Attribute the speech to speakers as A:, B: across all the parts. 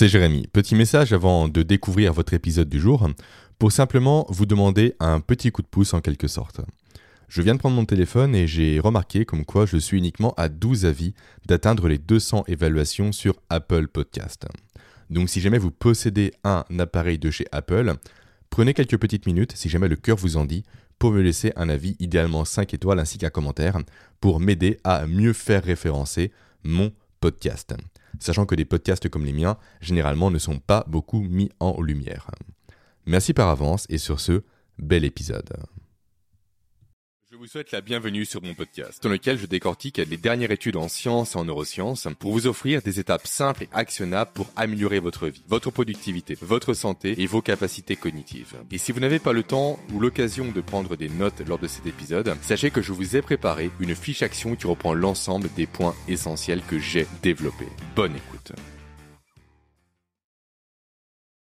A: c'est Jérémy. Petit message avant de découvrir votre épisode du jour, pour simplement vous demander un petit coup de pouce en quelque sorte. Je viens de prendre mon téléphone et j'ai remarqué comme quoi je suis uniquement à 12 avis d'atteindre les 200 évaluations sur Apple Podcast. Donc si jamais vous possédez un appareil de chez Apple, prenez quelques petites minutes, si jamais le cœur vous en dit, pour me laisser un avis, idéalement 5 étoiles ainsi qu'un commentaire, pour m'aider à mieux faire référencer mon podcast. Sachant que des podcasts comme les miens, généralement, ne sont pas beaucoup mis en lumière. Merci par avance et sur ce, bel épisode vous souhaite la bienvenue sur mon podcast, dans lequel je décortique les dernières études en sciences et en neurosciences pour vous offrir des étapes simples et actionnables pour améliorer votre vie, votre productivité, votre santé et vos capacités cognitives. Et si vous n'avez pas le temps ou l'occasion de prendre des notes lors de cet épisode, sachez que je vous ai préparé une fiche action qui reprend l'ensemble des points essentiels que j'ai développés. Bonne écoute.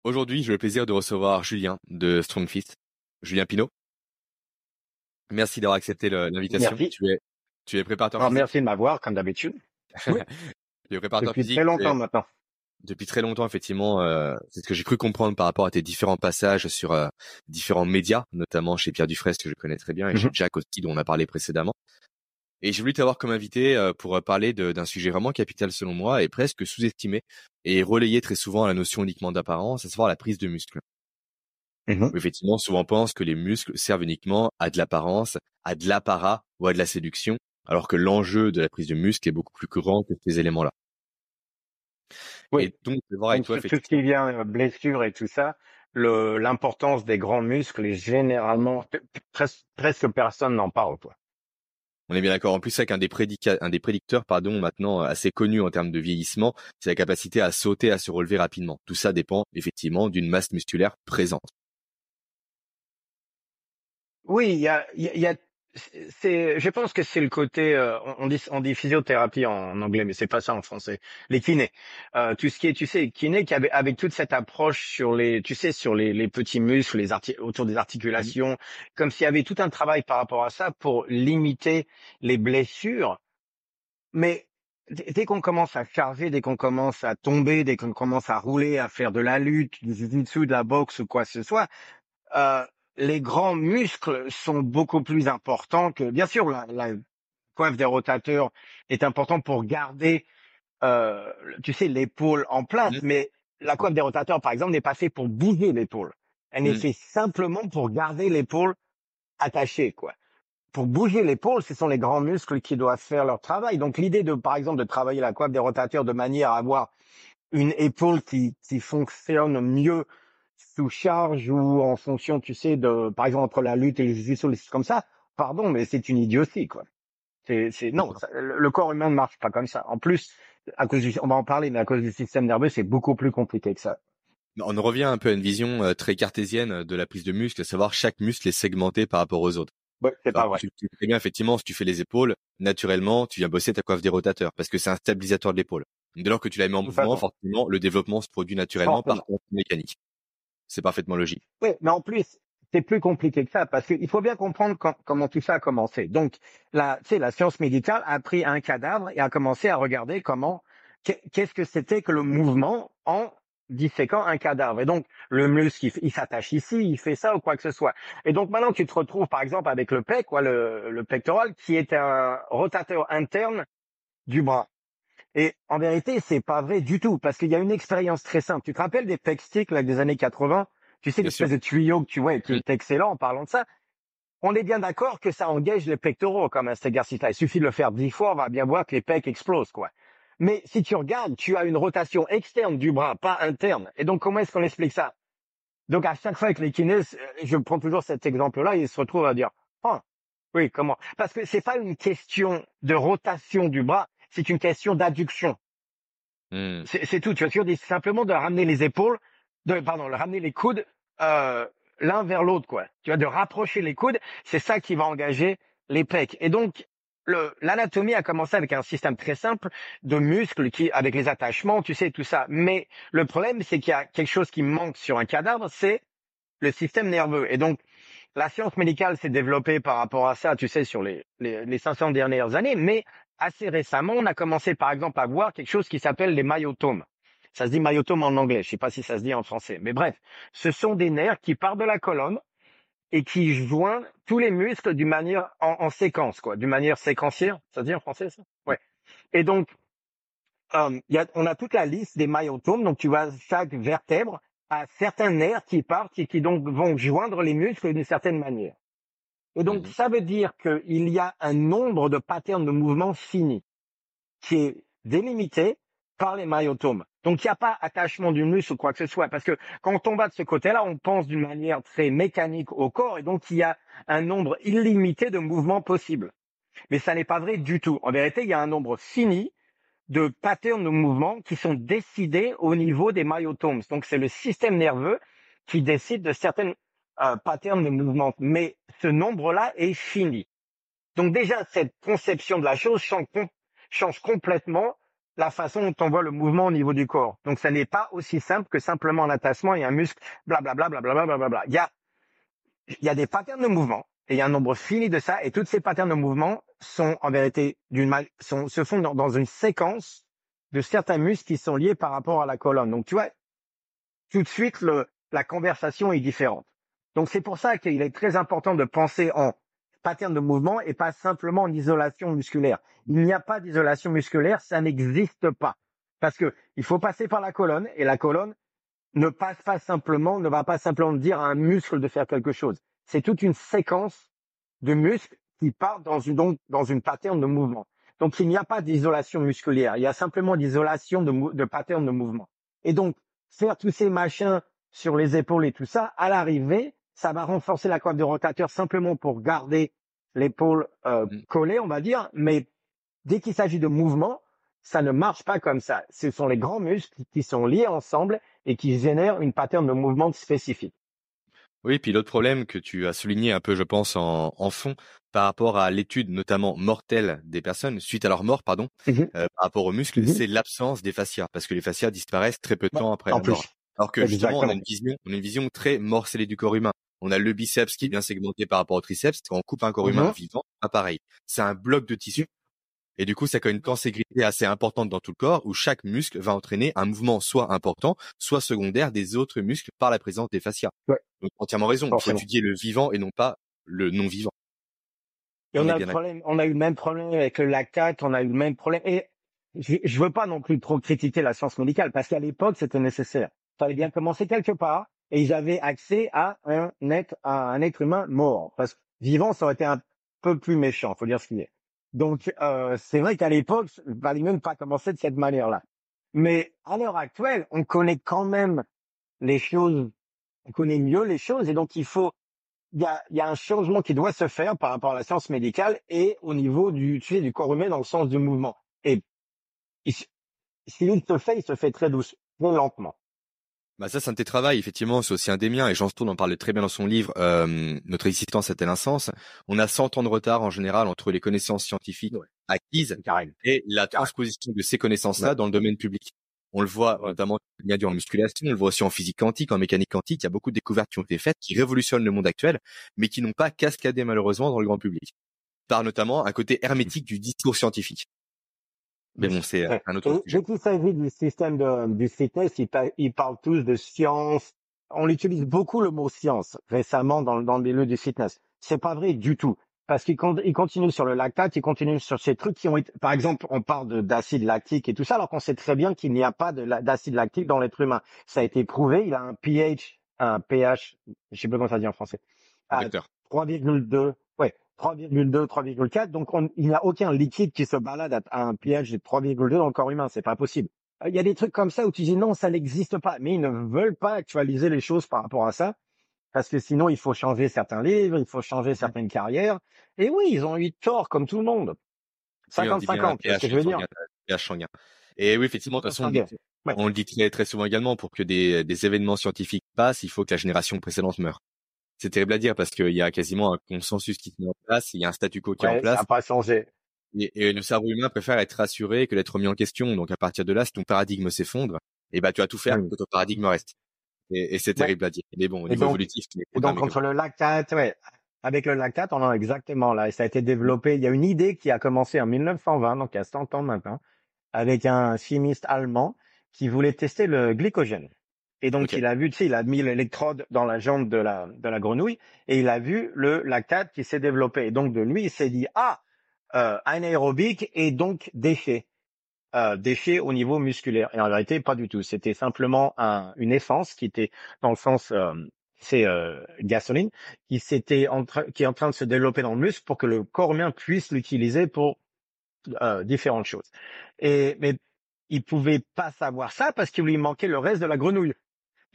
A: Aujourd'hui, j'ai le plaisir de recevoir Julien de Strongfist. Julien Pinault, Merci d'avoir accepté l'invitation. Tu es, tu es préparateur
B: Alors, Merci de m'avoir, comme d'habitude.
A: Oui. tu es préparateur
B: Depuis très longtemps maintenant.
A: Depuis très longtemps, effectivement, euh, c'est ce que j'ai cru comprendre par rapport à tes différents passages sur euh, différents médias, notamment chez Pierre Dufresne, que je connais très bien, et chez mmh Jack aussi, dont on a parlé précédemment. Et j'ai voulu t'avoir comme invité euh, pour parler d'un sujet vraiment capital selon moi et presque sous-estimé et relayé très souvent à la notion uniquement d'apparence, à savoir la prise de muscle. Mmh effectivement, souvent on pense que les muscles servent uniquement à de l'apparence, à de l'apparat ou à de la séduction, alors que l'enjeu de la prise de muscle est beaucoup plus grand que ces éléments-là.
B: Oui. Et donc, voir avec toi, tout ce qui vient euh, blessure et tout ça, l'importance des grands muscles est généralement presque, presque personne n'en parle quoi.
A: On est bien d'accord. En plus, c'est qu'un des, un des prédicteurs, pardon, maintenant assez connu en termes de vieillissement, c'est la capacité à sauter, à se relever rapidement. Tout ça dépend effectivement d'une masse musculaire présente.
B: Oui, il y a, il y a c'est, je pense que c'est le côté, euh, on, dit, on dit physiothérapie en, anglais, mais c'est pas ça en français. Les kinés, euh, tout ce qui est, tu sais, kinés qui avait avec toute cette approche sur les, tu sais, sur les, les petits muscles, les autour des articulations, comme s'il y avait tout un travail par rapport à ça pour limiter les blessures. Mais dès qu'on commence à charger, dès qu'on commence à tomber, dès qu'on commence à rouler, à faire de la lutte, du jiu de la boxe ou quoi que ce soit, euh, les grands muscles sont beaucoup plus importants que, bien sûr, la, la coiffe des rotateurs est importante pour garder, euh, tu sais, l'épaule en place, mmh. mais la coiffe des rotateurs, par exemple, n'est pas faite pour bouger l'épaule. Elle est mmh. faite simplement pour garder l'épaule attachée, quoi. Pour bouger l'épaule, ce sont les grands muscles qui doivent faire leur travail. Donc, l'idée de, par exemple, de travailler la coiffe des rotateurs de manière à avoir une épaule qui, qui fonctionne mieux sous charge ou en fonction, tu sais, de, par exemple, entre la lutte et le jiu comme ça, pardon, mais c'est une idiotie, quoi. C'est, c'est, non, le corps humain ne marche pas comme ça. En plus, à cause du, on va en parler, mais à cause du système nerveux, c'est beaucoup plus compliqué que ça.
A: On revient un peu à une vision euh, très cartésienne de la prise de muscle, à savoir chaque muscle est segmenté par rapport aux autres.
B: Ouais, c'est pas vrai. Tu,
A: tu bien, effectivement, si tu fais les épaules, naturellement, tu viens bosser ta coiffe des rotateurs parce que c'est un stabilisateur de l'épaule. Dès lors que tu la mets en mouvement, forcément, le développement se produit naturellement par contre mécanique. C'est parfaitement logique.
B: Oui, mais en plus, c'est plus compliqué que ça parce qu'il faut bien comprendre comment tout ça a commencé. Donc, la, la science médicale a pris un cadavre et a commencé à regarder comment, qu'est-ce que c'était que le mouvement en disséquant un cadavre. Et donc, le muscle, il, s'attache ici, il fait ça ou quoi que ce soit. Et donc, maintenant, tu te retrouves, par exemple, avec le pec, quoi, le, le pectoral, qui est un rotateur interne du bras. Et en vérité, c'est pas vrai du tout, parce qu'il y a une expérience très simple. Tu te rappelles des sticks là, des années 80 Tu sais, l'espèce de tuyau que tu vois, qui est excellent en parlant de ça. On est bien d'accord que ça engage les pectoraux comme un cet exercice-là. Il suffit de le faire dix fois, on va bien voir que les pecs explosent, quoi. Mais si tu regardes, tu as une rotation externe du bras, pas interne. Et donc, comment est-ce qu'on explique ça? Donc, à chaque fois avec les kinés, je prends toujours cet exemple-là, ils se retrouvent à dire, oh, oui, comment Parce que c'est pas une question de rotation du bras, c'est une question d'adduction. Mmh. C'est tout. Tu as toujours simplement de ramener les épaules, de pardon, de ramener les coudes euh, l'un vers l'autre, quoi. Tu vois, de rapprocher les coudes, c'est ça qui va engager les pecs. Et donc, l'anatomie a commencé avec un système très simple de muscles qui, avec les attachements, tu sais, tout ça. Mais le problème, c'est qu'il y a quelque chose qui manque sur un cadavre, c'est le système nerveux. Et donc, la science médicale s'est développée par rapport à ça, tu sais, sur les, les, les 500 dernières années, mais assez récemment, on a commencé par exemple à voir quelque chose qui s'appelle les myotomes. Ça se dit myotome en anglais. Je sais pas si ça se dit en français. Mais bref, ce sont des nerfs qui partent de la colonne et qui joignent tous les muscles d'une manière en, séquence, quoi, d'une manière séquentielle. Ça se dit en français, ça? Ouais. Et donc, euh, on a toute la liste des myotomes. Donc, tu vois, chaque vertèbre a certains nerfs qui partent et qui donc vont joindre les muscles d'une certaine manière. Et donc, mmh ça veut dire qu'il y a un nombre de patterns de mouvement fini qui est délimité par les myotomes. Donc, il n'y a pas attachement du muscle ou quoi que ce soit. Parce que quand on va de ce côté-là, on pense d'une manière très mécanique au corps et donc il y a un nombre illimité de mouvements possibles. Mais ça n'est pas vrai du tout. En vérité, il y a un nombre fini de patterns de mouvement qui sont décidés au niveau des myotomes. Donc, c'est le système nerveux qui décide de certaines euh, patterns de mouvement. Mais ce nombre-là est fini. Donc déjà, cette conception de la chose change, complètement la façon dont on voit le mouvement au niveau du corps. Donc, ça n'est pas aussi simple que simplement un attachement et un muscle, blablabla, blablabla, blablabla. Il y a, il y a des patterns de mouvement et il y a un nombre fini de ça et toutes ces patterns de mouvement sont en vérité d'une sont, se font dans, une séquence de certains muscles qui sont liés par rapport à la colonne. Donc, tu vois, tout de suite, le, la conversation est différente. Donc, c'est pour ça qu'il est très important de penser en pattern de mouvement et pas simplement en isolation musculaire. Il n'y a pas d'isolation musculaire, ça n'existe pas. Parce que il faut passer par la colonne et la colonne ne passe pas simplement, ne va pas simplement dire à un muscle de faire quelque chose. C'est toute une séquence de muscles qui partent dans une, donc, dans une pattern de mouvement. Donc il n'y a pas d'isolation musculaire, il y a simplement d'isolation de, de pattern de mouvement. Et donc faire tous ces machins sur les épaules et tout ça, à l'arrivée, ça va renforcer la coiffe de rotateur simplement pour garder l'épaule euh, mm. collée, on va dire, mais dès qu'il s'agit de mouvement, ça ne marche pas comme ça. Ce sont les grands muscles qui sont liés ensemble et qui génèrent une pattern de mouvement spécifique.
A: Oui, puis l'autre problème que tu as souligné un peu, je pense, en, fond, par rapport à l'étude notamment mortelle des personnes, suite à leur mort, pardon, mm-hmm. euh, par rapport aux muscles, mm-hmm. c'est l'absence des fascias, parce que les fascias disparaissent très peu de temps après la mort. Alors que justement, on a, une vision, on a une vision très morcelée du corps humain. On a le biceps qui est bien segmenté par rapport au triceps. Quand on coupe un corps humain mhm. vivant, pas pareil. C'est un bloc de tissu. Et du coup, ça a une tenségrité assez importante dans tout le corps où chaque muscle va entraîner un mouvement soit important, soit secondaire des autres muscles par la présence des fascias. Ouais. Donc, entièrement raison. Il faut étudier le vivant et non pas le non vivant.
B: Et on, a, le problème, on a eu le même problème avec le lactate, on a eu le même problème. Et je, je veux pas non plus trop critiquer la science médicale parce qu'à l'époque, c'était nécessaire. Il fallait bien commencer quelque part et ils avaient accès à un être, à un être humain mort. Parce que vivant, ça aurait été un peu plus méchant, faut dire ce qu'il est. Donc, euh, c'est vrai qu'à l'époque, il valait même pas commencer de cette manière-là. Mais à l'heure actuelle, on connaît quand même les choses, on connaît mieux les choses, et donc il faut, il y a, y a un changement qui doit se faire par rapport à la science médicale et au niveau du, tu du corps humain dans le sens du mouvement. Et s'il se fait, il se fait très doucement, lentement.
A: Bah ça, c'est un de tes travaux, effectivement, c'est aussi un des miens, et Jean Stone en parle très bien dans son livre euh, Notre existence a-t-elle un sens? On a 100 ans de retard en général entre les connaissances scientifiques acquises et la transposition de ces connaissances-là dans le domaine public. On le voit notamment en musculation, on le voit aussi en physique quantique, en mécanique quantique, il y a beaucoup de découvertes qui ont été faites, qui révolutionnent le monde actuel, mais qui n'ont pas cascadé malheureusement dans le grand public. Par notamment un côté hermétique du discours scientifique. Mais bon, c'est un autre
B: sujet. Dès qu'il s'agit du système de, du fitness, ils, parlent tous de science. On utilise beaucoup le mot science récemment dans, dans le milieu du fitness. C'est pas vrai du tout. Parce qu'ils continuent sur le lactate, ils continuent sur ces trucs qui ont été, par exemple, on parle d'acide lactique et tout ça, alors qu'on sait très bien qu'il n'y a pas d'acide lactique dans l'être humain. Ça a été prouvé, il a un pH, un pH, je sais pas comment ça dit en français. 3,2, ouais, 3,2, 3,4. Donc, il n'y a aucun liquide qui se balade à, un pH de 3,2 dans le corps humain. C'est pas possible. Il y a des trucs comme ça où tu dis non, ça n'existe pas. Mais ils ne veulent pas actualiser les choses par rapport à ça. Parce que sinon, il faut changer certains livres, il faut changer certaines carrières. Et oui, ils ont eu tort, comme tout le monde. 50-50, c'est ce que je veux dire.
A: Et oui, effectivement, de toute façon, on le dit très, très souvent également, pour que des, des événements scientifiques passent, il faut que la génération précédente meure c'est terrible à dire parce qu'il y a quasiment un consensus qui se met en place, il y a un statu quo qui est en place. Ça
B: n'a pas changé.
A: Et, le cerveau humain préfère être rassuré que d'être remis en question. Donc à partir de là, si ton paradigme s'effondre, et eh ben tu vas tout faire pour que ton paradigme reste. Et, c'est terrible à dire. Mais bon, au niveau évolutif.
B: Et donc entre le lactate, ouais, avec le lactate, on en a exactement là. Et ça a été développé. Il y a une idée qui a commencé en 1920, donc il y a 100 ans maintenant, avec un chimiste allemand qui voulait tester le glycogène. Et donc, il a vu, tu sais, il a mis l'électrode dans la jambe de la, de la grenouille et il a vu le lactate qui s'est développé. Et donc, de lui, il s'est dit, ah, euh, anaérobique et donc déchet. Euh, déchet au niveau musculaire. Et en vérité, pas du tout. C'était simplement un, une essence qui était dans le sens, euh, c'est euh, gasoline, qui s'était en qui est en train de se développer dans le muscle pour que le corps humain puisse l'utiliser pour euh, différentes choses. Et mais il pouvait pas savoir ça parce qu'il lui manquait le reste de la grenouille.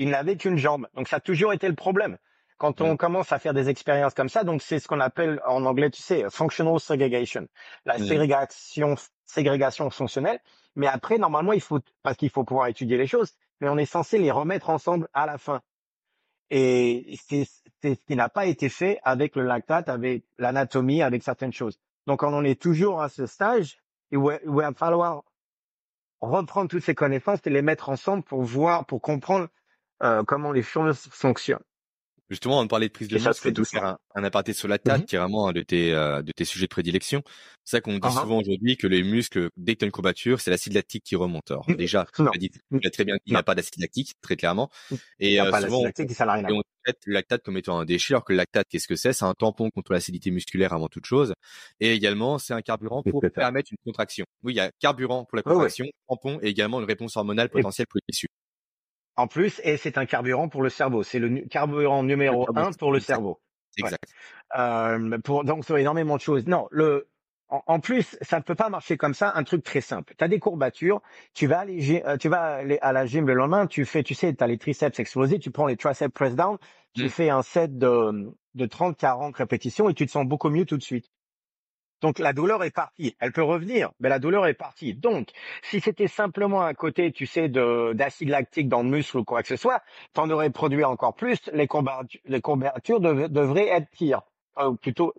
B: Il n'avait qu'une jambe. Donc ça a toujours été le problème. Quand on commence à faire des expériences comme ça, donc c'est ce qu'on appelle en anglais, tu sais, functional segregation, la ségrégation, ségrégation fonctionnelle. Mais après, normalement, il faut, parce qu'il faut pouvoir étudier les choses, mais on est censé les remettre ensemble à la fin. Et c'est ce qui n'a pas été fait avec le lactate, avec l'anatomie, avec certaines choses. Donc, on en est toujours à ce stage il va falloir reprendre toutes ces connaissances et les mettre ensemble pour voir, pour comprendre euh, comment les choses fonctionnent.
A: Justement, on parlait de prise de masse, fait tout faire un, un, aparté sur la tête, mmh qui est vraiment un de tes, euh, de tes sujets de prédilection. C'est ça qu'on dit uh-huh. souvent aujourd'hui que les muscles, dès que tu as une courbature, c'est l'acide lactique qui remonte. Alors, mmh. déjà, tu as dit, très bien qu'il n'y a pas d'acide lactique, très clairement.
B: Mmh. Et euh, souvent, lactique, ça n'a rien
A: on traite le lactate comme étant un déchet, alors que le lactate, qu'est-ce que c'est? C'est un tampon contre l'acidité musculaire avant toute chose. Et également, c'est un carburant pour permettre une contraction. Oui, il y a carburant pour la contraction, tampon et également une réponse hormonale potentielle pour les tissus.
B: En plus, et c'est un carburant pour le cerveau. C'est le carburant numéro un pour le cerveau.
A: Exact.
B: Euh, pour, donc, sur énormément de choses. Non, le, en, plus, ça ne peut pas marcher comme ça. Un truc très simple. Tu as des courbatures, tu vas aller, euh, tu vas aller à la gym le lendemain, tu fais, tu sais, tu as les triceps explosés, tu prends les triceps press down, tu mm. fais un set de, de 30, 40 répétitions et tu te sens beaucoup mieux tout de suite. Donc la douleur est partie. Elle peut revenir, mais la douleur est partie. Donc, si c'était simplement un côté, tu sais, d'acide lactique dans le muscle ou quoi que ce soit, tu en aurais produit encore plus. Les les courbatures devraient être pires. Euh, plutôt,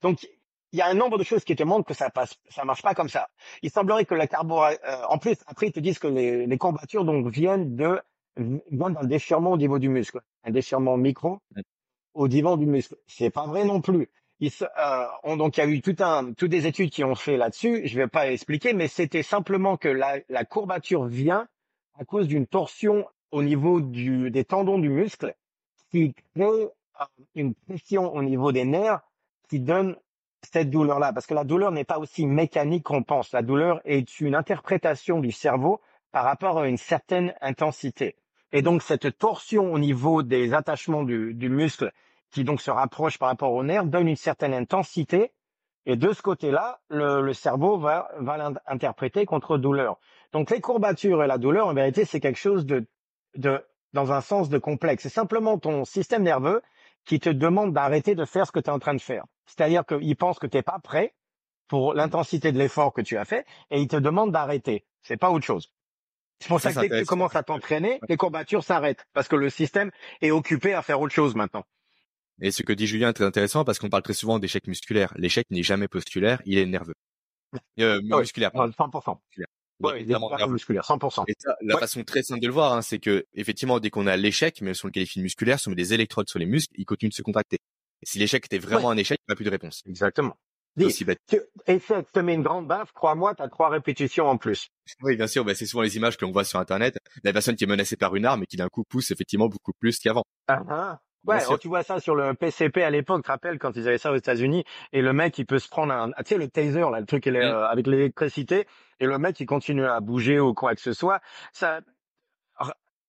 B: donc il y a un nombre de choses qui te montrent que ça passe, ça marche pas comme ça. Il semblerait que la carbohydrate, euh, en plus, après ils te disent que les, les courbatures donc viennent de viennent d'un déchirement au niveau du muscle, un déchirement micro au niveau du muscle. C'est pas vrai non plus. Il, euh, donc il y a eu tout un, toutes des études qui ont fait là-dessus. Je vais pas expliquer, mais c'était simplement que la, courbature vient à cause d'une torsion au niveau du, des tendons du muscle qui crée euh, une pression au niveau des nerfs qui donne cette douleur-là. Parce que la douleur n'est pas aussi mécanique qu'on pense. La douleur est une interprétation du cerveau par rapport à une certaine intensité. Et donc cette torsion au niveau des attachements du muscle qui donc se rapproche par rapport au nerf, donne une certaine intensité. Et de ce côté-là, le, le, cerveau va, va l'interpréter contre douleur. Donc les courbatures et la douleur, en vérité, c'est quelque chose de, de, dans un sens de complexe. C'est simplement ton système nerveux qui te demande d'arrêter de faire ce que tu es en train de faire. C'est-à-dire qu'il pense que tu n'es pas prêt pour l'intensité de l'effort que tu as fait et il te demande d'arrêter. C'est pas autre chose. C'est pour ça, ça que dès que tu commences à t'entraîner, les courbatures s'arrêtent parce que le système est occupé à faire autre chose maintenant.
A: Et ce que dit Julien est très intéressant parce qu'on parle très souvent d'échec musculaire. L'échec n'est jamais postulaire, il est nerveux.
B: Euh, musculaire. 100%. Ouais, musculaire, 100%.
A: Et ça, la façon très simple de le voir, hein, c'est que effectivement, dès qu'on a l'échec, même si on le qualifie de musculaire, si on met des électrodes sur les muscles, ils continuent de se contracter. Et si l'échec était vraiment un échec, il n'y a plus de réponse.
B: Exactement. Dis, aussi bête. Tu, essaie te mettre une grande baffe, crois-moi, tu as trois répétitions en plus.
A: Oui, bien sûr, bah, c'est souvent les images que l'on voit sur Internet. La personne qui est menacée par une arme et qui d'un coup pousse effectivement beaucoup plus qu'avant.
B: Ah, ah. Ouais, oh, tu vois ça sur le PCP à l'époque, tu te rappelles quand ils avaient ça aux États-Unis et le mec il peut se prendre un, tu sais le taser là, le truc euh, avec l'électricité et le mec il continue à bouger ou quoi que ce soit. Ça,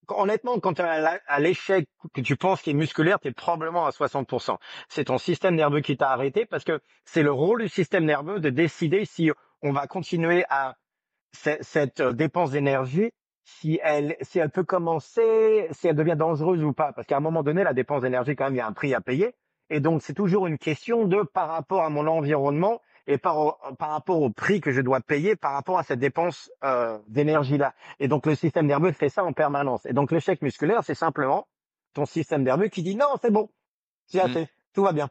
B: honnêtement, quand tu à, à l'échec que tu penses qu'il est musculaire, tu es probablement à 60%. C'est ton système nerveux qui t'a arrêté parce que c'est le rôle du système nerveux de décider si on va continuer à cette euh, dépense d'énergie si elle, si elle peut commencer, si elle devient dangereuse ou pas. Parce qu'à un moment donné, la dépense d'énergie, quand même, il y a un prix à payer. Et donc, c'est toujours une question de par rapport à mon environnement et par, par rapport au prix que je dois payer par rapport à cette dépense euh, d'énergie-là. Et donc, le système nerveux fait ça en permanence. Et donc, l'échec musculaire, c'est simplement ton système nerveux qui dit non, c'est bon, c'est mmh. assez, tout va bien.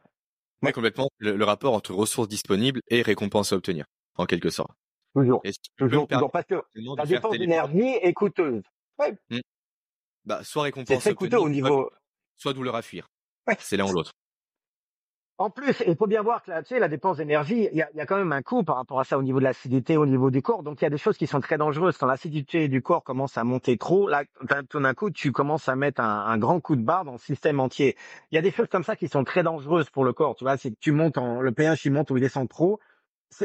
A: Oui, complètement. Le, le rapport entre ressources disponibles et récompenses à obtenir, en quelque sorte.
B: Toujours. Toujours, toujours. Parce que la dépense d'énergie est coûteuse. Ouais.
A: Mmh. Bah, soit récompense.
B: C'est très coûteux au niveau.
A: Soit douleur à fuir. Ouais. C'est l'un ou l'autre.
B: En plus, il faut bien voir que là, tu sais, la dépense d'énergie, il y a, y a, quand même un coût par rapport à ça au niveau de l'acidité, au niveau du corps. Donc, il y a des choses qui sont très dangereuses. Quand l'acidité du corps commence à monter trop, là, tout d'un coup, tu commences à mettre un, un, grand coup de barre dans le système entier. Il y a des choses comme ça qui sont très dangereuses pour le corps. Tu vois, c'est que tu montes en, le pH, il monte ou il descend trop.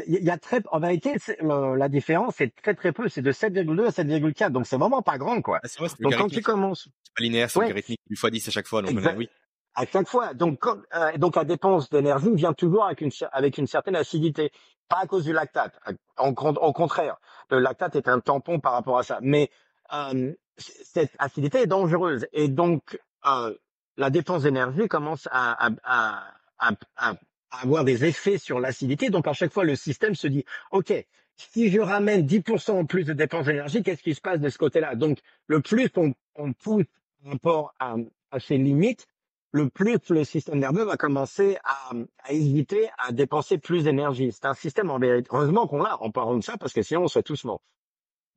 B: Il y a très, en vérité, la différence, c'est très très peu. C'est de 7,2 à 7,4. Donc, c'est vraiment pas grand, quoi.
A: Ah, vrai,
B: donc, quand tu commences.
A: C'est pas linéaire, c'est ouais. logarithmique. Une fois 10 à chaque fois. Donc,
B: exact.
A: oui
B: à chaque fois. Donc, quand, euh, donc la dépense d'énergie vient toujours avec une, avec une certaine acidité, pas à cause du lactate. Au, au contraire, le lactate est un tampon par rapport à ça. Mais euh, cette acidité est dangereuse et donc euh, la dépense d'énergie commence à, à, à, à, avoir des effets sur l'acidité. Donc à chaque fois, le système se dit, ok, si je ramène 10% en plus de dépenses d'énergie, qu'est-ce qui se passe de ce côté-là? Donc le plus on, on pousse par rapport à, à ses limites, le plus le système nerveux va commencer à, à hésiter à dépenser plus d'énergie. C'est un système en vérité. Heureusement qu'on l'a en parlant de ça parce que sinon on serait tous morts.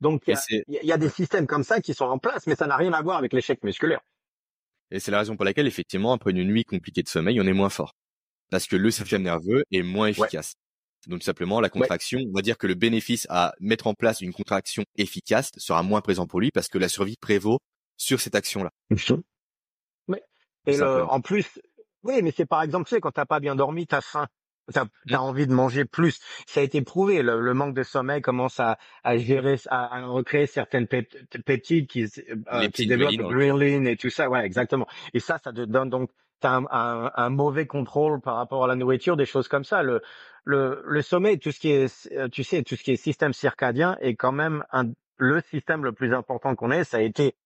B: Donc il y, y, a des systèmes comme ça qui sont en place, mais ça n'a rien à voir avec l'échec musculaire.
A: Et c'est la raison pour laquelle effectivement après une nuit compliquée de sommeil, on est moins fort parce que le système nerveux est moins efficace. Ouais. Donc simplement la contraction, ouais. on va dire que le bénéfice à mettre en place une contraction efficace sera moins présent pour lui parce que la survie prévaut sur cette action-là.
B: Et le, en plus, oui, mais c'est par exemple, tu sais, quand t'as pas bien dormi, t'as faim. T'as as
A: Mmh.
B: envie de manger plus. Ça a été prouvé. Le, le manque de sommeil commence à, à gérer, à, à recréer certaines pep- peptides qui, euh, qui
A: petites
B: développent
A: ouais.
B: ghrelin et tout ça. Ouais, exactement. Et ça, ça te donne donc t'as un, un, un mauvais contrôle par rapport à la nourriture, des choses comme ça. Le, le, le sommeil, tout ce qui est, euh, tu sais, tout ce qui est système circadien est quand même un, le système le plus important qu'on ait. Ça a été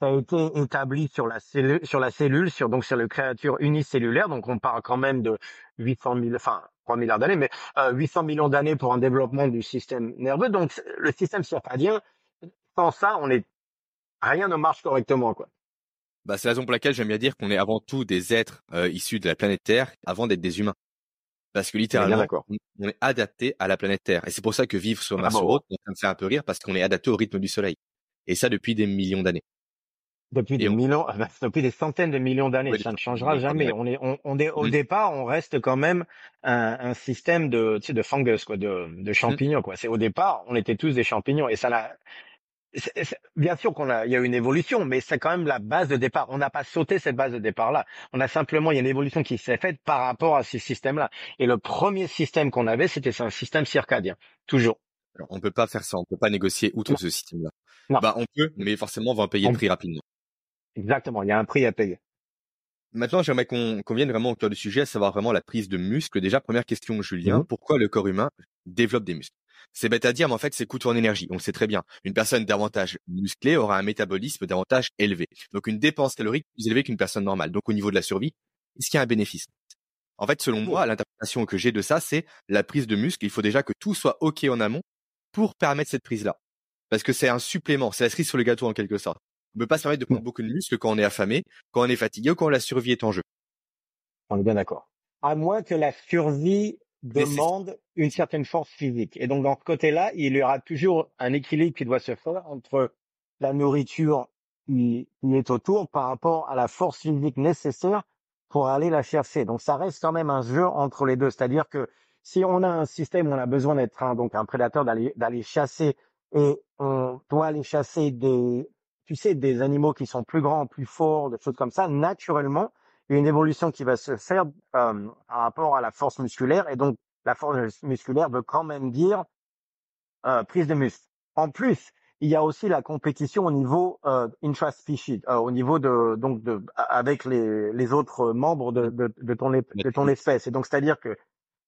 B: ça a été établi sur la cellule, sur la cellule, sur donc sur le créature unicellulaire. Donc on parle quand même de 800 000, enfin 3 milliards d'années, mais euh, 800 millions d'années pour un développement du système nerveux. Donc le système circadien, sans ça, on est rien ne marche correctement, quoi.
A: Bah, c'est la raison pour laquelle j'aime bien dire qu'on est avant tout des êtres euh, issus de la planète Terre avant d'être des humains. Parce que littéralement, on on est adapté à la planète Terre. Et c'est pour ça que vivre sur
B: Ah
A: Mars
B: bon.
A: ou autre, ça me fait un peu rire parce qu'on est adapté au rythme du Soleil. Et ça depuis des millions d'années.
B: Depuis
A: Et
B: des
A: on,
B: millions, depuis des centaines de millions d'années, ça ne changera jamais. On est, on, on est au
A: Mmh.
B: départ, on reste quand même un, un système de, tu sais, de fungus, quoi, de, de
A: Mmh.
B: champignons, quoi. C'est au départ, on était tous des champignons et ça bien sûr qu'on a, il y a une évolution, mais c'est quand même la base de départ. On n'a pas sauté cette base de départ-là. On a simplement, il y a une évolution qui s'est faite par rapport à ces systèmes-là. Et le premier système qu'on avait, c'était un système circadien. Toujours.
A: Alors, on peut pas faire ça, on peut pas négocier outre
B: Non.
A: ce système-là. Bah, on peut, mais forcément, on va en payer le prix rapidement.
B: exactement. Il y a un prix à payer.
A: Maintenant, j'aimerais qu'on vienne vraiment au cœur du sujet, à savoir vraiment la prise de muscles. Déjà, première question, Julien,
B: Mhm.
A: pourquoi le corps humain développe des muscles? C'est bête à dire, mais en fait, c'est coûteux en énergie. On le sait très bien. Une personne davantage musclée aura un métabolisme davantage élevé. Donc, une dépense calorique plus élevée qu'une personne normale. Donc, au niveau de la survie, est-ce qu'il y a un bénéfice? En fait, selon moi, l'interprétation que j'ai de ça, c'est la prise de muscle. Il faut déjà que tout soit OK en amont pour permettre cette prise-là. Parce que c'est un supplément, c'est la cerise sur le gâteau en quelque sorte. On ne peut pas se permettre de prendre beaucoup de muscles quand on est affamé, quand on est fatigué ou quand la survie est en jeu.
B: On est bien d'accord. À moins que la survie demande une certaine force physique. Et donc, dans ce côté-là, il y aura toujours un équilibre qui doit se faire entre la nourriture qui, est autour par rapport à la force physique nécessaire pour aller la chercher. Donc, ça reste quand même un jeu entre les deux. C'est-à-dire que si on a un système où on a besoin d'être un, donc un prédateur, d'aller, chasser et on doit aller chasser des, tu sais, des animaux qui sont plus grands, plus forts, des choses comme ça, naturellement, une évolution qui va se faire euh, par rapport à la force musculaire. Et donc, la force musculaire veut quand même dire euh, prise de muscle. En plus, il y a aussi la compétition au niveau euh, intraspecies, euh, au niveau de donc de avec les, les autres membres de, de, de ton de ton espèce. Et donc, c'est-à-dire que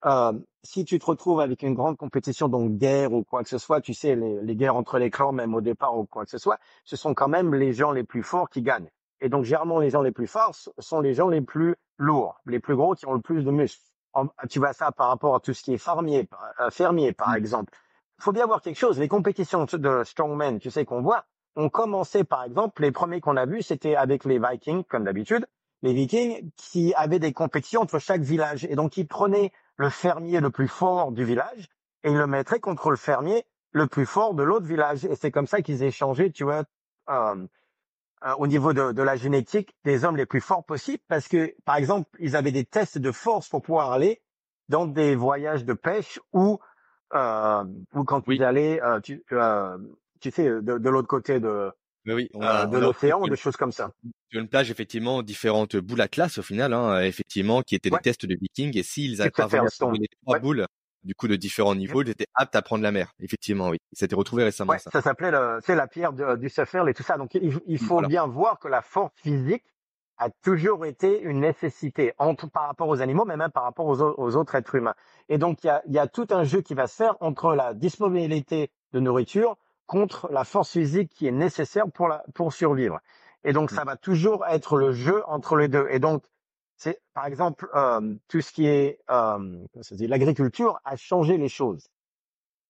B: euh, si tu te retrouves avec une grande compétition, donc guerre ou quoi que ce soit, tu sais, les, les guerres entre les clans, même au départ ou quoi que ce soit, ce sont quand même les gens les plus forts qui gagnent. Et donc, généralement, les gens les plus forts sont les gens les plus lourds, les plus gros qui ont le plus de muscles. En- tu vois ça par rapport à tout ce qui est fermier, euh, fermier par
A: Mm.
B: exemple. Il faut bien voir quelque chose. Les compétitions de strongman, tu sais, qu'on voit, ont commencé, par exemple, les premiers qu'on a vus, c'était avec les Vikings, comme d'habitude. Les Vikings qui avaient des compétitions entre chaque village. Et donc, ils prenaient le fermier le plus fort du village et ils le mettraient contre le fermier le plus fort de l'autre village. Et c'est comme ça qu'ils échangeaient, tu vois, euh, euh, au niveau de, de, la génétique des hommes les plus forts possibles parce que, par exemple, ils avaient des tests de force pour pouvoir aller dans des voyages de pêche ou euh, ou quand ils allaient, euh, tu, euh, tu sais, de, de l'autre côté de
A: oui,
B: on a, de l'océan ou des choses comme ça.
A: Sur une plage, effectivement, différentes boules à classe au final, hein, effectivement, qui étaient des tests de vikings. Et s'ils avaient les trois boules, du coup de différents niveaux, ils étaient aptes à prendre la mer. Effectivement, oui. Ils s'étaient retrouvés récemment.
B: ça. ça s'appelait c'est la pierre du Sefferl et tout ça. Donc il, faut bien voir que la force physique a toujours été une nécessité entre par rapport aux animaux, mais même par rapport aux, aux autres êtres humains. Et donc il y a, y a tout un jeu qui va se faire entre la disponibilité de nourriture contre la force physique qui est nécessaire pour la pour survivre. Et donc ça mmh. va toujours être le jeu entre les deux. Et donc c'est par exemple euh, tout ce qui est euh, l'agriculture a changé les choses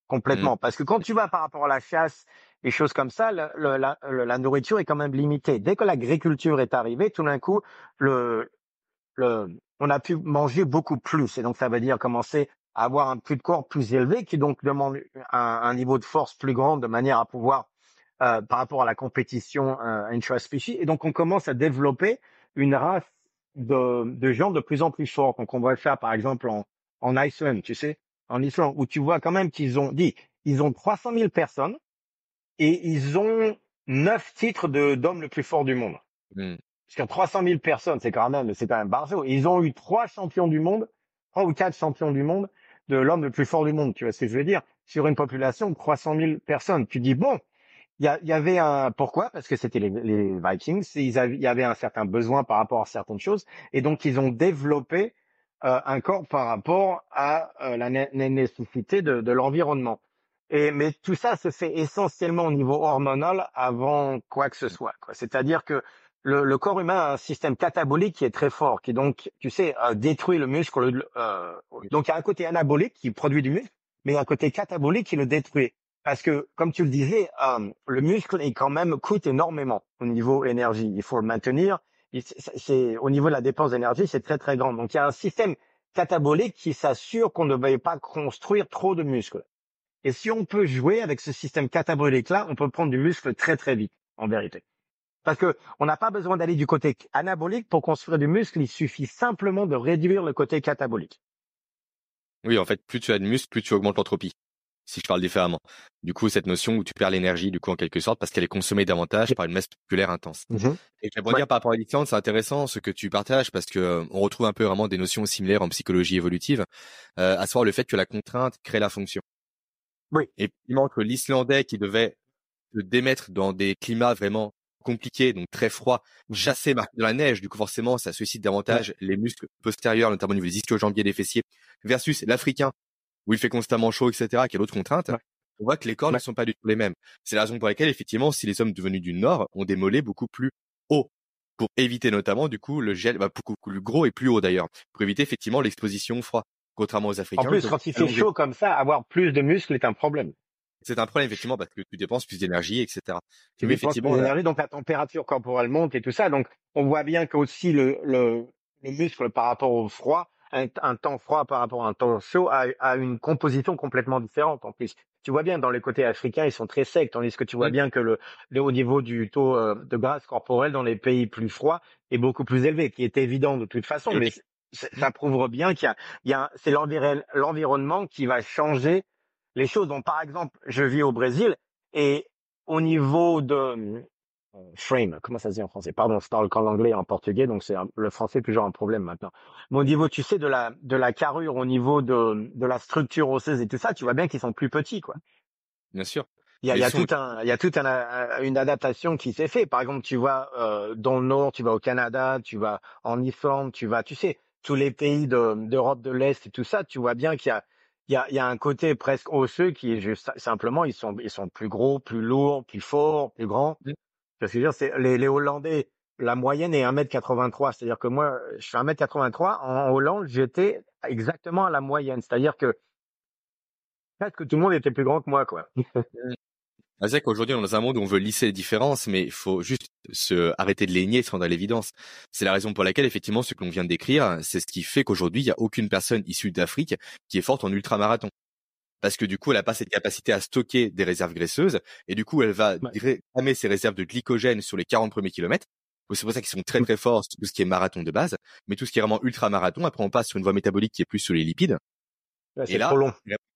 B: complètement. Mmh. parce que quand tu vas par rapport à la chasse et choses comme ça le, la, la, nourriture est quand même limitée. Dès que l'agriculture est arrivée tout d'un coup le, le on a pu manger beaucoup plus. Et donc ça veut dire commencer à avoir un plus de corps plus élevé qui donc demande un, un niveau de force plus grand de manière à pouvoir euh, par rapport à la compétition euh, intra-species et donc on commence à développer une race de, de gens de plus en plus forts. Donc on va le faire par exemple en, en Iceland, tu sais, en Islande, où tu vois quand même qu'ils ont dit, ils ont 300 000 personnes et ils ont neuf titres de d'hommes le plus fort du monde. Mm. Parce que 300 000 personnes, c'est quand même, c'est quand même barjo. Ils ont eu trois champions du monde, trois ou quatre champions du monde de l'homme le plus fort du monde. Tu vois ce que je veux dire? Sur une population de 300 000 personnes. Tu dis, bon, il y, avait un pourquoi parce que c'était les, les, Vikings. il y avait un certain besoin par rapport à certaines choses et donc ils ont développé euh, un corps par rapport à euh, la nécessité de, de l'environnement. Et mais tout ça se fait essentiellement au niveau hormonal avant quoi que ce soit. C'est-à-dire que le, le, corps humain a un système catabolique qui est très fort, qui donc, tu sais, euh, détruit le muscle. Euh, donc il y a un côté anabolique qui produit du muscle, mais il y a un côté catabolique qui le détruit. Parce que, comme tu le disais, euh, le muscle est quand même coûte énormément au niveau énergie. Il faut le maintenir. C'est au niveau de la dépense d'énergie, c'est très très grand. Donc il y a un système catabolique qui s'assure qu'on ne va pas construire trop de muscles. Et si on peut jouer avec ce système catabolique-là, on peut prendre du muscle très très vite, en vérité. Parce que on n'a pas besoin d'aller du côté anabolique pour construire du muscle. Il suffit simplement de réduire le côté catabolique.
A: Oui, en fait, plus tu as de muscle, plus tu augmentes l'entropie si je parle différemment. Du coup, cette notion où tu perds l'énergie, du coup, en quelque sorte, parce qu'elle est consommée davantage par une masse musculaire intense. Mmh Et je dire par rapport à l'Islande, c'est intéressant ce que tu partages, parce que euh, on retrouve un peu vraiment des notions similaires en psychologie évolutive, euh, à savoir le fait que la contrainte crée la fonction.
B: Oui.
A: Et il manque l'Islandais qui devait se démettre dans des climats vraiment compliqués, donc très froids, chasser marqué dans la neige, du coup forcément ça suscite davantage les muscles postérieurs, notamment au niveau des ischio-jambiers des fessiers, versus l'Africain où il fait constamment chaud, etc., qui a d'autres contraintes, on voit que les corps ne sont pas du tout les mêmes. C'est la raison pour laquelle, effectivement, si les hommes devenus du Nord ont des mollets beaucoup plus hauts, pour éviter notamment, du coup, le gel, bah, beaucoup plus gros et plus haut d'ailleurs, pour éviter effectivement l'exposition au froid, contrairement aux Africains.
B: En plus, quand il fait chaud comme ça, avoir plus de muscles est un problème.
A: C'est un problème effectivement parce que tu dépenses plus d'énergie, etc.
B: Tu dépenses plus d'énergie, donc la température corporelle monte et tout ça. Donc on voit bien qu'aussi le, le, le muscle par rapport au froid un, temps froid par rapport à un temps chaud a, une composition complètement différente en plus. Tu vois bien dans les côtés africains, ils sont très secs, tandis que tu vois bien que le, le au niveau du taux euh, de graisse corporelle dans les pays plus froids est beaucoup plus élevé, qui est évident de toute façon, mais ça prouve bien qu'il y a, il y a c'est l'environnement qui va changer les choses. Donc par exemple, je vis au Brésil et au niveau de frame, comment ça se dit en français? Pardon, je parle qu'en anglais et en portugais, donc c'est le français toujours un problème maintenant. Mais au niveau, tu sais, de la de la carrure, au niveau de de la structure osseuse et tout ça, tu vois bien qu'ils sont plus petits, quoi.
A: Bien sûr.
B: Il y a, il y a tout un, il y a toute un, une adaptation qui s'est fait. Par exemple, tu vas euh, dans le nord, tu vas au Canada, tu vas en Islande, tu vas, tu sais, tous les pays d'Europe de, l'Est et tout ça, tu vois bien qu'il y a il y a, y a un côté presque osseux qui est juste simplement ils sont ils sont plus gros, plus lourds, plus forts, plus grands. Parce que c'est les, Hollandais, la moyenne est 1m83. C'est-à-dire que moi, je suis 1m83. En Hollande, j'étais exactement à la moyenne. C'est-à-dire que presque tout le monde était plus grand que moi, quoi.
A: C'est qu'aujourd'hui, on est dans un monde où on veut lisser les différences, mais il faut juste se arrêter de les nier, se rendre à l'évidence. C'est la raison pour laquelle, effectivement, ce que l'on vient de décrire, c'est ce qui fait qu'aujourd'hui, il n'y a aucune personne issue d'Afrique qui est forte en ultramarathon. Parce que du coup, elle a pas cette capacité à stocker des réserves graisseuses et du coup, elle va ouais. ses réserves de glycogène sur les 40 premiers kilomètres. C'est pour ça qu'ils sont très très forts sur tout ce qui est marathon de base, mais tout ce qui est vraiment ultra marathon, après on passe sur une voie métabolique qui est plus sur les lipides.
B: c'est trop long.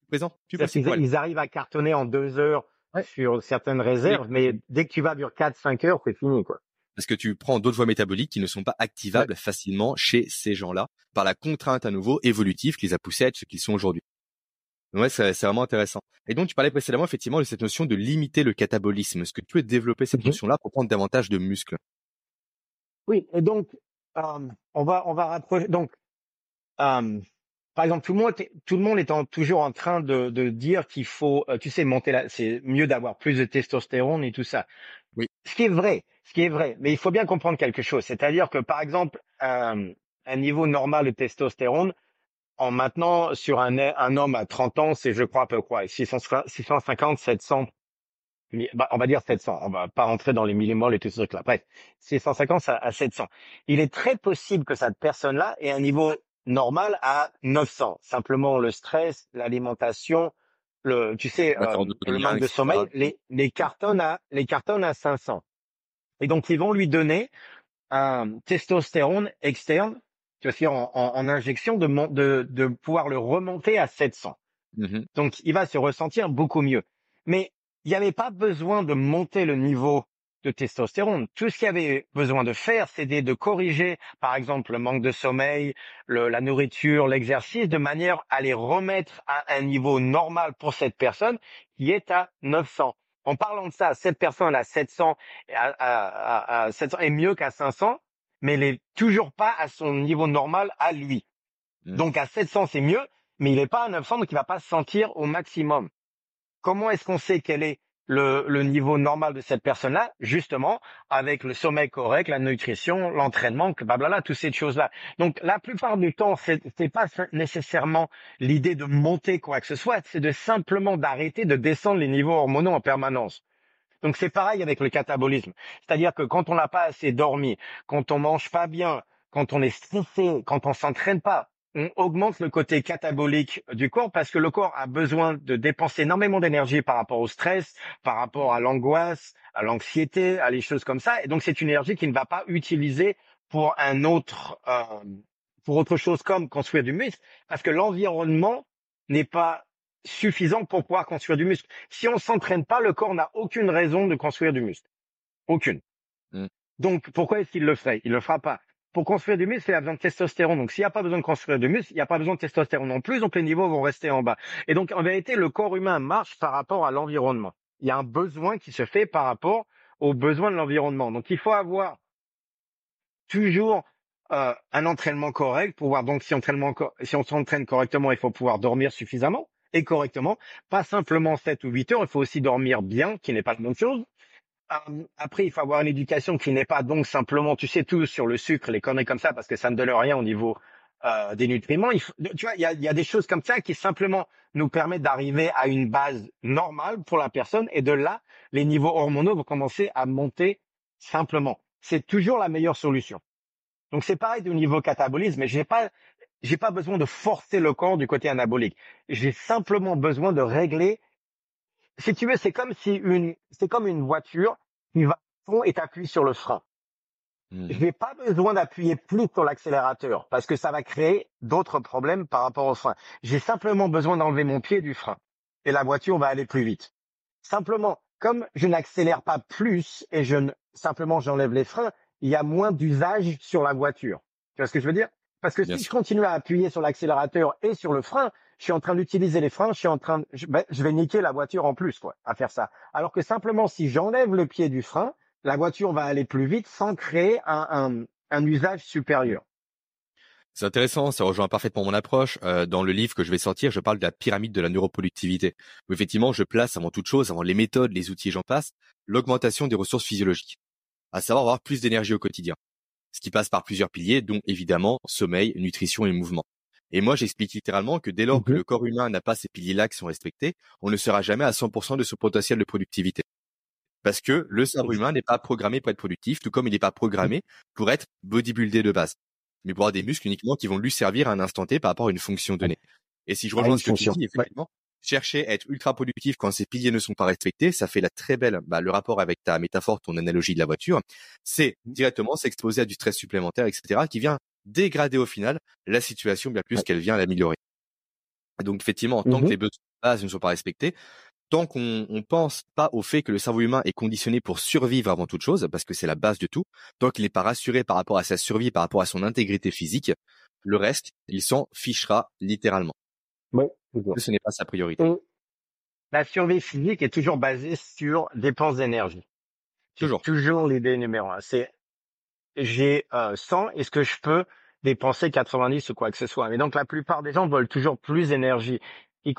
A: Présent.
B: Tu ils, arrivent à cartonner en deux heures sur certaines réserves, mais dès que tu vas sur 4-5 heures, c'est fini quoi
A: parce que tu prends d'autres voies métaboliques qui ne sont pas activables facilement chez ces gens-là par la contrainte à nouveau évolutive qui les a poussés à être ce qu'ils sont aujourd'hui. Ouais, c'est vraiment intéressant. Et donc, tu parlais précédemment effectivement de cette notion de limiter le catabolisme. Est-ce que tu peux développer cette mmh notion-là pour prendre davantage de muscles?
B: Oui, et donc, euh, on va on va rapprocher. Donc, euh, par exemple, tout le monde tout le monde est toujours en train de, de dire qu'il faut, euh, tu sais, monter la. C'est mieux d'avoir plus de testostérone et tout ça.
A: Oui.
B: Ce qui est vrai, ce qui est vrai. Mais il faut bien comprendre quelque chose. C'est-à-dire que, par exemple, un niveau normal de testostérone, en maintenant sur un, un homme à 30 ans, c'est je crois à peu près 650, 700, bah, on va dire 700, on va pas rentrer dans les millimoles et tout ce truc-là. Bref, 650 à 700. Il est très possible que cette personne-là ait un niveau normal à 900. Simplement le stress, l'alimentation, le, tu sais, euh, le manque de sommeil, les, les cartonnes à, les cartonnes à 500. Et donc ils vont lui donner un testostérone externe tu en, en, injection de, de, de, pouvoir le remonter à 700. Mmh Donc, il va se ressentir beaucoup mieux. Mais il n'y avait pas besoin de monter le niveau de testostérone. Tout ce qu'il y avait besoin de faire, c'était de corriger, par exemple, le manque de sommeil, le, la nourriture, l'exercice, de manière à les remettre à un niveau normal pour cette personne qui est à 900. En parlant de ça, cette personne à 700, à, à, à 700 est mieux qu'à 500, mais il n'est toujours pas à son niveau normal à lui. Mmh. Donc à 700, c'est mieux, mais il n'est pas à 900, donc il va pas se sentir au maximum. Comment est-ce qu'on sait quel est le, le niveau normal de cette personne-là? Justement, avec le sommeil correct, la nutrition, l'entraînement, blablabla, toutes ces choses-là. Donc la plupart du temps, c'est n'est pas nécessairement l'idée de monter quoi que ce soit, c'est de simplement d'arrêter de descendre les niveaux hormonaux en permanence. Donc c'est pareil avec le catabolisme. C'est-à-dire que quand on n'a pas assez dormi, quand on mange pas bien, quand on est stressé, quand on s'entraîne pas, on augmente le côté catabolique du corps parce que le corps a besoin de dépenser énormément d'énergie par rapport au stress, par rapport à l'angoisse, à l'anxiété, à les choses comme ça. Et donc c'est une énergie qui ne va pas utiliser pour un autre, euh, pour autre chose comme construire du muscle, parce que l'environnement n'est pas suffisant pour pouvoir construire du muscle. Si on s'entraîne pas, le corps n'a aucune raison de construire du muscle. Aucune. Mm. Donc, pourquoi est-ce qu'il le ferait? Il le fera pas. Pour construire du muscle, il a besoin de testostérone. Donc, s'il n'y a pas besoin de construire du muscle, il n'y a pas besoin de testostérone non plus. Donc, les niveaux vont rester en bas. Et donc, en vérité, le corps humain marche par rapport à l'environnement. Il y a un besoin qui se fait par rapport aux besoins de l'environnement. Donc, il faut avoir toujours euh, un entraînement correct pour voir. Donc, si, entraînement, si on s'entraîne correctement, il faut pouvoir dormir suffisamment et correctement, pas simplement 7 ou 8 heures, il faut aussi dormir bien, qui n'est pas la même chose. Euh, après, il faut avoir une éducation qui n'est pas donc simplement, tu sais, tout sur le sucre, les conneries comme ça, parce que ça ne donne rien au niveau euh, des nutriments. Il tu vois, il y a, y a, des choses comme ça qui simplement nous permettent d'arriver à une base normale pour la personne, et de là, les niveaux hormonaux vont commencer à monter simplement. C'est toujours la meilleure solution. Donc c'est pareil du niveau catabolisme, mais j'ai pas j'ai pas besoin de forcer le corps du côté anabolique. J'ai simplement besoin de régler. Si tu veux, c'est comme si une, c'est comme une voiture qui va fond et t'appuies sur le frein. Mmh. Je n'ai pas besoin d'appuyer plus sur l'accélérateur parce que ça va créer d'autres problèmes par rapport au frein. J'ai simplement besoin d'enlever mon pied du frein et la voiture va aller plus vite. Simplement, comme je n'accélère pas plus et je ne, simplement j'enlève les freins, il y a moins d'usage sur la voiture. Tu vois ce que je veux dire? Parce que si je continue à appuyer sur l'accélérateur et sur le frein, je suis en train d'utiliser les freins, je suis en train, de, je, ben, je, vais niquer la voiture en plus, quoi, à faire ça. Alors que simplement, si j'enlève le pied du frein, la voiture va aller plus vite sans créer un, un, un usage supérieur.
A: C'est intéressant, ça rejoint parfaitement mon approche. Euh, dans le livre que je vais sortir, je parle de la pyramide de la neuroproductivité, où effectivement, je place avant toute chose, avant les méthodes, les outils, j'en passe, l'augmentation des ressources physiologiques, à savoir avoir plus d'énergie au quotidien ce qui passe par plusieurs piliers, dont évidemment sommeil, nutrition et mouvement. Et moi, j'explique littéralement que dès lors que le corps humain n'a pas ces piliers-là qui sont respectés, on ne sera jamais à 100% de son potentiel de productivité. Parce que le cerveau humain n'est pas programmé pour être productif, tout comme il n'est pas programmé pour être bodybuildé de base, mais pour avoir des muscles uniquement qui vont lui servir à un instant T par rapport à une fonction donnée. Et si je rejoins ce que tu dis, effectivement, chercher à être ultra productif quand ces piliers ne sont pas respectés, ça fait la très belle, bah, le rapport avec ta métaphore, ton analogie de la voiture, c'est mmh. directement s'exposer à du stress supplémentaire, etc., qui vient dégrader au final la situation bien plus qu'elle vient l'améliorer. Donc effectivement, tant que mmh les besoins de base ne sont pas respectés, tant qu'on ne pense pas au fait que le cerveau humain est conditionné pour survivre avant toute chose, parce que c'est la base de tout, tant qu'il n'est pas rassuré par rapport à sa survie, par rapport à son intégrité physique, le reste, il s'en fichera littéralement.
B: Oui,
A: ce n'est pas sa priorité.
B: la survie physique est toujours basée sur dépenses d'énergie.
A: Toujours.
B: Toujours l'idée numéro un. C'est j'ai 100, euh, est-ce que je peux dépenser 90 ou quoi que ce soit? Mais donc la plupart des gens veulent toujours plus d'énergie. il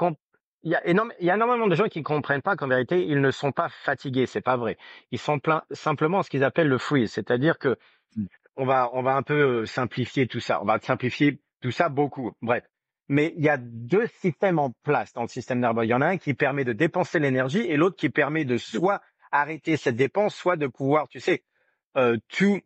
B: y a énormément de gens qui ne comprennent pas qu'en vérité ils ne sont pas fatigués. C'est pas vrai. Ils sont plein, simplement ce qu'ils appellent le freeze, c'est-à-dire que mmh. on va on va un peu euh, simplifier tout ça. On va simplifier tout ça beaucoup. Bref. Mais il y a deux systèmes en place dans le système nerveux. Il y en a un qui permet de dépenser l'énergie et l'autre qui permet de soit arrêter cette dépense, soit de pouvoir, tu sais, euh, tout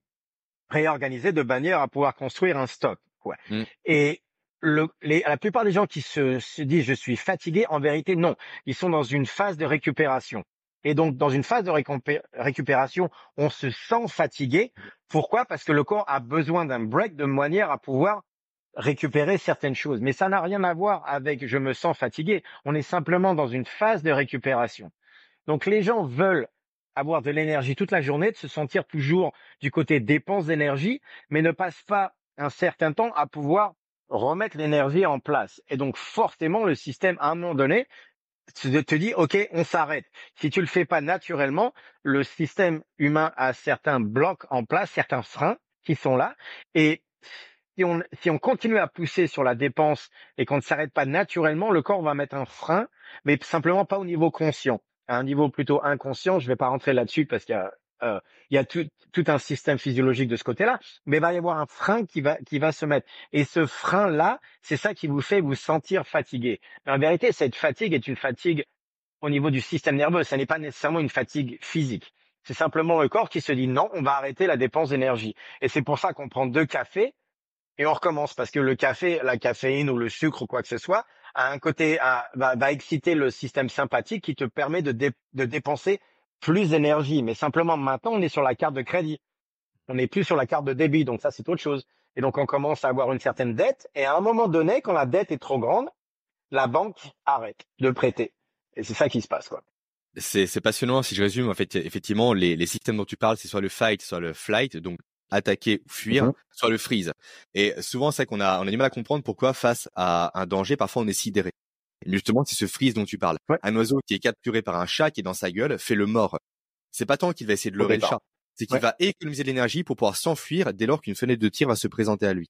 B: réorganiser de manière à pouvoir construire un stock. Quoi. Mmh. Et le, les, la plupart des gens qui se, se disent je suis fatigué, en vérité non, ils sont dans une phase de récupération. Et donc dans une phase de récupération, on se sent fatigué. Pourquoi? Parce que le corps a besoin d'un break de manière à pouvoir récupérer certaines choses. Mais ça n'a rien à voir avec je me sens fatigué. On est simplement dans une phase de récupération. Donc les gens veulent avoir de l'énergie toute la journée, de se sentir toujours du côté dépense d'énergie, mais ne passe pas un certain temps à pouvoir remettre l'énergie en place. Et donc forcément, le système, à un moment donné, te dit, OK, on s'arrête. Si tu le fais pas naturellement, le système humain a certains blocs en place, certains freins qui sont là. Et si on, si on continue à pousser sur la dépense et qu'on ne s'arrête pas naturellement, le corps va mettre un frein, mais simplement pas au niveau conscient à un niveau plutôt inconscient. Je ne vais pas rentrer là-dessus parce qu'il y a, euh, il y a tout, tout, un système physiologique de ce côté-là, mais il va y avoir un frein qui va, qui va se mettre. Et ce frein-là, c'est ça qui vous fait vous sentir fatigué. En vérité, cette fatigue est une fatigue au niveau du système nerveux. Ça n'est pas nécessairement une fatigue physique. C'est simplement le corps qui se dit non, on va arrêter la dépense d'énergie. Et c'est pour ça qu'on prend deux cafés et on recommence parce que le café, la caféine ou le sucre ou quoi que ce soit, a un côté va, exciter le système sympathique qui te permet de, dépenser plus d'énergie. Mais simplement maintenant, on est sur la carte de crédit. On n'est plus sur la carte de débit, donc ça c'est autre chose. Et donc on commence à avoir une certaine dette. Et à un moment donné, quand la dette est trop grande, la banque arrête de prêter. Et c'est ça qui se passe, quoi.
A: C'est passionnant. Si je résume, en fait, effectivement, les, les systèmes dont tu parles, c'est soit le fight, soit le flight. Donc attaquer ou fuir, mmh soit le freeze. Et souvent, c'est qu'on a, on a du mal à comprendre pourquoi face à un danger, parfois on est sidéré. Et justement, c'est ce freeze dont tu parles. Un oiseau qui est capturé par un chat qui est dans sa gueule fait le mort. C'est pas tant qu'il va essayer de leurrer le chat, c'est qu'il va économiser de l'énergie pour pouvoir s'enfuir dès lors qu'une fenêtre de tir va se présenter à lui.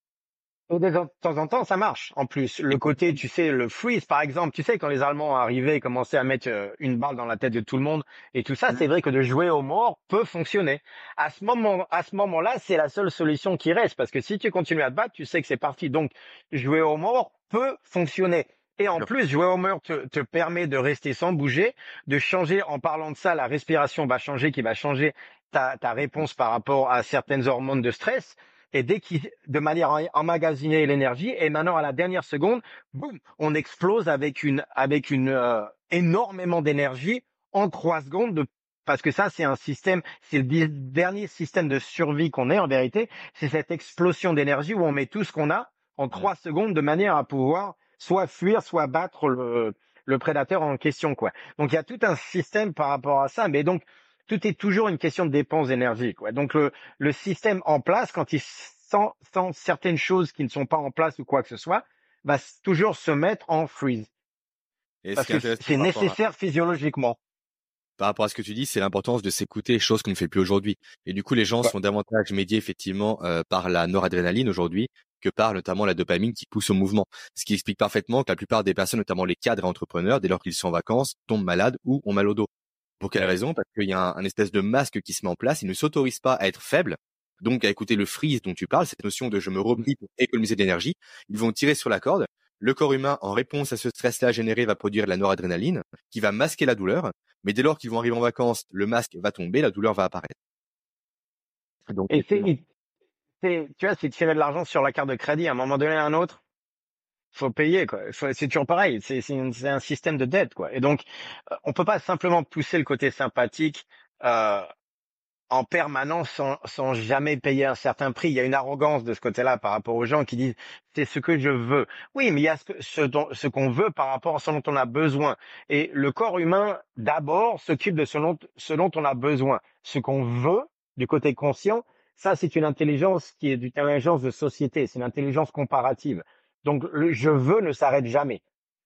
B: Et de temps en temps, ça marche. En plus, le côté, tu sais, le freeze, par exemple, tu sais, quand les Allemands arrivaient et commençaient à mettre euh, une balle dans la tête de tout le monde et tout ça, mmh. c'est vrai que de jouer au mort peut fonctionner. À ce moment, à ce moment-là, c'est la seule solution qui reste parce que si tu continues à te battre, tu sais que c'est parti. Donc, jouer au mort peut fonctionner. Et en plus, jouer au mort te, te, permet de rester sans bouger, de changer, en parlant de ça, la respiration va changer, qui va changer ta, ta réponse par rapport à certaines hormones de stress et dès qu'il, de manière à emmagasiner l'énergie, et maintenant à la dernière seconde, boum, on explose avec une, avec une euh, énormément d'énergie en trois secondes de parce que ça, c'est un système, c'est le dernier système de survie qu'on ait en vérité. C'est cette explosion d'énergie où on met tout ce qu'on a en trois secondes de manière à pouvoir soit fuir, soit battre le, le prédateur en question, quoi. Donc il y a tout un système par rapport à ça. Mais donc tout est toujours une question de dépense d'énergie. Quoi. Donc le, le système en place, quand il sent, sent, certaines choses qui ne sont pas en place ou quoi que ce soit, va toujours se mettre en freeze. Parce que c'est nécessaire physiologiquement.
A: Par rapport à ce que tu dis, c'est l'importance de s'écouter, chose qu'on ne fait plus aujourd'hui. Et du coup, les gens sont davantage médiés effectivement euh, par la noradrénaline aujourd'hui que par notamment la dopamine qui pousse au mouvement. Ce qui explique parfaitement que la plupart des personnes, notamment les cadres et entrepreneurs, dès lors qu'ils sont en vacances, tombent malades ou ont mal au dos. Pour quelle raison? Parce qu'il y a un, espèce de masque qui se met en place. Ils ne s'autorisent pas à être faibles, donc à écouter le freeze dont tu parles, cette notion de je me replie pour économiser de l'énergie. Ils vont tirer sur la corde. Le corps humain, en réponse à ce stress-là généré, va produire la noradrénaline qui va masquer la douleur. Mais dès lors qu'ils vont arriver en vacances, le masque va tomber, la douleur va apparaître.
B: Donc, et c'est, tu vois, c'est tirer de l'argent sur la carte de crédit à un moment donné à un autre. Faut payer quoi. C'est toujours pareil. C'est un système de dette quoi. Et donc, euh, on peut pas simplement pousser le côté sympathique euh, en permanence sans, sans jamais payer un certain prix. Il y a une arrogance de ce côté-là par rapport aux gens qui disent c'est ce que je veux. Oui, mais il y a ce, ce, ce qu'on veut par rapport à ce dont on a besoin. Et le corps humain d'abord s'occupe de ce dont, ce dont on a besoin. Ce qu'on veut du côté conscient, ça c'est une intelligence qui est une intelligence de société. C'est une intelligence comparative. Donc le je veux ne s'arrête jamais.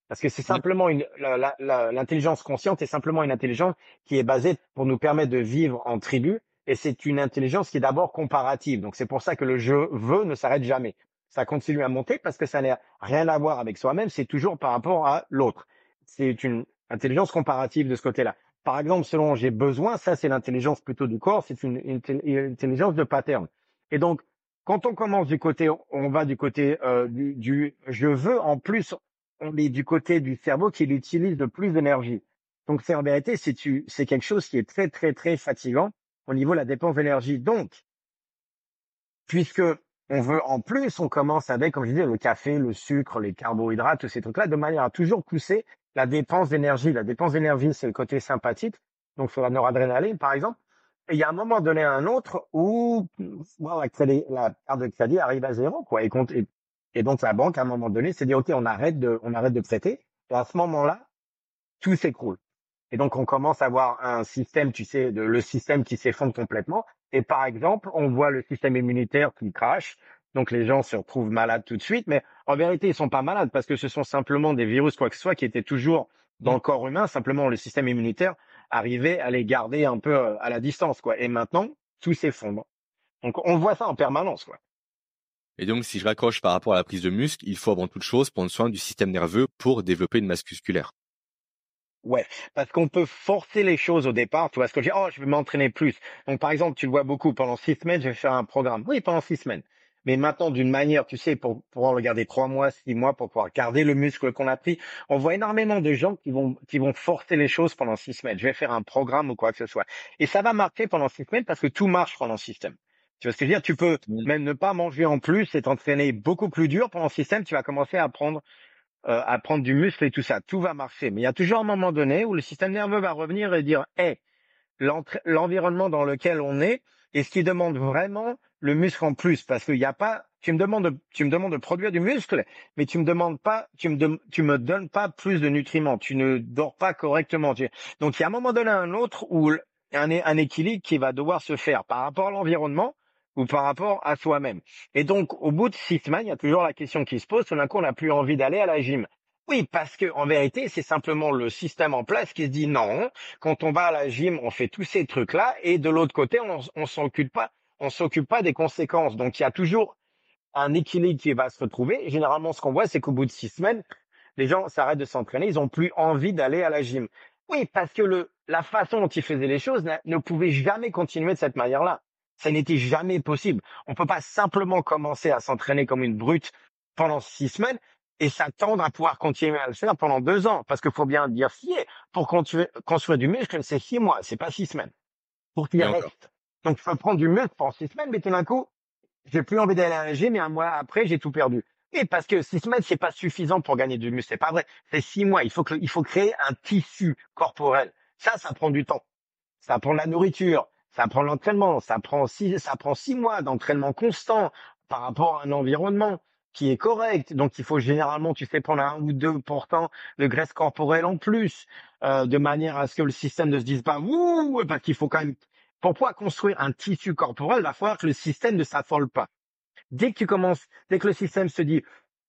B: Parce que c'est simplement une l'intelligence consciente est simplement une intelligence qui est basée pour nous permettre de vivre en tribu et c'est une intelligence qui est d'abord comparative. Donc c'est pour ça que le je veux ne s'arrête jamais. Ça continue à monter parce que ça n'a rien à voir avec soi-même, c'est toujours par rapport à l'autre. C'est une intelligence comparative de ce côté-là. Par exemple, selon j'ai besoin, ça c'est l'intelligence plutôt du corps, c'est une, une, intelligence de pattern. Et donc quand on commence du côté, on va du côté euh, du, je veux, en plus, on est du côté du cerveau qui utilise de plus d'énergie. Donc c'est en vérité, c'est c'est quelque chose qui est très très très fatigant au niveau de la dépense d'énergie. Donc, puisque on veut en plus, on commence avec, comme je disais, le café, le sucre, les carbohydrates, tous ces trucs-là, de manière à toujours pousser la dépense d'énergie. La dépense d'énergie, c'est le côté sympathique, donc sur la noradrénaline, par exemple. Il y a un moment donné un autre où la, carte de crédit arrive à zéro, quoi. Et, donc la banque, à un moment donné, s'est dit, OK, on arrête de, on arrête de prêter. Et à ce moment-là, tout s'écroule. Et donc on commence à avoir un système, tu sais, le système qui s'effondre complètement. Et par exemple, on voit le système immunitaire qui crache. Donc les gens se retrouvent malades tout de suite, mais en vérité, ils sont pas malades parce que ce sont simplement des virus, quoi que ce soit, qui étaient toujours dans le corps humain. Simplement, le système immunitaire arriver à les garder un peu euh, à la distance, quoi. Et maintenant, tout s'effondre. Donc, on voit ça en permanence, quoi.
A: Et donc, si je raccroche par rapport à la prise de muscle, il faut avant toute chose prendre soin du système nerveux pour développer une masse musculaire.
B: Ouais, parce qu'on peut forcer les choses au départ. Tu vois ce que je dis Oh, je vais m'entraîner plus. Donc, par exemple, tu le vois beaucoup. Pendant six semaines, je vais faire un programme. Oui, pendant six semaines mais maintenant d'une manière, tu sais, pour pouvoir le garder trois mois, six mois, pour pouvoir garder le muscle qu'on a pris. On voit énormément de gens qui vont qui vont forcer les choses pendant six semaines. Je vais faire un programme ou quoi que ce soit, et ça va marcher pendant six semaines parce que tout marche pendant le système. Tu vois ce que je veux dire? Tu peux même ne pas manger en plus et t'entraîner beaucoup plus dur pendant le système. Tu vas commencer à prendre euh, à prendre du muscle et tout ça. Tout va marcher, mais il y a toujours un moment donné où le système nerveux va revenir et dire, hé, l'environnement dans lequel on est, et ce qui demande vraiment le muscle en plus parce qu'il n'y a pas tu me demandes de, tu me demandes de produire du muscle mais tu me demandes pas tu me tu me donnes pas plus de nutriments. Tu ne dors pas correctement. Donc il y a un moment donné un autre où un, un équilibre qui va devoir se faire par rapport à l'environnement ou par rapport à soi-même. Et donc au bout de six semaines il y a toujours la question qui se pose. Tout d'un coup on n'a plus envie d'aller à la gym. Oui, parce que en vérité, c'est simplement le système en place qui se dit non. Quand on va à la gym, on fait tous ces trucs-là, et de l'autre côté, on, on s'occupe pas on s'occupe pas des conséquences. Donc il y a toujours un équilibre qui va se retrouver. généralement, ce qu'on voit, c'est qu'au bout de six semaines, les gens s'arrêtent de s'entraîner, ils ont plus envie d'aller à la gym. Oui, parce que le, la façon dont ils faisaient les choses ne pouvait jamais continuer de cette manière-là. Ça n'était jamais possible. On peut pas simplement commencer à s'entraîner comme une brute pendant six semaines et s'attendre à pouvoir continuer à le faire pendant deux ans. Parce qu'il faut bien dire si pour construire, construire du muscle, c'est six mois, c'est pas six semaines. Pour qu'il reste. Donc, je peux prendre du muscle pendant six semaines, mais tout d'un coup, j'ai plus envie d'aller à la mais un mois après, j'ai tout perdu. Et parce que six semaines, c'est pas suffisant pour gagner du muscle. C'est pas vrai. C'est six mois. Il faut que, il faut créer un tissu corporel. Ça, ça prend du temps. Ça prend de la nourriture. Ça prend l'entraînement. Ça prend six, ça prend six mois d'entraînement constant par rapport à un environnement qui est correct. Donc, il faut généralement, tu sais, prendre un ou deux pourtant de graisse corporelle en plus, euh, de manière à ce que le système ne se dise pas, ouh, parce qu'il faut quand même pour pouvoir construire un tissu corporel, il va falloir que le système ne s'affole pas. Dès que tu commences, dès que le système se dit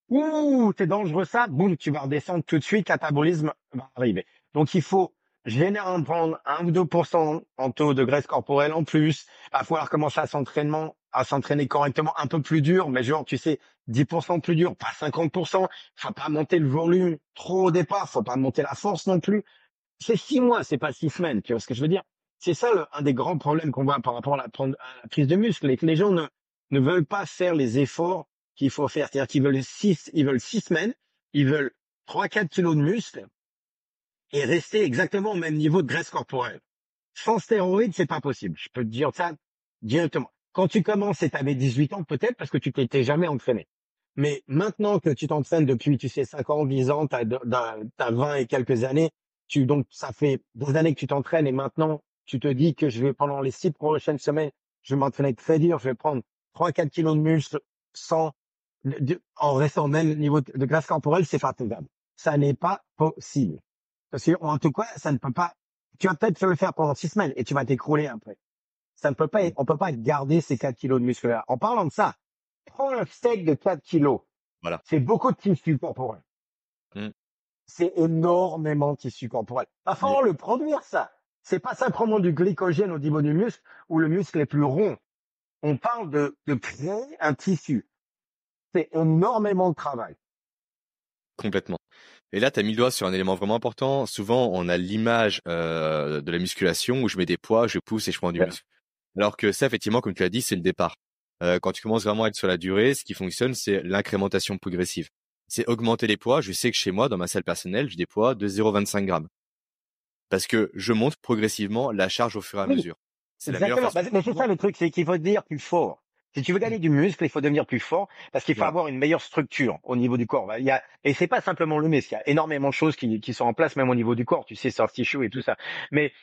B: ouh, c'est dangereux ça, boum, tu vas redescendre tout de suite, catabolisme va arriver. Donc il faut généralement prendre 1 ou 2% en taux de graisse corporelle en plus. Il va falloir commencer à s'entraînement, à s'entraîner correctement un peu plus dur, mais genre, tu sais, 10% plus dur, pas 50%. Faut pas monter le volume trop au départ, faut pas monter la force non plus. C'est six mois, c'est pas six semaines, tu vois ce que je veux dire? C'est ça le, un des grands problèmes qu'on voit par rapport à la, prise de muscle, et que les gens ne, ne veulent pas faire les efforts qu'il faut faire. C'est-à-dire qu'ils veulent six, ils veulent six semaines, ils veulent trois, quatre kilos de muscle et rester exactement au même niveau de graisse corporelle. Sans stéroïdes, c'est pas possible. Je peux te dire ça directement. Quand tu commences et tu avais 18 ans, peut-être parce que tu t'étais jamais entraîné. Mais maintenant que tu t'entraînes depuis, tu sais, 5 ans, 10 ans, t'as, t'as 20 et quelques années, tu, donc, ça fait des années que tu t'entraînes et maintenant, tu te dis que je vais, pendant les six prochaines semaines, je vais m'entraîner très dur, je vais prendre 3, 4 kilos de muscle sans, en restant au même niveau de graisse corporelle, c'est pas faisable. Ça n'est pas possible. Parce que, en tout cas, ça ne peut pas, tu vas peut-être le faire pendant six semaines et tu vas t'écrouler après. Ça ne peut pas, on peut pas garder ces 4 kilos de muscle là. En parlant de ça, prends un steak de 4 kilos.
A: Voilà.
B: C'est beaucoup de tissu corporel.
A: Mm.
B: C'est énormément de tissu corporel. Va falloir le produire, ça. C'est pas simplement du glycogène au niveau du muscle où le muscle est plus rond. On parle de, de créer un tissu. C'est énormément de travail.
A: Complètement. Et là, tu as mis le doigt sur un élément vraiment important. Souvent, on a l'image euh, de la musculation où je mets des poids, je pousse et je prends du
B: Ouais.
A: muscle. Alors que ça, effectivement, comme tu as dit, c'est le départ. Euh, quand tu commences vraiment à être sur la durée, ce qui fonctionne, c'est l'incrémentation progressive. C'est augmenter les poids. Je sais que chez moi, dans ma salle personnelle, j'ai des poids de 0,25 grammes. Parce que je monte progressivement la charge au fur et à
B: Oui,
A: mesure. C'est la meilleure façon.
B: Bah, mais c'est ça le truc, c'est qu'il faut devenir plus fort. Si tu veux gagner du muscle, il faut devenir plus fort parce qu'il faut avoir une meilleure structure au niveau du corps. Il y a, et c'est pas simplement le muscle, il y a énormément de choses qui, qui sont en place même au niveau du corps, tu sais, soft tissue et tout ça. Mais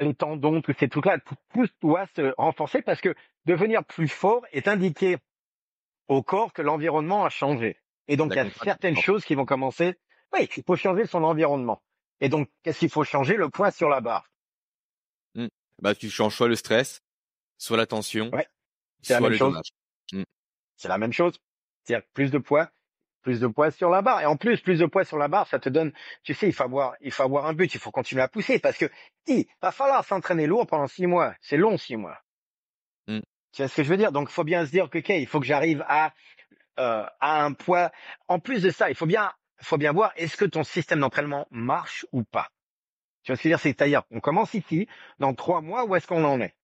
B: les tendons, tous ces trucs-là, tout, tout doit se renforcer parce que devenir plus fort est indiqué au corps que l'environnement a changé. Et donc, il y a certaines choses qui vont commencer. Oui, il faut changer son environnement. Et donc, qu'est-ce qu'il faut changer? Le poids sur la barre?
A: Bah, tu changes soit le stress, soit la tension,
B: Ouais, c'est la
A: soit
B: même
A: le
B: chose.
A: dosage.
B: C'est la même chose. C'est-à-dire plus de poids, plus de poids sur la barre. Et en plus, plus de poids sur la barre, ça te donne, tu sais, il faut avoir, il faut avoir un but, il faut continuer à pousser parce que il va falloir s'entraîner lourd pendant six mois. C'est long, six mois.
A: Mm.
B: Tu vois ce que je veux dire? Donc, il faut bien se dire que, ok, il faut que j'arrive à, euh, à un poids. En plus de ça, il faut bien, faut bien voir, est-ce que ton système d'entraînement marche ou pas? Tu vois ce que je veux dire? C'est-à-dire, on commence ici, dans trois mois, où est-ce qu'on en est?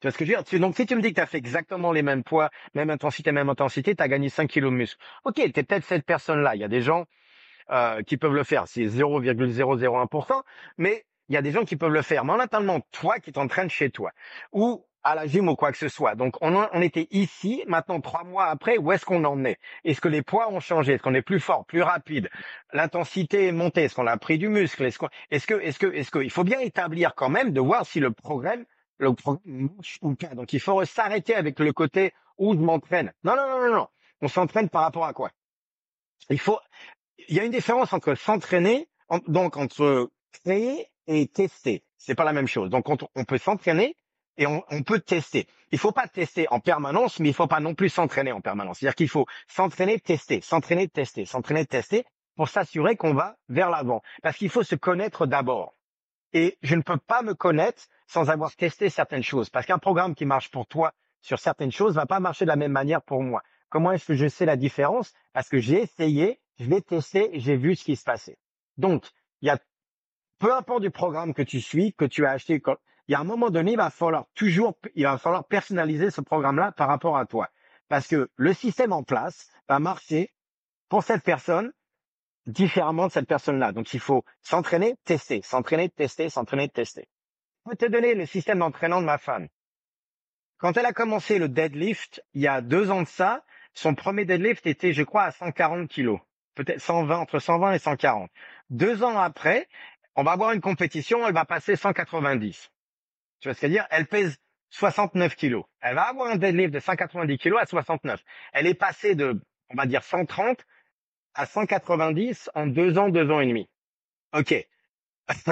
B: Tu vois ce que je veux dire? Donc, si tu me dis que tu as fait exactement les mêmes poids, même intensité, même intensité, tu as gagné 5 kilos de muscle. Ok, tu es peut-être cette personne-là. Il y a des gens euh, qui peuvent le faire. C'est 0,001%, mais il y a des gens qui peuvent le faire. Mais en attendant, toi qui t'entraînes chez toi ou à la gym ou quoi que ce soit. Donc, on, on était ici. Maintenant, trois mois après, où est-ce qu'on en est? Est-ce que les poids ont changé? Est-ce qu'on est plus fort, plus rapide? L'intensité est montée? Est-ce qu'on a pris du muscle? Est-ce qu'on- est-ce que, est-ce que, est-ce que, il faut bien établir quand même de voir si le programme le programme marche ou pas. Donc, il faut s'arrêter avec le côté où je m'entraîne. Non, non, non, non, non. On s'entraîne par rapport à quoi? Il faut. Il y a une différence entre s'entraîner, en- donc entre créer et tester. C'est pas la même chose. Donc, on, on peut s'entraîner et on, on peut tester. Il faut pas tester en permanence, mais il faut pas non plus s'entraîner en permanence. C'est-à-dire qu'il faut s'entraîner, tester, s'entraîner, tester, s'entraîner, tester pour s'assurer qu'on va vers l'avant. Parce qu'il faut se connaître d'abord. Et je ne peux pas me connaître sans avoir testé certaines choses. Parce qu'un programme qui marche pour toi sur certaines choses va pas marcher de la même manière pour moi. Comment est-ce que je sais la différence? Parce que j'ai essayé, je l'ai testé j'ai vu ce qui se passait. Donc, il y a peu importe du programme que tu suis, que tu as acheté, il y a un moment donné, il va falloir toujours, il va falloir personnaliser ce programme-là par rapport à toi. Parce que le système en place va marcher pour cette personne différemment de cette personne-là. Donc, il faut s'entraîner, tester, s'entraîner, tester, s'entraîner, tester. Je peux te donner le système d'entraînement de ma femme. Quand elle a commencé le deadlift, il y a deux ans de ça, son premier deadlift était, je crois, à 140 kilos. Peut-être 120, entre 120 et 140. Deux ans après, on va avoir une compétition, elle va passer 190. Tu vois ce que je veux dire? Elle pèse 69 kilos. Elle va avoir un deadlift de 190 kilos à 69. Elle est passée de, on va dire, 130 à 190 en deux ans, deux ans et demi. OK.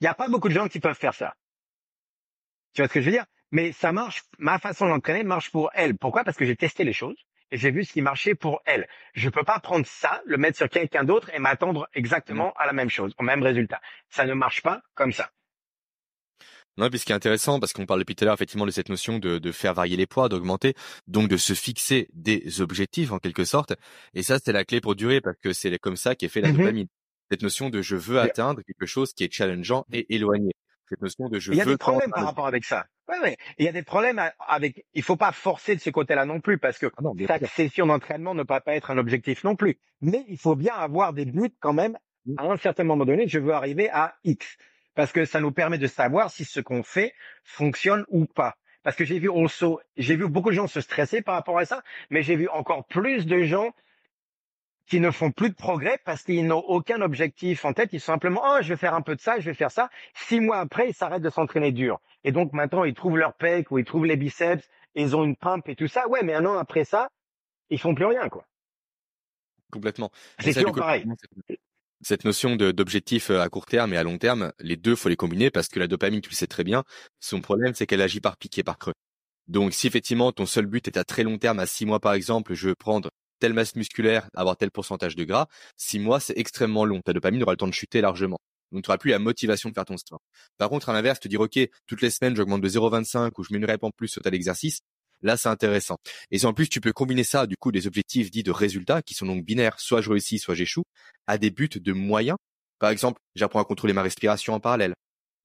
B: Il n'y a pas beaucoup de gens qui peuvent faire ça. Tu vois ce que je veux dire? Mais ça marche, ma façon d'entraîner marche pour elle. Pourquoi? Parce que j'ai testé les choses et j'ai vu ce qui marchait pour elle. Je peux pas prendre ça, le mettre sur quelqu'un d'autre et m'attendre exactement à la même chose, au même résultat. Ça ne marche pas comme ça.
A: Non, puis ce qui est intéressant, parce qu'on parle depuis tout à l'heure effectivement de cette notion de, de faire varier les poids, d'augmenter, donc de se fixer des objectifs en quelque sorte. Et ça, c'est la clé pour durer, parce que c'est comme ça qu'est fait la
B: Mhm.
A: dopamine. Cette notion de je veux atteindre quelque chose qui est challengeant et éloigné. Cette notion de je
B: Il y a
A: veux
B: des problèmes par rapport avec ça. Ouais, ouais. Il y a des problèmes avec. Il faut pas forcer de ce côté-là non plus, parce que
A: Ah non,
B: chaque session d'entraînement ne peut pas être un objectif non plus. Mais il faut bien avoir des buts quand même. À un certain moment donné, je veux arriver à X, parce que ça nous permet de savoir si ce qu'on fait fonctionne ou pas. parce que j'ai vu also, j'ai vu beaucoup de gens se stresser par rapport à ça, mais j'ai vu encore plus de gens qui ne font plus de progrès parce qu'ils n'ont aucun objectif en tête. Ils sont simplement, oh, je vais faire un peu de ça, je vais faire ça. Six mois après, ils s'arrêtent de s'entraîner dur. Et donc maintenant, ils trouvent leur pec ou ils trouvent les biceps, et ils ont une pump et tout ça. Ouais, mais un an après ça, ils font plus rien, quoi.
A: Complètement.
B: C'est toujours pareil.
A: Cette notion d'objectif euh, à court terme et à long terme, les deux, faut les combiner parce que la dopamine, tu le sais très bien, son problème, c'est qu'elle agit par piqué, par creux. Donc, si effectivement ton seul but est à très long terme, à six mois par exemple, je veux prendre telle masse musculaire, avoir tel pourcentage de gras, six mois, c'est extrêmement long. Ta dopamine aura le temps de chuter largement. Donc, tu n'auras plus la motivation de faire ton sport. Par contre, à l'inverse, te dire, OK, toutes les semaines, j'augmente de 0,25 ou je mets une en plus au tel exercice, là, c'est intéressant. Et en plus, tu peux combiner ça, du coup, des objectifs dits de résultats, qui sont donc binaires, soit je réussis, soit j'échoue, à des buts de moyens. Par exemple, j'apprends à contrôler ma respiration en parallèle.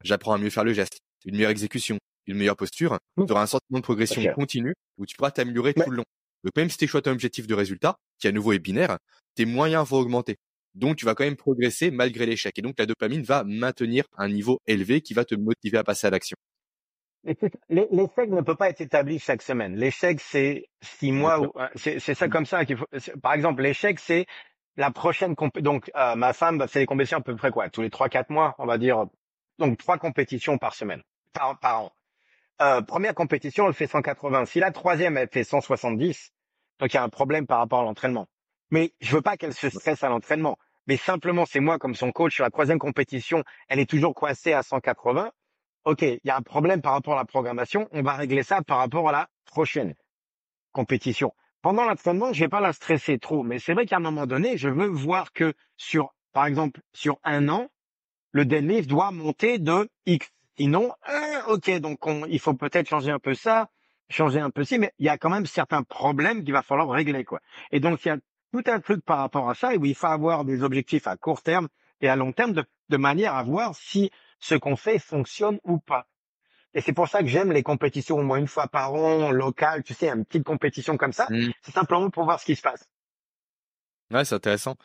A: J'apprends à mieux faire le geste, une meilleure exécution, une meilleure posture. Mmh. Tu auras un sentiment de progression continue où tu pourras t'améliorer tout le long. Donc même si tu choisis un objectif de résultat, qui à nouveau est binaire, tes moyens vont augmenter. Donc tu vas quand même progresser malgré l'échec. Et donc la dopamine va maintenir un niveau élevé qui va te motiver à passer à l'action.
B: L'échec ne peut pas être établi chaque semaine. L'échec, c'est six mois. Ou, c'est ça comme ça qu'il faut. Par exemple, l'échec, c'est la prochaine donc euh, ma femme fait des compétitions à peu près quoi? Tous les trois quatre mois, on va dire. Donc trois compétitions par semaine, par, par an. Euh, première compétition, elle fait 180. Si la troisième, elle fait 170, donc il y a un problème par rapport à l'entraînement. Mais je veux pas qu'elle se stresse à l'entraînement. Mais simplement, c'est moi comme son coach sur la troisième compétition, elle est toujours coincée à 180. Ok, il y a un problème par rapport à la programmation. On va régler ça par rapport à la prochaine compétition. Pendant l'entraînement, je vais pas la stresser trop, mais c'est vrai qu'à un moment donné, je veux voir que sur, par exemple, sur un an, le deadlift doit monter de X. Sinon, euh, ok, donc il faut peut-être changer un peu ça, changer un peu ci, mais il y a quand même certains problèmes qu'il va falloir régler, quoi. Et donc il y a tout un truc par rapport à ça, et où il faut avoir des objectifs à court terme et à long terme de manière à voir si ce qu'on fait fonctionne ou pas. Et c'est pour ça que j'aime les compétitions au moins une fois par an, locales, tu sais, une petite compétition comme ça. Mmh. C'est simplement pour voir ce qui se passe.
A: Ouais, c'est intéressant.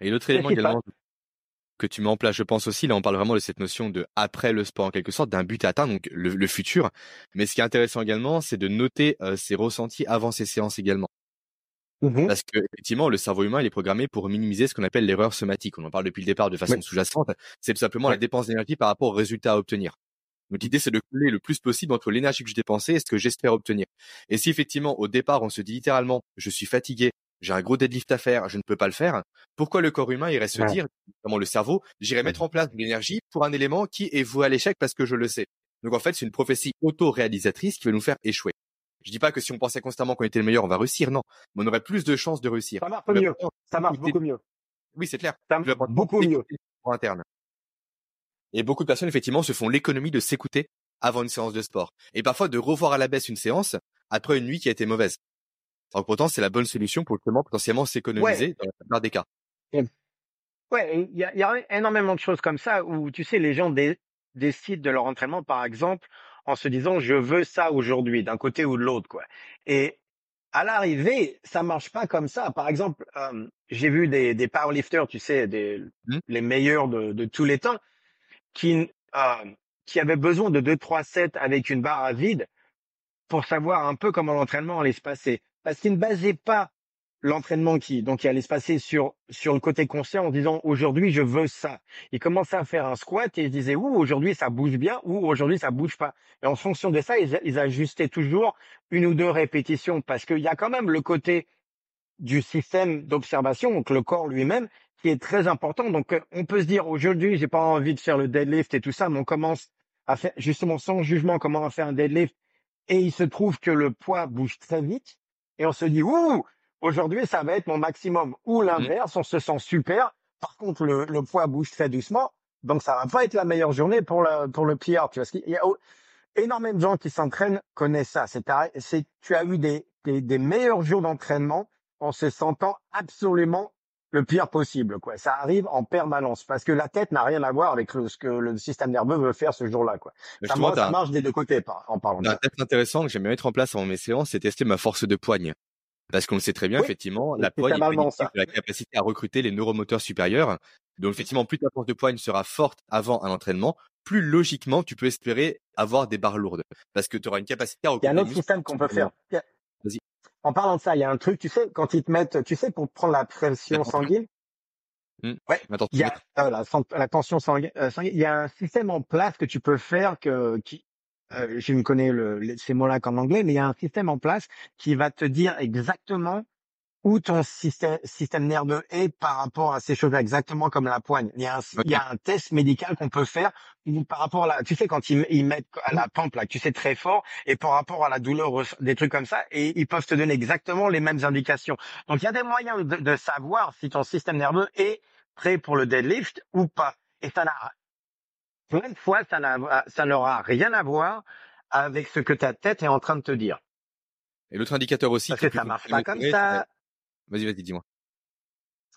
A: Et l'autre élément également que tu mets en place, je pense aussi, là on parle vraiment de cette notion de après le sport en quelque sorte, d'un but à atteindre, donc le, futur. Mais ce qui est intéressant également, c'est de noter euh, ses ressentis avant ces séances également. Mmh Parce que effectivement, le cerveau humain il est programmé pour minimiser ce qu'on appelle l'erreur somatique. On en parle depuis le départ de façon sous-jacente. C'est tout simplement la dépense d'énergie par rapport au résultat à obtenir. Donc l'idée c'est de coller le plus possible entre l'énergie que je dépensais et ce que j'espère obtenir. Et si effectivement au départ on se dit littéralement je suis fatigué, j'ai un gros deadlift à faire, je ne peux pas le faire, pourquoi le corps humain irait se dire, notamment le cerveau, j'irai mettre en place de l'énergie pour un élément qui est voué à l'échec parce que je le sais. Donc en fait c'est une prophétie auto-réalisatrice qui va nous faire échouer. Je dis pas que si on pensait constamment qu'on était le meilleur, on va réussir. Non, mais on aurait plus de chances de réussir.
B: Ça marche mieux. Ça marche beaucoup mieux.
A: Oui, c'est clair.
B: Ça marche beaucoup mieux.
A: Interne. Et beaucoup de personnes, effectivement, se font l'économie de s'écouter avant une séance de sport. Et parfois de revoir à la baisse une séance après une nuit qui a été mauvaise. Alors pourtant, c'est la bonne solution pour justement potentiellement s'économiser dans la plupart des cas.
B: Ouais, il y a, y a, énormément de choses comme ça où, tu sais, les gens décident de leur entraînement, par exemple, en se disant je veux ça aujourd'hui d'un côté ou de l'autre quoi. Et à l'arrivée, ça marche pas comme ça. Par exemple, euh, j'ai vu des, des powerlifters, tu sais, des, mmh. les meilleurs de, de, tous les temps, qui euh, qui avaient besoin de deux trois sets avec une barre à vide pour savoir un peu comment l'entraînement allait se passer, parce qu'ils ne basaient pas l'entraînement qui donc il allait se passer sur sur le côté conscient en disant aujourd'hui je veux ça. Il commençait à faire un squat et il disait ouh aujourd'hui ça bouge bien ou aujourd'hui ça bouge pas. Et en fonction de ça, ils, ajustaient toujours une ou deux répétitions parce qu'il y a quand même le côté du système d'observation, donc le corps lui-même, qui est très important. Donc euh, on peut se dire aujourd'hui j'ai pas envie de faire le deadlift et tout ça, mais on commence à faire justement sans jugement comment faire un deadlift et il se trouve que le poids bouge très vite et on se dit ouh Aujourd'hui, ça va être mon maximum. Ou mmh. l'inverse, on se sent super. Par contre, le, le, poids bouge très doucement. Donc, ça va pas être la meilleure journée pour le, pour le PR. Tu vois, il y a énormément de gens qui s'entraînent connaissent ça. C'est, c'est, tu as eu des, des, des meilleurs jours d'entraînement en se sentant absolument le pire possible. Quoi. Ça arrive en permanence parce que la tête n'a rien à voir avec ce que le système nerveux veut faire ce jour-là. Quoi. Ça, marche, des deux côtés en parlant.
A: Un test intéressant que j'aime bien mettre en place avant mes séances, c'est tester ma force de poigne. Parce qu'on le sait très bien, effectivement, la poigne est la capacité à recruter les neuromoteurs supérieurs. Donc, effectivement, plus ta force de poigne sera forte avant un entraînement, plus logiquement tu peux espérer avoir des barres lourdes. Parce que tu auras une capacité à
B: Il y a un autre système qu'on peut faire.
A: Vas-y.
B: En parlant de ça, il y a un truc, tu sais, quand ils te mettent, tu sais, pour prendre la pression sanguine,
A: Hmm.
B: Ouais.
A: Attends,
B: il y a euh, la tension sanguine, euh, sanguine, il y a un système en place que tu peux faire que qui euh, je ne connais le, les- ces mots-là qu'en anglais, mais il y a un système en place qui va te dire exactement où ton système, système nerveux est par rapport à ces choses-là, exactement comme la poigne. Il y a un, il y a un test médical qu'on peut faire par rapport à la, tu sais, quand ils, ils mettent à la pompe, là, tu sais, très fort, et par rapport à la douleur, des trucs comme ça, et ils peuvent te donner exactement les mêmes indications. Donc, il y a des moyens de, de savoir si ton système nerveux est prêt pour le deadlift ou pas. Et ça n'a, plein de fois, ça n'a, ça n'aura rien à voir avec ce que ta tête est en train de te dire.
A: Et l'autre indicateur aussi.
B: Parce que ça marche pas comme ça.
A: Vas-y, vas-y, dis-moi.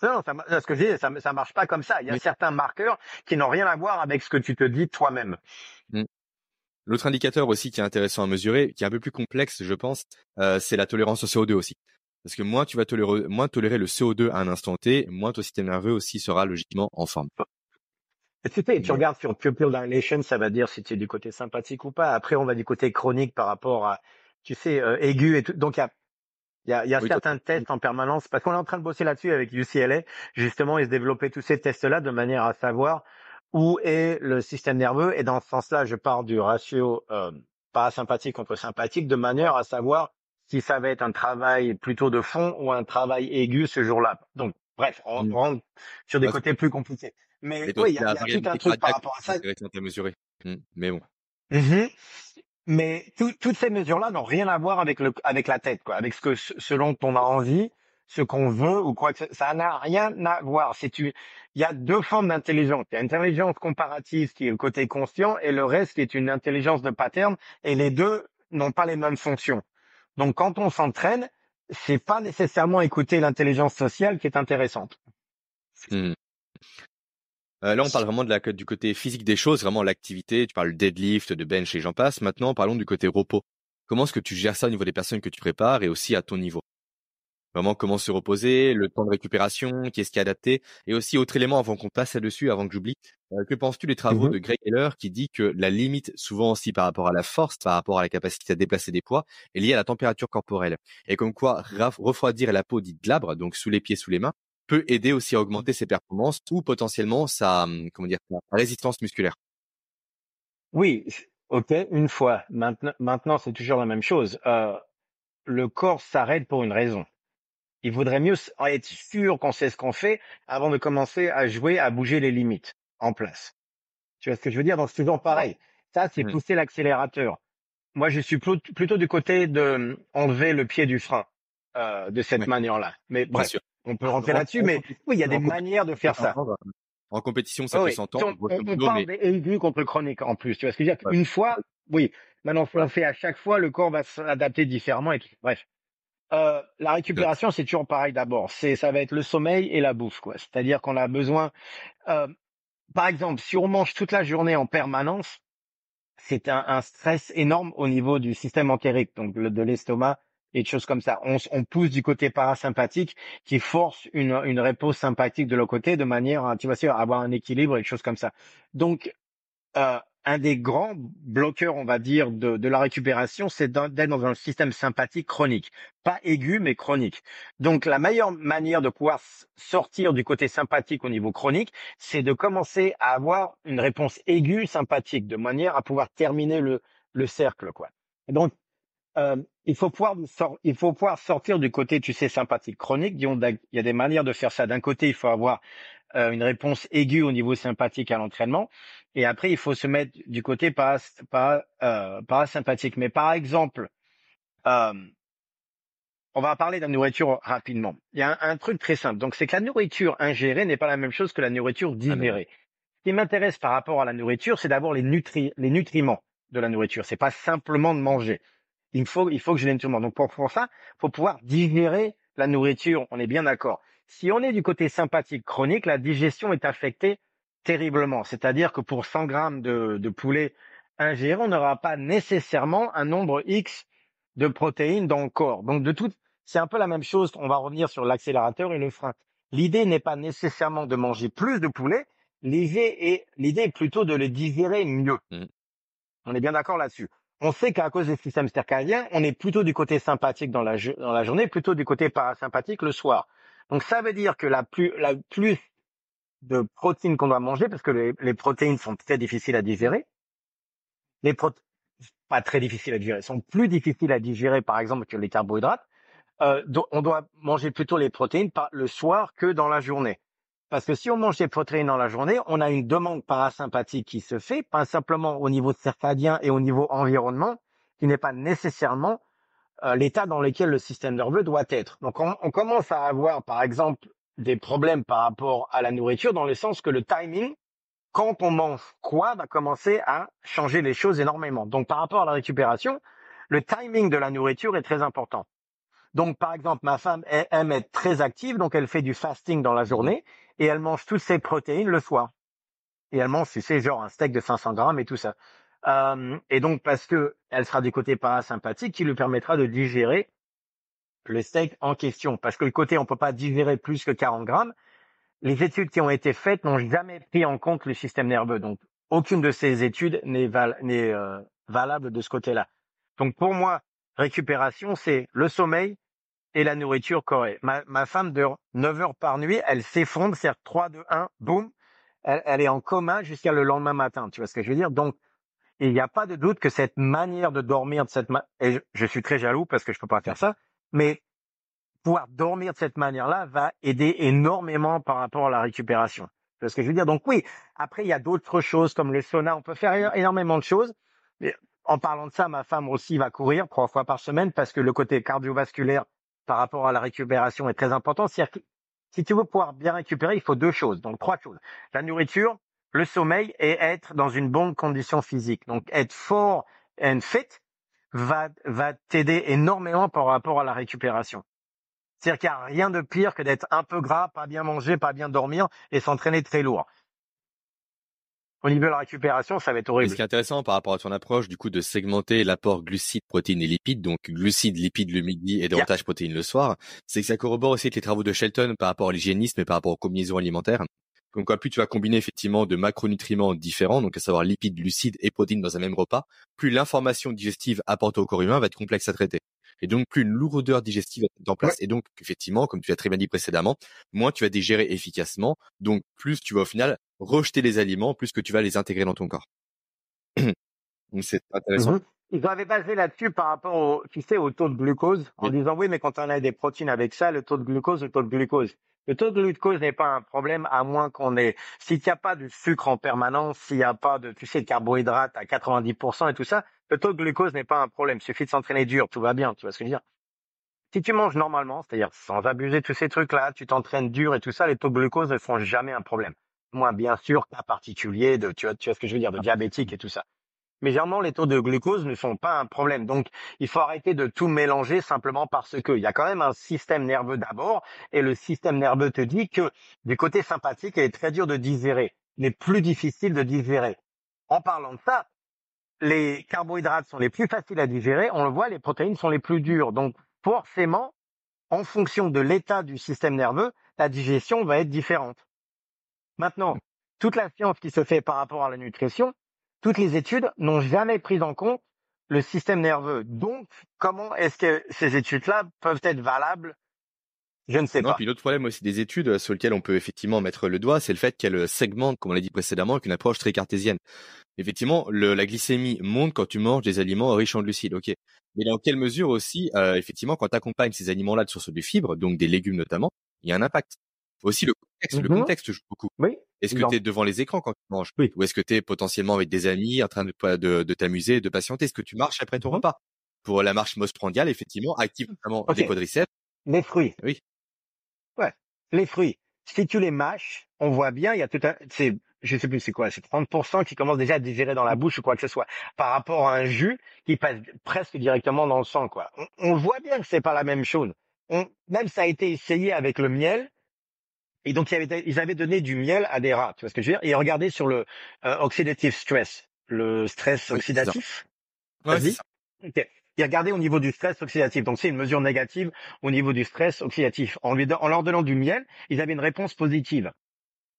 B: Non, ça, ce que je dis, ça, ça marche pas comme ça. Il y a
A: Oui.
B: certains marqueurs qui n'ont rien à voir avec ce que tu te dis toi-même.
A: L'autre indicateur aussi qui est intéressant à mesurer, qui est un peu plus complexe, je pense, euh, c'est la tolérance au CO2 aussi. Parce que moins tu vas tolérer, moins tolérer le CO2 à un instant T, moins ton système nerveux aussi sera logiquement en forme.
B: Tu sais, tu
A: Ouais.
B: regardes sur pupil dilation, ça va dire si tu es du côté sympathique ou pas. Après, on va du côté chronique par rapport à, tu sais, euh, aigu et tout. Donc, il y a, il y a, y a
A: Oui,
B: certains tests en permanence parce qu'on est en train de bosser là-dessus avec UCLA, justement, et se développer tous ces tests-là de manière à savoir où est le système nerveux. Et dans ce sens-là, je pars du ratio euh, parasympathique contre sympathique de manière à savoir si ça va être un travail plutôt de fond ou un travail aigu ce jour-là. Donc, bref, on
A: Mm.
B: rentre sur des
A: Parce-
B: côtés plus compliqués. Mais oui, il y a, y tout un truc par rapport à ça.
A: à mesurer. Hmm, Mais bon.
B: Mhm. Mais tout- toutes ces mesures-là n'ont rien à voir avec le avec la tête, quoi, avec ce que ce dont on a envie, ce qu'on veut ou quoi que ça n'a rien à voir. C'est une, il y a deux formes d'intelligence. Il y a une intelligence comparative qui est le côté conscient et le reste qui est une intelligence de pattern et les deux n'ont pas les mêmes fonctions. Donc quand on s'entraîne, c'est pas nécessairement écouter l'intelligence sociale qui est intéressante.
A: Hmm. Euh, là, on parle vraiment de la, du côté physique des choses, vraiment l'activité. Tu parles deadlift, de bench et j'en passe. Maintenant, parlons du côté repos. Comment est-ce que tu gères ça au niveau des personnes que tu prépares et aussi à ton niveau? Vraiment, comment se reposer, le temps de récupération, qu'est-ce qui est adapté? Et aussi, autre élément avant qu'on passe là-dessus, avant que j'oublie, euh, que penses-tu des travaux
B: Mhm.
A: de Greg Heller qui dit que la limite, souvent aussi par rapport à la force, par rapport à la capacité à déplacer des poids, est liée à la température corporelle? Et comme quoi, refroidir la peau dite glabre, donc sous les pieds, sous les mains, peut aider aussi à augmenter ses performances ou potentiellement sa, hum, comment dire, sa résistance musculaire.
B: Oui, ok, une fois. Maintenant, maintenant c'est toujours la même chose. Euh, le corps s'arrête pour une raison. Il vaudrait mieux être sûr qu'on sait ce qu'on fait avant de commencer à jouer, à bouger les limites en place. Tu vois ce que je veux dire? Donc c'est toujours pareil. Ça, c'est
A: Mm.
B: pousser l'accélérateur. Moi, je suis plut- plutôt du côté de enlever le pied du frein euh, de cette
A: Ouais.
B: manière-là. Mais
A: Bien
B: bref,
A: sûr.
B: On peut rentrer
A: En-
B: là-dessus. Mais oui, il y a des manières de faire ça.
A: En compétition, ça
B: Oui,
A: peut
B: oui.
A: s'entendre.
B: On, on- on parle
A: mais-
B: des aigus contre chroniques en plus. Tu vois ce que je veux dire?
A: Ouais.
B: Une fois, oui. Maintenant, on le fait à chaque fois, le corps va s'adapter différemment et tout. Bref. Euh, la récupération, c'est toujours pareil d'abord. C'est, ça va être le sommeil et la bouffe, quoi. C'est-à-dire qu'on a besoin, euh, par exemple, si on mange toute la journée en permanence, c'est un, un stress énorme au niveau du système entérique, donc le- de l'estomac et de choses comme ça. On, on pousse du côté parasympathique qui force une, une réponse sympathique de l'autre côté de manière à, tu vois, sûr, avoir un équilibre et des choses comme ça. Donc, euh, un des grands bloqueurs, on va dire, de, de la récupération, c'est d'être dans un système sympathique chronique. Pas aigu, mais chronique. Donc, la meilleure manière de pouvoir sortir du côté sympathique au niveau chronique, c'est de commencer à avoir une réponse aiguë sympathique, de manière à pouvoir terminer le, le cercle, quoi. Donc, euh, il faut pouvoir sor- il faut pouvoir sortir du côté, tu sais, sympathique chronique. Disons, il y a des manières de faire ça. D'un côté, il faut avoir euh, une réponse aiguë au niveau sympathique à l'entraînement, et après, il faut se mettre du côté para- euh, parasympathique. Mais par exemple, on va parler de la nourriture rapidement. Il y a un, un truc très simple. Donc, c'est que la nourriture ingérée n'est pas la même chose que la nourriture digérée. Ce qui m'intéresse par rapport à la nourriture, c'est d'avoir les, nutri les nutriments de la nourriture. C'est pas simplement de manger. Il faut, il faut que j'ai les nutriments. Donc, pour, pour ça, faut pouvoir digérer la nourriture. On est bien d'accord. Si on est du côté sympathique chronique, la digestion est affectée terriblement. C'est-à-dire que pour 100 grammes de, de poulet ingéré, on n'aura pas nécessairement un nombre X de protéines dans le corps. Donc, de tout, c'est un peu la même chose. On va revenir sur l'accélérateur et le frein. L'idée n'est pas nécessairement de manger plus de poulet, l'idée est, l'idée est plutôt de le digérer mieux.
A: Mm.
B: On est bien d'accord là-dessus. On sait qu'à cause des systèmes circadiens, on est plutôt du côté sympathique dans la, dans la journée, plutôt du côté parasympathique le soir. Donc ça veut dire que la plus, la plus de protéines qu'on doit manger, parce que les, les protéines sont très difficiles à digérer, les pro- pas très difficiles à digérer, sont plus difficiles à digérer par exemple que les carbohydrates, euh, on doit manger plutôt les protéines par, le soir que dans la journée. Parce que si on mange des protéines dans la journée, on a une demande parasympathique qui se fait, pas simplement au niveau circadien et au niveau environnement, qui n'est pas nécessairement euh, l'état dans lequel le système nerveux doit être. Donc on, commence à avoir, par exemple, des problèmes par rapport à la nourriture, dans le sens que le timing, quand on mange quoi, va commencer à changer les choses énormément. Donc par rapport à la récupération, le timing de la nourriture est très important. Donc, par exemple, ma femme aime être très active, donc elle fait du fasting dans la journée et elle mange toutes ses protéines le soir. Et elle mange, tu sais, genre un steak de 500 grammes et tout ça. Euh, et donc, parce que elle sera du côté parasympathique, qui lui permettra de digérer le steak en question. Parce que le côté, on peut pas digérer plus que 40 grammes. Les études qui ont été faites n'ont jamais pris en compte le système nerveux. Donc, aucune de ces études n'est euh, valable de ce côté-là. Donc, pour moi, récupération, c'est le sommeil et la nourriture correcte. Ma, femme dort 9 heures par nuit, elle s'effondre, c'est 3, 2, 1, boum, elle, est en coma jusqu'à le lendemain matin. Tu vois ce que je veux dire? Donc, il n'y a pas de doute que cette manière de dormir de cette ma- et je, suis très jaloux parce que je peux pas faire ça, mais pouvoir dormir de cette manière-là va aider énormément par rapport à la récupération. Tu vois ce que je veux dire? Donc oui, après, il y a d'autres choses comme le sauna, on peut faire énormément de choses. Mais en parlant de ça, ma femme aussi va courir trois fois par semaine parce que le côté cardiovasculaire par rapport à la récupération est très important. C'est-à-dire que si tu veux pouvoir bien récupérer, il faut deux choses, donc trois choses. La nourriture, le sommeil et être dans une bonne condition physique. Donc être fort and fit va, va t'aider énormément par rapport à la récupération. C'est-à-dire qu'il n'y a rien de pire que d'être un peu gras, pas bien manger, pas bien dormir et s'entraîner très lourd. Au niveau de la récupération, ça va être
A: Et
B: horrible.
A: ce qui est intéressant par rapport à ton approche, du coup, de segmenter l'apport glucides, protéines et lipides, donc glucides, lipides le midi et davantage protéines le soir, c'est que ça corrobore aussi avec les travaux de Shelton par rapport à l'hygiénisme et par rapport aux combinaisons alimentaires. Donc, quoi, plus tu vas combiner effectivement de macronutriments différents, donc à savoir lipides, glucides et protéines dans un même repas, plus l'information digestive apportée au corps humain va être complexe à traiter. Et donc, plus une lourdeur digestive être en place. Et donc, effectivement, comme tu as très bien dit précédemment, moins tu vas digérer efficacement. Donc, plus tu vas au final rejeter les aliments, plus que tu vas les intégrer dans ton corps. donc, c'est intéressant.
B: Mhm. Ils avaient basé là-dessus par rapport au, tu sais, au taux de glucose, en
A: Oui.
B: disant oui, mais quand on a des protéines avec ça, le taux de glucose, le taux de glucose. Le taux de glucose n'est pas un problème à moins qu'on ait, s'il n'y a pas de sucre en permanence, s'il n'y a pas de, tu sais, de carbohydrates à 90% et tout ça, le taux de glucose n'est pas un problème. Il suffit de s'entraîner dur, tout va bien, tu vois ce que je veux dire? Si tu manges normalement, c'est-à-dire sans abuser tous ces trucs-là, tu t'entraînes dur et tout ça, les taux de glucose ne font jamais un problème. Moi, bien sûr, cas particulier de, tu vois, tu vois ce que je veux dire, de diabétique et tout ça. Mais généralement, les taux de glucose ne sont pas un problème. Donc, il faut arrêter de tout mélanger simplement parce que il y a quand même un système nerveux d'abord, et le système nerveux te dit que du côté sympathique, il est très dur de digérer, il est plus difficile de digérer. En parlant de ça, les carbohydrates sont les plus faciles à digérer, on le voit, les protéines sont les plus dures. Donc, forcément, en fonction de l'état du système nerveux, la digestion va être différente. Maintenant, toute la science qui se fait par rapport à la nutrition, toutes les études n'ont jamais pris en compte le système nerveux. Donc, comment est-ce que ces études-là peuvent être valables Je ne sais
A: Non,
B: pas.
A: puis l'autre problème aussi des études sur lequel on peut effectivement mettre le doigt, c'est le fait qu'elles segmentent, comme on l'a dit précédemment, avec une approche très cartésienne. Effectivement, le, la glycémie monte quand tu manges des aliments riches en glucides, ok. Mais dans quelle mesure aussi, euh, effectivement, quand tu accompagnes ces aliments-là de sources de fibres, donc des légumes notamment, il y a un impact. Aussi le contexte, le
B: Mhm.
A: contexte joue beaucoup.
B: Oui.
A: Est-ce que tu es devant les écrans quand tu manges
B: Oui.
A: Ou est-ce que tu es potentiellement avec des amis en train de, de, de t'amuser, de patienter? Est-ce que tu marches après ton
B: Mhm.
A: repas? Pour la marche postprandiale, effectivement, active notamment
B: Ok.
A: des quadriceps.
B: Les fruits.
A: Oui.
B: Les fruits. Si tu les mâches, on voit bien, il y a tout un, c'est, je sais plus c'est quoi, c'est 30% qui commencent déjà à digérer dans la bouche ou quoi que ce soit, par rapport à un jus qui passe presque directement dans le sang, quoi. On, on voit bien que c'est pas la même chose. On, même ça a été essayé avec le miel. Et donc, il y avait- ils avaient donné du miel à des rats, tu vois ce que je veux dire? Et regardez sur le euh, oxidative stress, le stress
A: Oui, c'est ça.
B: oxydatif.
A: Ouais,
B: Vas-y. Et regardez au niveau du stress oxydatif. Donc c'est une mesure négative au niveau du stress oxydatif. En, lui en leur donnant du miel, ils avaient une réponse positive.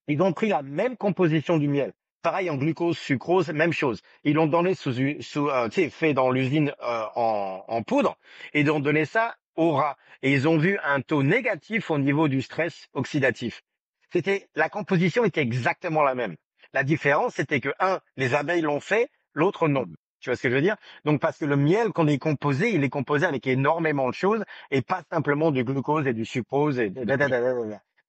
B: Ils ont pris la même composition du miel. Pareil en glucose, sucrose, même chose. Ils l'ont donné sous, sous euh, fait dans l'usine euh, en, en poudre, et ils ont donné ça aux rats. Et ils ont vu un taux négatif au niveau du stress oxydatif. C'était la composition était exactement la même. La différence, c'était que un, les abeilles l'ont fait, l'autre non. Tu vois ce que je veux dire? Donc parce que le miel, qu'on est composé, il est composé avec énormément de choses et pas simplement du glucose et du sucrose et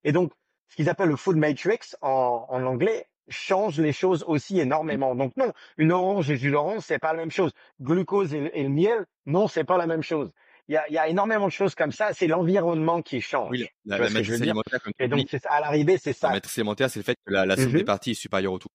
B: et donc ce qu'ils appellent le food matrix en, en anglais change les choses aussi énormément. Donc non, une orange et du d'orange, c'est pas la même chose. Glucose et, le miel, non, c'est pas la même chose. Il y a, il y a énormément de choses comme ça. C'est l'environnement qui change.
A: Oui, la, la matrice alimentaire.
B: et donc à l'arrivée, c'est ça.
A: La matrice alimentaire, c'est le fait que la, la somme des parties est supérieure au tout.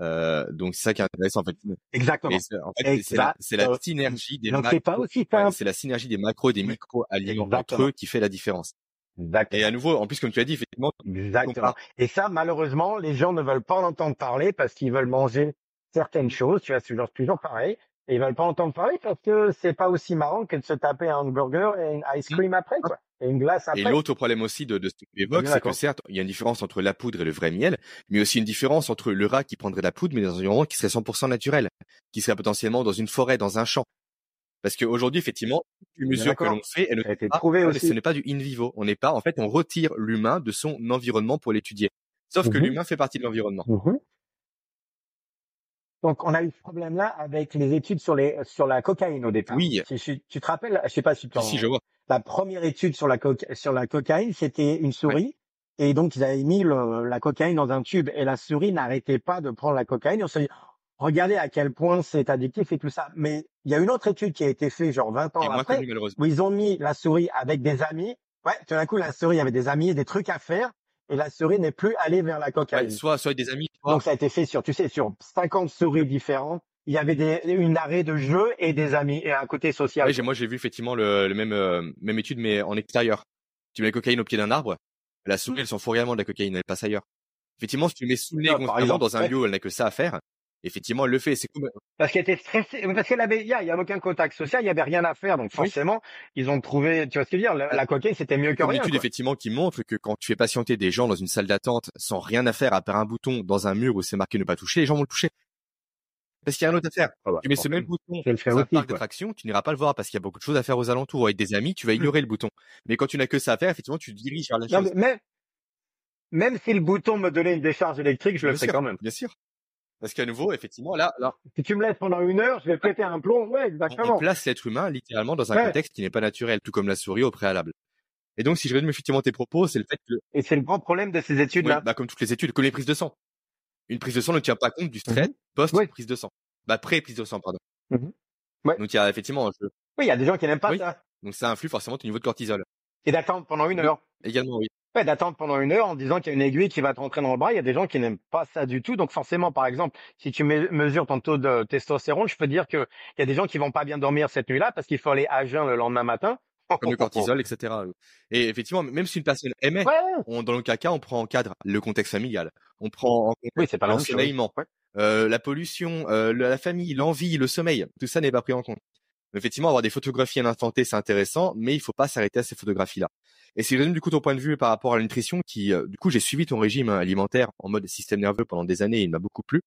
A: Euh, donc c'est ça qui est intéressant en fait.
B: Exactement.
A: en fait, c'est la, la, synergie des macros. c'est la synergie des macros et des micro aliments entre eux qui fait la différence.
B: Exactement.
A: Et à nouveau, en plus comme tu as dit, effectivement.
B: Exactement. Et ça, malheureusement, les gens ne veulent pas en entendre parler parce qu'ils veulent manger certaines choses. Tu vois, c'est toujours, toujours pareil. Et ils veulent pas entendre parler parce que c'est pas aussi marrant que de se taper un hamburger et une ice cream après, quoi. Et une glace après.
A: Et l'autre problème aussi de, de ce que tu évoques, c'est que certes, il y a une différence entre la poudre et le vrai miel, mais aussi une différence entre le rat qui prendrait la poudre, mais dans un environnement qui serait 100% naturel, qui serait potentiellement dans une forêt, dans un champ. Parce qu'aujourd'hui, effectivement, les mesures que l'on fait, elle ne
B: été prouvé aussi.
A: ce n'est pas du in vivo. On n'est pas, en fait, on retire l'humain de son environnement pour l'étudier. Sauf que mhm. l'humain fait partie de l'environnement. Mhm.
B: Donc, on a eu ce problème-là avec les études sur les sur la cocaïne au départ.
A: Oui.
B: tu te rappelles, je sais pas si tu
A: Si, je vois.
B: La première étude sur la sur la cocaïne, c'était une souris. Et donc, ils avaient mis la cocaïne dans un tube et la souris n'arrêtait pas de prendre la cocaïne. on s'est dit, regardez à quel point c'est addictif et tout ça. Mais il y a une autre étude qui a été faite genre 20 ans après, où ils ont mis la souris avec des amis. Ouais, tout d'un coup, la souris avait des amis, des trucs à faire et la souris n'est plus allée vers la cocaïne.
A: soit, soit des amis.
B: Donc ça a été fait sur, tu sais, sur 50 souris différentes. Il y avait des, une arrêt de jeu et des amis et un côté social.
A: Oui, moi j'ai vu effectivement le, le même euh, même étude mais en extérieur. Tu mets la cocaïne au pied d'un arbre, la souris elle s'en fout réellement de la cocaïne, elle passe ailleurs. Effectivement, si tu mets sous le nez constamment dans un lieu où elle n'a que ça à faire, effectivement, elle le fait. C'est.
B: Parce qu'elle était stressée, parce qu'elle avait, il y, a, aucun contact social, il y avait rien à faire, donc forcément, ils ont trouvé, tu vois ce que je veux dire, la, cocaïne c'était mieux que rien.
A: Une étude effectivement qui montre que quand tu fais patienter des gens dans une salle d'attente sans rien à faire à part un bouton dans un mur où c'est marqué ne pas toucher, les gens vont le toucher. Parce qu'il y a rien d'autre à faire. Ah bah, tu mets ce même bouton dans un parc d'attraction, tu n'iras pas le voir parce qu'il y a beaucoup de choses à faire aux alentours. Avec des amis, tu vas mmh. ignorer le bouton. Mais quand tu n'as que ça à faire, effectivement, tu diriges vers la chose.
B: Mais, même si le bouton me donnait une décharge électrique, je le ferais quand même.
A: Bien sûr. Parce qu'à nouveau, effectivement, là, là.
B: Si tu me laisses pendant une heure, je vais péter un plomb. Ouais, exactement.
A: On place l'être humain littéralement dans un contexte qui n'est pas naturel, tout comme la souris au préalable. Et donc, si je résume effectivement tes propos, c'est le fait que.
B: Et c'est le grand problème de ces études-là.
A: bah, comme toutes les études, comme les prises de sang. Une prise de sang ne tient pas compte du stress mhm. post-prise de sang. Bah, pré-prise de sang, pardon. Mhm. Ouais. Donc, il y a effectivement un jeu.
B: Oui, il y a des gens qui n'aiment pas ça.
A: Donc, ça influe forcément ton niveau de cortisol.
B: Et d'attendre pendant une heure.
A: Également, oui
B: ouais, d'attendre pendant une heure en disant qu'il y a une aiguille qui va te rentrer dans le bras. Il y a des gens qui n'aiment pas ça du tout. Donc forcément, par exemple, si tu mesures ton taux de testostérone, je peux dire qu'il y a des gens qui vont pas bien dormir cette nuit-là parce qu'il faut aller à jeun le lendemain matin.
A: Comme le cortisol, etc. Et effectivement, même si une personne aimait, dans le caca, on prend en cadre le contexte familial. On prend en compte l'ensoleillement, euh, la pollution, euh, la famille, l'envie, le sommeil. Tout ça n'est pas pris en compte. Effectivement, avoir des photographies à l'instant T, c'est intéressant, mais il faut pas s'arrêter à ces photographies-là. Et si je résume du coup ton point de vue par rapport à la nutrition, qui euh, du coup j'ai suivi ton régime alimentaire en mode système nerveux pendant des années, et il m'a beaucoup plu.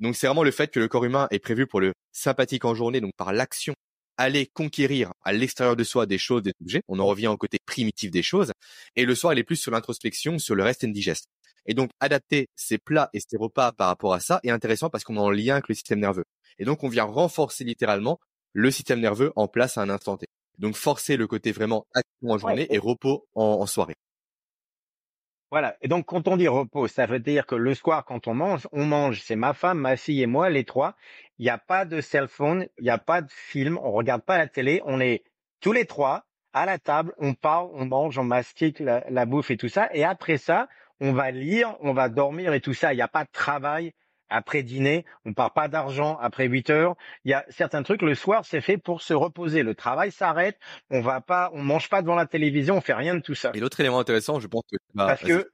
A: Donc c'est vraiment le fait que le corps humain est prévu pour le sympathique en journée, donc par l'action, aller conquérir à l'extérieur de soi des choses, des objets. On en revient au côté primitif des choses. Et le soir, il est plus sur l'introspection, sur le reste indigeste. Et donc adapter ses plats et ses repas par rapport à ça est intéressant parce qu'on est en lien avec le système nerveux. Et donc on vient renforcer littéralement le système nerveux en place à un instant T. Donc forcer le côté vraiment action en journée et repos en, soirée.
B: Voilà. Et donc quand on dit repos, ça veut dire que le soir quand on mange, on mange, c'est ma femme, ma fille et moi, les trois. Il n'y a pas de cell phone, il n'y a pas de film, on regarde pas la télé, on est tous les trois à la table, on parle, on mange, on mastique la, la bouffe et tout ça. Et après ça, on va lire, on va dormir et tout ça. Il n'y a pas de travail, après dîner, on part pas d'argent après 8 heures. Il y a certains trucs le soir, c'est fait pour se reposer. Le travail s'arrête, on va pas, on mange pas devant la télévision, on fait rien de tout ça.
A: Et l'autre élément intéressant, je pense que
B: parce que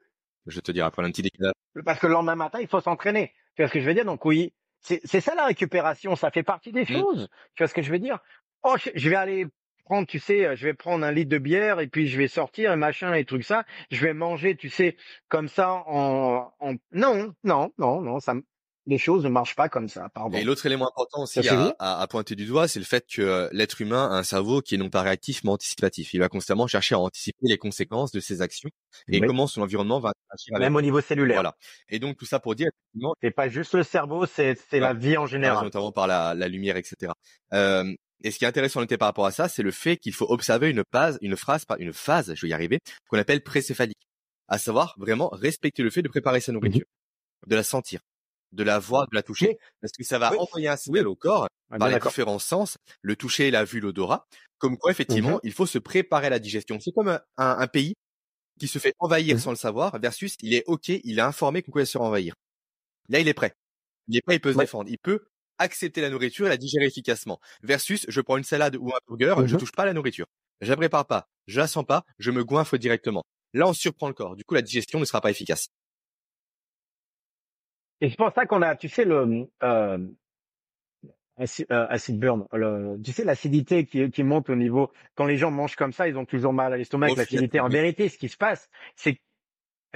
A: je te dirai après un petit décalage.
B: Parce que le lendemain matin, il faut s'entraîner. Tu vois ce que je veux dire? Donc oui, c'est ça la récupération, ça fait partie des mmh. choses. Tu vois ce que je veux dire? Oh, je vais aller prendre, tu sais, je vais prendre un litre de bière et puis je vais sortir et machin et trucs ça. Je vais manger, tu sais, comme ça en, en... non, non, non, non, ça, les choses ne marchent pas comme ça. Pardon.
A: Et l'autre élément important aussi à, à, pointer du doigt, c'est le fait que euh, l'être humain a un cerveau qui est non pas réactif mais anticipatif. Il va constamment chercher à anticiper les conséquences de ses actions et comment son environnement va
B: agir. Même au niveau cellulaire.
A: Voilà. Et donc tout ça pour dire,
B: c'est pas juste le cerveau, c'est c'est la vie en général,
A: notamment par la, la lumière, etc. Euh, et ce qui est intéressant noter par rapport à ça, c'est le fait qu'il faut observer une phase, une phrase, une phase, je vais y arriver, qu'on appelle précéphalique, à savoir vraiment respecter le fait de préparer sa nourriture, de la sentir, de la voir, de la toucher, parce que ça va envoyer un signal au corps ah, par les différents sens, le toucher, la vue, l'odorat, comme quoi effectivement mmh il faut se préparer à la digestion. C'est comme un, pays qui se fait envahir mmh sans le savoir, versus il est ok, il est informé qu'on peut se faire envahir. Là, il est prêt. Il est prêt, il peut se défendre. Il peut accepter la nourriture et la digérer efficacement. Versus, je prends une salade ou un burger, je mmh touche pas la nourriture. Je la prépare pas, je la sens pas, je me goinfre directement. Là, on surprend le corps. Du coup, la digestion ne sera pas efficace.
B: Et c'est pour ça qu'on a, tu sais, le euh, euh acid, burn, le, tu sais, l'acidité qui, qui monte au niveau. Quand les gens mangent comme ça, ils ont toujours mal à l'estomac avec l'acidité. En vérité, ce qui se passe, c'est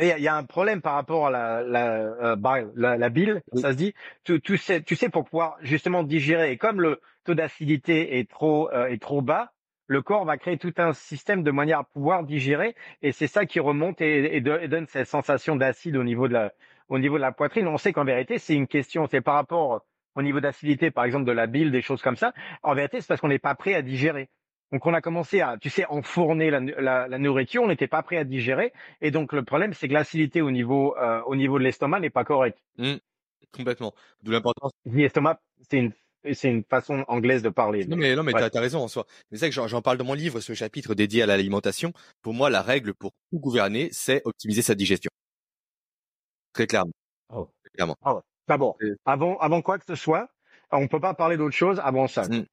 B: il y, a un problème par rapport à la, la, euh, bile, la, la bile, ça se dit. Tu, tu, sais, tu sais, pour pouvoir justement digérer, et comme le taux d'acidité est trop euh, est trop bas, le corps va créer tout un système de manière à pouvoir digérer, et c'est ça qui remonte et, et, donne cette sensation d'acide au niveau de la au niveau de la poitrine. On sait qu'en vérité, c'est une question, c'est par rapport au niveau d'acidité, par exemple, de la bile, des choses comme ça. En vérité, c'est parce qu'on n'est pas prêt à digérer. Donc on a commencé à, tu sais, enfourner la, la, la nourriture, on n'était pas prêt à digérer, et donc le problème, c'est que l'acidité au niveau euh, au niveau de l'estomac n'est pas correcte.
A: Mmh. complètement. D'où l'importance.
B: L'estomac, c'est une c'est une façon anglaise de parler.
A: Non mais non mais t'as as raison en soi. C'est ça que j'en parle dans mon livre, ce chapitre dédié à l'alimentation. Pour moi, la règle pour tout gouverner, c'est optimiser sa digestion. Très clairement.
B: Oh. Clairement. Ah D'abord, avant, avant quoi que ce soit, on peut pas parler d'autre chose avant ça. Mmh.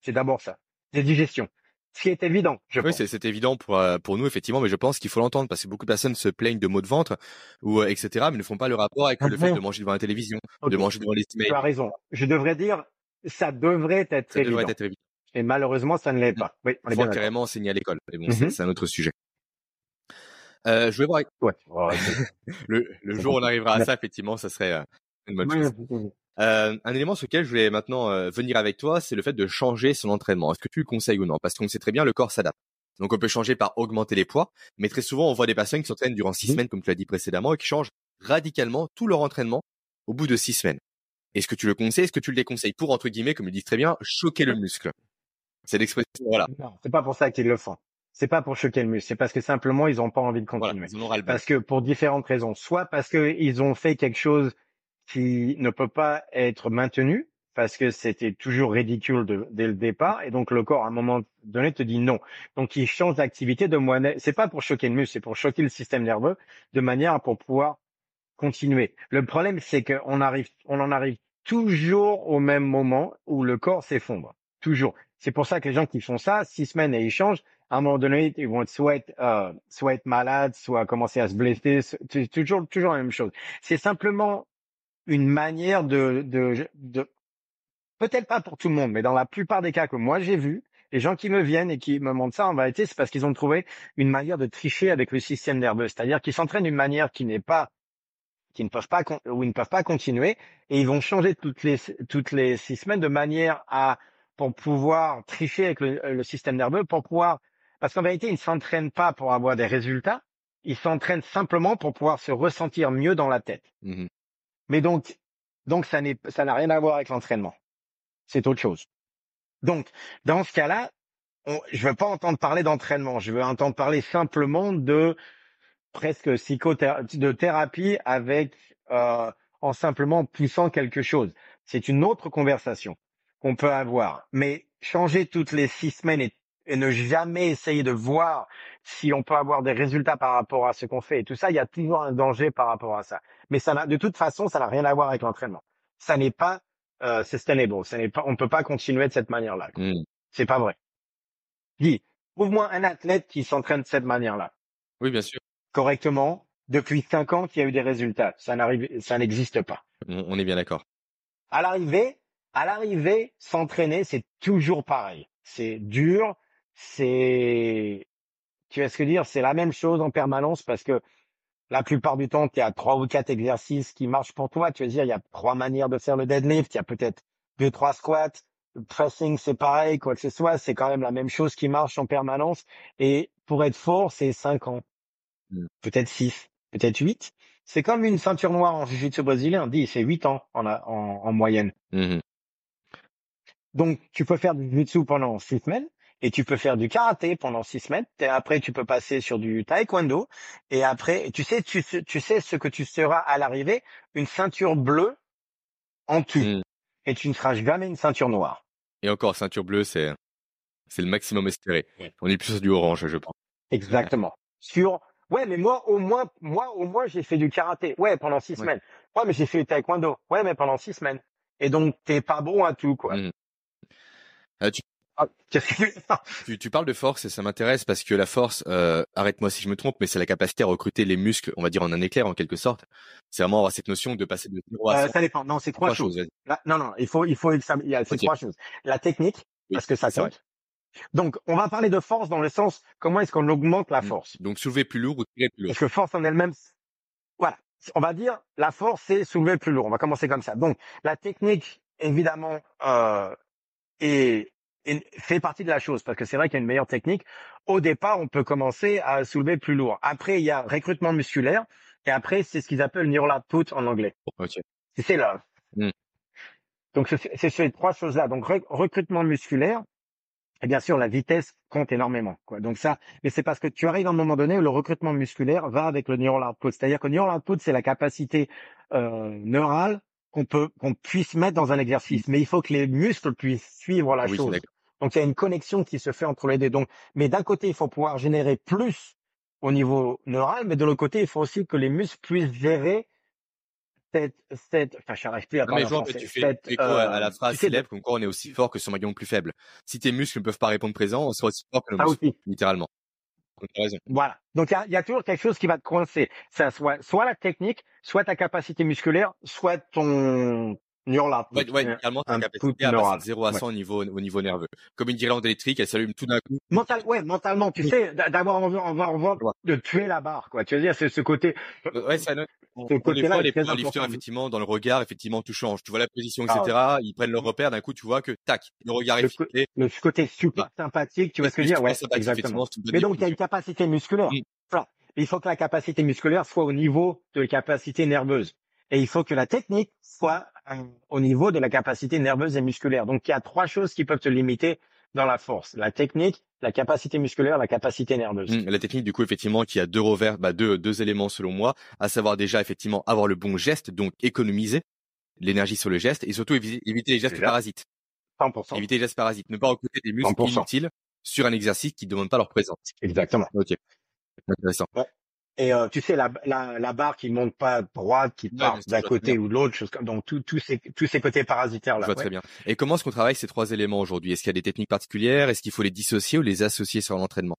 B: C'est d'abord ça. C'est digestion. Ce qui est évident, je
A: oui, c'est évident pour euh, pour nous effectivement, mais je pense qu'il faut l'entendre parce que beaucoup de personnes se plaignent de maux de ventre ou euh, etc. mais ne font pas le rapport avec le fait de manger devant la télévision, de manger devant les
B: Tu as raison. Je devrais dire, ça devrait être ça évident. Devrait être évident. Et malheureusement, ça ne l'est mmh. pas. Oui,
A: on est bien carrément enseigné à l'école. Mais bon, mmh c'est un autre sujet. Euh, je vais voir. Ouais. le, le jour où on arrivera à ça, effectivement, ça serait euh, une bonne chose. Euh, un élément sur lequel je voulais maintenant euh, venir avec toi, c'est le fait de changer son entraînement. Est-ce que tu le conseilles ou non? Parce qu'on sait très bien, le corps s'adapte. Donc on peut changer par augmenter les poids, mais très souvent on voit des personnes qui s'entraînent durant six mmh. semaines, comme tu l'as dit précédemment, et qui changent radicalement tout leur entraînement au bout de six semaines. Est-ce que tu le conseilles? Est-ce que tu le déconseilles pour entre guillemets, comme ils disent très bien, choquer le muscle? C'est l'expression. Voilà.
B: Non, c'est pas pour ça qu'ils le font c'est pas pour choquer le muscle, c'est parce que simplement ils ont pas envie de continuer. parce que pour différentes raisons, soit parce qu'ils ont fait quelque chose qui ne peut pas être maintenu parce que c'était toujours ridicule dès le départ et donc le corps à un moment donné te dit non. Donc ils changent d'activité de moyen. C'est pas pour choquer le muscle, c'est pour choquer le système nerveux de manière pour pouvoir continuer. Le problème c'est qu'on arrive, on en arrive toujours au même moment où le corps s'effondre. Toujours. C'est pour ça que les gens qui font ça, six semaines et ils changent, à un moment donné, ils vont soit être, euh, soit être malades, soit commencer à se blesser. C'est toujours, toujours la même chose. C'est simplement une manière de, de, de peut-être pas pour tout le monde, mais dans la plupart des cas que moi j'ai vus, les gens qui me viennent et qui me montrent ça, en vérité, c'est parce qu'ils ont trouvé une manière de tricher avec le système nerveux. C'est-à-dire qu'ils s'entraînent d'une manière qui n'est pas, qui ne peuvent pas, ou ils ne peuvent pas continuer, et ils vont changer toutes les, toutes les six semaines de manière à, pour pouvoir tricher avec le système nerveux, pour pouvoir parce qu'en vérité, ils ne s'entraînent pas pour avoir des résultats, ils s'entraînent simplement pour pouvoir se ressentir mieux dans la tête. Mmh Mais donc, donc ça n'est, ça n'a rien à voir avec l'entraînement. C'est autre chose. Donc, dans ce cas-là, je veux pas entendre parler d'entraînement. Je veux entendre parler simplement de presque psychothérapie, de thérapie avec euh, en simplement poussant quelque chose. C'est une autre conversation qu'on peut avoir. Mais changer toutes les six semaines et et ne jamais essayer de voir si on peut avoir des résultats par rapport à ce qu'on fait et tout ça, il y a toujours un danger par rapport à ça. Mais ça n'a, de toute façon, ça n'a rien à voir avec l'entraînement. Ça n'est pas euh, sustainable. Ça n'est pas, on ne peut pas continuer de cette manière-là. Mmh. C'est pas vrai. Dis, trouve-moi un athlète qui s'entraîne de cette manière-là.
A: Oui, bien sûr.
B: Correctement, depuis cinq ans, qui a eu des résultats. Ça n'arrive, ça n'existe pas.
A: On est bien d'accord.
B: À l'arrivée, à l'arrivée, s'entraîner, c'est toujours pareil. C'est dur, c'est, tu vois ce que dire, c'est la même chose en permanence parce que la plupart du temps, tu as trois ou quatre exercices qui marchent pour toi. Tu veux dire, il y a trois manières de faire le deadlift. Il y a peut-être deux, trois squats. Le pressing, c'est pareil, quoi que ce soit. C'est quand même la même chose qui marche en permanence. Et pour être fort, c'est cinq ans.
A: Mm.
B: Peut-être six, peut-être huit. C'est comme une ceinture noire en jiu-jitsu brésilien. On dit, c'est huit ans en, en, en moyenne.
A: Mhm.
B: Donc, tu peux faire du jiu-jitsu pendant six semaines et tu peux faire du karaté pendant six semaines. Et après, tu peux passer sur du taekwondo. Et après, tu sais, tu, sais- tu sais ce que tu seras à l'arrivée, une ceinture bleue en tout.
A: Mm.
B: Et tu ne seras jamais une ceinture noire.
A: Et encore, ceinture bleue, c'est c'est le maximum espéré.
B: Ouais.
A: On est plus sur du orange, je pense.
B: Exactement. Sur, ouais, mais moi, au moins, moi, au moins, j'ai fait du karaté. Ouais, pendant six
A: Ouais.
B: semaines. Ouais, mais j'ai fait du taekwondo. Ouais, mais pendant six semaines. Et donc, t'es pas bon à tout, quoi.
A: Euh, tu,
B: Ah,
A: tu, tu parles de force et ça m'intéresse parce que la force, euh, arrête-moi si je me trompe, mais c'est la capacité à recruter les muscles, on va dire en un éclair en quelque sorte. C'est vraiment avoir cette notion de passer de 0 à
B: Euh,
A: 100.
B: ça dépend. Non, c'est trois,
A: Trois
B: choses. non, non, il faut, il faut, exam- il y a ces
A: Ok.
B: trois choses. La technique,
A: Oui,
B: parce que ça
A: c'est vrai.
B: compte. Donc, on va parler de force dans le sens, comment est-ce qu'on augmente la
A: Mm.
B: force?
A: Donc soulever plus lourd ou tirer plus lourd?
B: Parce que force en elle-même, voilà. On va dire, la force, c'est soulever plus lourd. On va commencer comme ça. Donc, la technique, évidemment, euh, est- fait partie de la chose parce que c'est vrai qu'il y a une meilleure technique. Au départ, on peut commencer à soulever plus lourd. Après, il y a recrutement musculaire et après, c'est ce qu'ils appellent neural output en anglais. C'est là.
A: Mm.
B: Donc, c'est ces trois choses-là. Donc, rec- recrutement musculaire, et bien sûr, la vitesse compte énormément. Quoi. Donc ça, mais c'est parce que tu arrives à un moment donné où le recrutement musculaire va avec le neural output. C'est-à-dire que le neural output, c'est la capacité euh, neurale qu'on peut qu'on puisse mettre dans un exercice. Mais il faut que les muscles puissent suivre la
A: Oui,
B: chose. Donc il y a une connexion qui se fait entre les deux. Donc, mais d'un côté, il faut pouvoir générer plus au niveau neural, mais de l'autre côté, il faut aussi que les muscles puissent gérer cette, cette, enfin, je n'arrive plus à
A: mais
B: parler en
A: fait,
B: français.
A: tu fais
B: Cette,
A: écho à à la
B: euh,
A: phrase
B: tu sais,
A: célèbre comme quoi on est aussi fort que son maillon le plus faible. Si tes muscles ne peuvent pas répondre présent, on sera aussi fort que nos muscles,
B: aussi.
A: littéralement. Donc, t'as raison.
B: Voilà. Donc il y y a toujours quelque chose qui va te coincer. Ça soit soit la technique, soit ta capacité musculaire, soit ton neural output.
A: Ouais, ouais, littéralement, ta
B: un
A: capacité à passer de 0 à
B: Ouais.
A: 100 au niveau, au niveau nerveux. Comme une guirlande électrique, elle s'allume tout d'un coup.
B: Mental, ouais, mentalement, tu sais, d'a- d'avoir envie, envie, envie
A: Ouais.
B: de tuer la barre, quoi. Tu veux dire, c'est ce côté.
A: Euh, Ouais, ça. On,
B: Ce
A: les voit,
B: est
A: les
B: très
A: powerlifters,
B: important.
A: effectivement, dans le regard, effectivement, tout change. Tu vois la position,
B: Ah
A: etc. Ils prennent leur repère, d'un coup, tu vois que, tac, le regard est
B: Le,
A: fixé.
B: le côté super sympathique, tu vois ce que je veux dire, ouais, exactement. Mais donc il y a une capacité musculaire. Voilà. Il faut que la capacité musculaire soit au niveau de la capacité nerveuse. Et il faut que la technique soit au niveau de la capacité nerveuse et musculaire. Donc il y a trois choses qui peuvent te limiter dans la force. La technique, la capacité musculaire, la capacité nerveuse.
A: Hum, La technique, du coup, effectivement, qui a deux revers, bah, deux, deux éléments selon moi, à savoir déjà, effectivement, avoir le bon geste, donc économiser l'énergie sur le geste, et surtout éviter, éviter les gestes
B: Déjà.
A: parasites.
B: 100%.
A: Éviter les gestes parasites. Ne pas recruter des muscles
B: 100%.
A: inutiles sur un exercice qui ne demande pas leur présence.
B: Exactement.
A: Ok. Intéressant.
B: Et euh, tu sais, la, la, la barre qui monte pas droite, qui part d'un côté
A: bien.
B: ou de l'autre, chose comme donc tous tous ces tous ces côtés parasitaires
A: Je
B: là.
A: vois
B: ouais.
A: très bien. Et comment est-ce qu'on travaille ces trois éléments aujourd'hui? Est-ce qu'il y a des techniques particulières? Est-ce qu'il faut les dissocier ou les associer sur l'entraînement?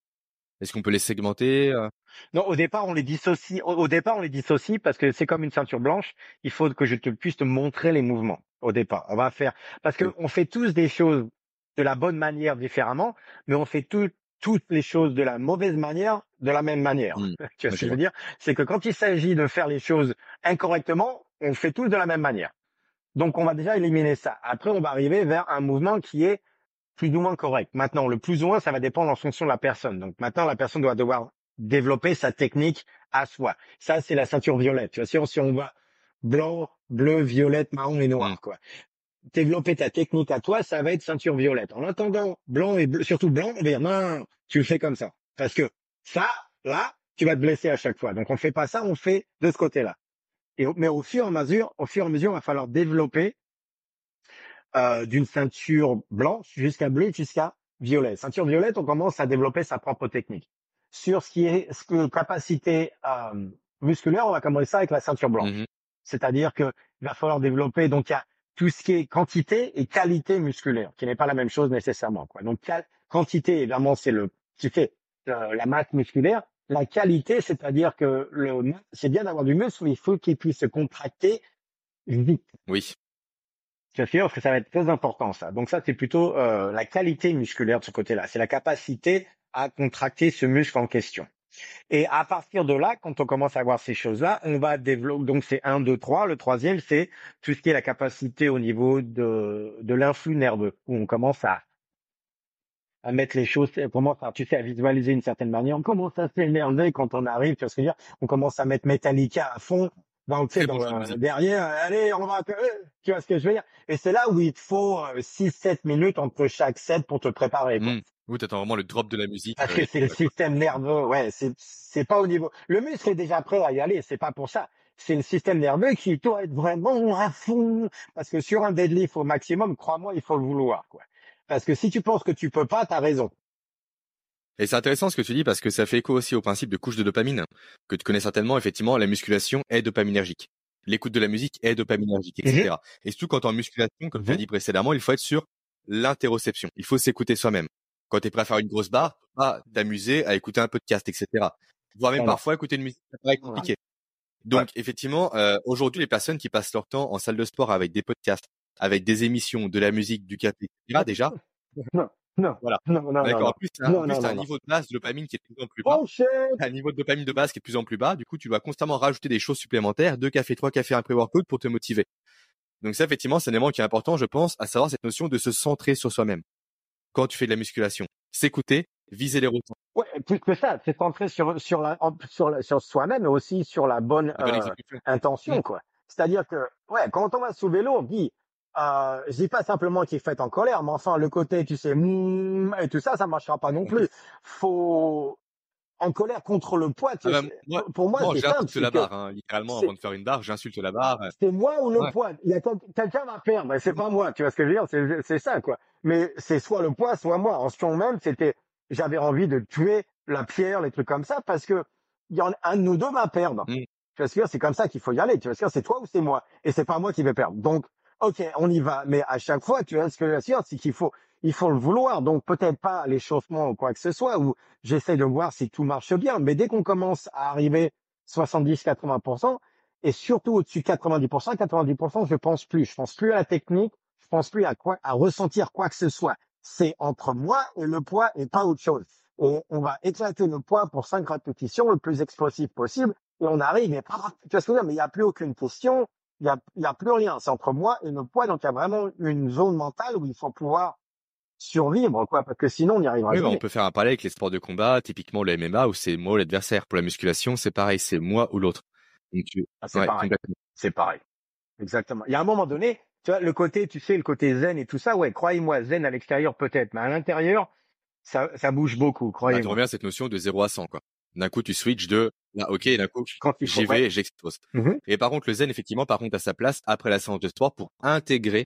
A: Est-ce qu'on peut les segmenter euh?
B: Non, au départ on les dissocie. Au, au départ on les dissocie parce que c'est comme une ceinture blanche. Il faut que je te puisse te montrer les mouvements. Au départ, on va faire parce que
A: Oui.
B: on fait tous des choses de la bonne manière différemment, mais on fait tout, toutes les choses de la mauvaise manière de la même manière.
A: Mm.
B: tu vois ce que je veux dire? C'est que quand il s'agit de faire les choses incorrectement, on fait tous de la même manière. Donc on va déjà éliminer ça. Après on va arriver vers un mouvement qui est plus ou moins correct. Maintenant, le plus ou moins, ça va dépendre en fonction de la personne. Donc maintenant, la personne doit devoir développer sa technique à soi. Ça, c'est la ceinture violette. Tu vois, si on, si on voit blanc, bleu, violette, marron et noir,
A: Mm.
B: quoi. Développer ta technique à toi, ça va être ceinture violette. En attendant, blanc et bleu, surtout blanc, on va dire, non, tu le fais comme ça. Parce que ça, là, tu vas te blesser à chaque fois. Donc on fait pas ça, on fait de ce côté-là. Et, mais au fur et à mesure, au fur et à mesure, il va falloir développer euh, d'une ceinture blanche jusqu'à bleu jusqu'à violet. Ceinture violette, on commence à développer sa propre technique. Sur ce qui est ce que capacité euh, musculaire, on va commencer ça avec la ceinture blanche.
A: Mhm.
B: C'est-à-dire que il va falloir développer donc il y a tout ce qui est quantité et qualité musculaire, qui n'est pas la même chose nécessairement. Quoi. Donc quantité, évidemment, c'est le tu fais euh, la masse musculaire. La qualité, c'est-à-dire que le c'est bien d'avoir du muscle, mais il faut qu'il puisse se contracter vite.
A: Oui.
B: Tu vois, que ça va être très important ça. Donc ça, c'est plutôt euh, la qualité musculaire de ce côté-là. C'est la capacité à contracter ce muscle en question. Et à partir de là, quand on commence à voir ces choses-là, on va développer. Donc c'est un, deux, trois. Le troisième, c'est tout ce qui est la capacité au niveau de de l'influx nerveux, où on commence à à mettre les choses, on commence à, tu sais, à visualiser une certaine manière. On commence à s'énerver quand on arrive, tu vois ce que je veux dire? On commence à mettre Metallica à fond donc, tu sais, euh, derrière, allez, on va, tu vois ce que je veux dire? Et c'est là où il te faut 6-7 euh, minutes entre chaque set pour te préparer. Quoi. Mmh.
A: Oui, t'attends vraiment le drop de la musique.
B: Parce que c'est le système nerveux, ouais, c'est c'est pas au niveau. Le muscle est déjà prêt à y aller, c'est pas pour ça. C'est le système nerveux qui doit être vraiment à fond. Parce que sur un deadlift au maximum, crois-moi, il faut le vouloir, quoi. Parce que si tu penses que tu peux pas, t'as raison.
A: Et c'est intéressant ce que tu dis parce que ça fait écho aussi au principe de couche de dopamine que tu connais certainement. Effectivement, la musculation est dopaminergique. L'écoute de la musique est dopaminergique, etc. Mhm. Et surtout quand en musculation, comme tu as mhm. dit précédemment, il faut être sur l'interoception. Il faut s'écouter soi-même. Quand tu es prêt à faire une grosse barre, pas t'amuser à écouter un podcast, etc. Voire même parfois écouter une musique, ça paraît compliqué. Donc effectivement, euh, aujourd'hui, les personnes qui passent leur temps en salle de sport avec des podcasts, avec des émissions, de la musique, du café, etc. Déjà,
B: non.
A: Voilà.
B: Non, non,
A: D'accord. En plus, tu as, un niveau de base de dopamine qui est de plus en plus bas. un niveau de dopamine de base qui est de plus en plus bas. Du coup, tu dois constamment rajouter des choses supplémentaires, deux cafés, trois cafés, un pré-workout pour te motiver. Donc ça, effectivement, c'est un élément qui est important, je pense, à savoir cette notion de se centrer sur soi-même. Quand tu fais de la musculation, s'écouter, viser les routines.
B: Ouais, plus que ça, c'est centrer sur sur la sur sur soi-même, mais aussi sur la bonne, euh, intention, mmh. quoi. C'est-à-dire que, ouais, quand on va soulever l'eau, on dit, euh, je dis pas simplement qu'il fait en colère, mais enfin le côté, tu sais, mm, et tout ça, ça marchera pas non plus. Faut en colère contre le poids.
A: Ah bah, pour moi, c'est J'insulte la barre, hein, littéralement avant de faire une barre, j'insulte la barre.
B: C'est moi ou le poids? Il y a quelqu'un va perdre, c'est pas moi. Tu vois ce que je veux dire? C'est ça quoi. Mais c'est soit le poids, soit moi. En ce même, c'était, j'avais envie de tuer la pierre, les trucs comme ça, parce que il y en un de nous deux va perdre. Mmh. Tu vois ce que c'est comme ça qu'il faut y aller. Tu vois ce que c'est toi ou c'est moi, et c'est pas moi qui vais perdre. Donc ok, on y va. Mais à chaque fois, tu vois, ce que je veux dire, c'est qu'il faut, il faut le vouloir. Donc peut-être pas l'échauffement ou quoi que ce soit, où j'essaie de voir si tout marche bien. Mais dès qu'on commence à arriver 70-80%, et surtout au-dessus de 90%, 90%, je pense plus. Je pense plus à la technique. Je pense plus à quoi, à ressentir quoi que ce soit. C'est entre moi et le poids et pas autre chose. Et on va éclater le poids pour cinq répétitions le plus explosif possible. Et on arrive, et tu vois ce que dire, mais il n'y a plus aucune question il y a, a plus rien. C'est entre moi et le poids. Donc, il y a vraiment une zone mentale où il faut pouvoir survivre, quoi, parce que sinon, on n'y arrivera
A: oui,
B: bah,
A: on peut faire un parallèle avec les sports de combat, typiquement le MMA, où c'est moi ou l'adversaire. Pour la musculation, c'est pareil, c'est moi ou l'autre.
B: Ah, c'est pareil. C'est pareil. Exactement. Il y a un moment donné, tu vois, le côté, tu sais, le côté zen et tout ça, ouais, croyez-moi, zen à l'extérieur peut-être, mais à l'intérieur, ça, ça bouge beaucoup, croyez-moi. Bah,
A: tu reviens à cette notion de 0 à 100, quoi. D'un coup, tu switches de là, ok, d'un coup, j'y vais, j'expose. Mmh et par contre, le zen, effectivement, par contre, à sa place après la séance de sport pour intégrer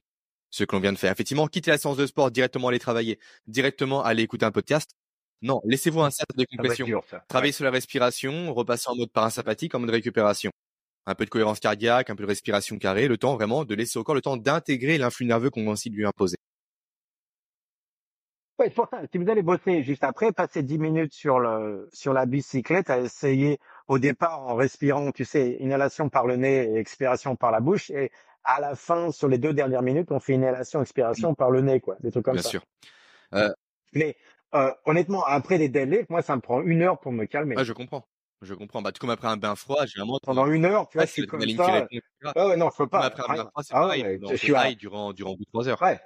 A: ce que l'on vient de faire. Effectivement, quitter la séance de sport, directement aller travailler, directement aller écouter un podcast. Non, laissez-vous un cercle de compression. Travaillez sur la respiration, repassez en mode parasympathique, en mode récupération. Un peu de cohérence cardiaque, un peu de respiration carrée, le temps vraiment de laisser au corps le temps d'intégrer l'influx nerveux qu'on va de lui imposer.
B: Ouais, pour ça, si vous allez bosser juste après, passer 10 minutes sur le sur la bicyclette à essayer au départ en respirant, tu sais, inhalation par le nez et expiration par la bouche, et à la fin, sur les deux dernières minutes, on fait inhalation, expiration par le nez, quoi, des trucs comme
A: ça.
B: Bien
A: sûr.
B: Euh... Mais euh, honnêtement, après les deadlifts, moi, ça me prend une heure pour me calmer.
A: Ah, je comprends. Je comprends. Bah, comme après un bain froid, généralement.
B: Pendant une heure, tu vois, c'est comme ça. Ah ouais, non, je peux pas.
A: Après un bain froid, c'est ah pareil. je suis durant, durant trois heures.
B: Ouais.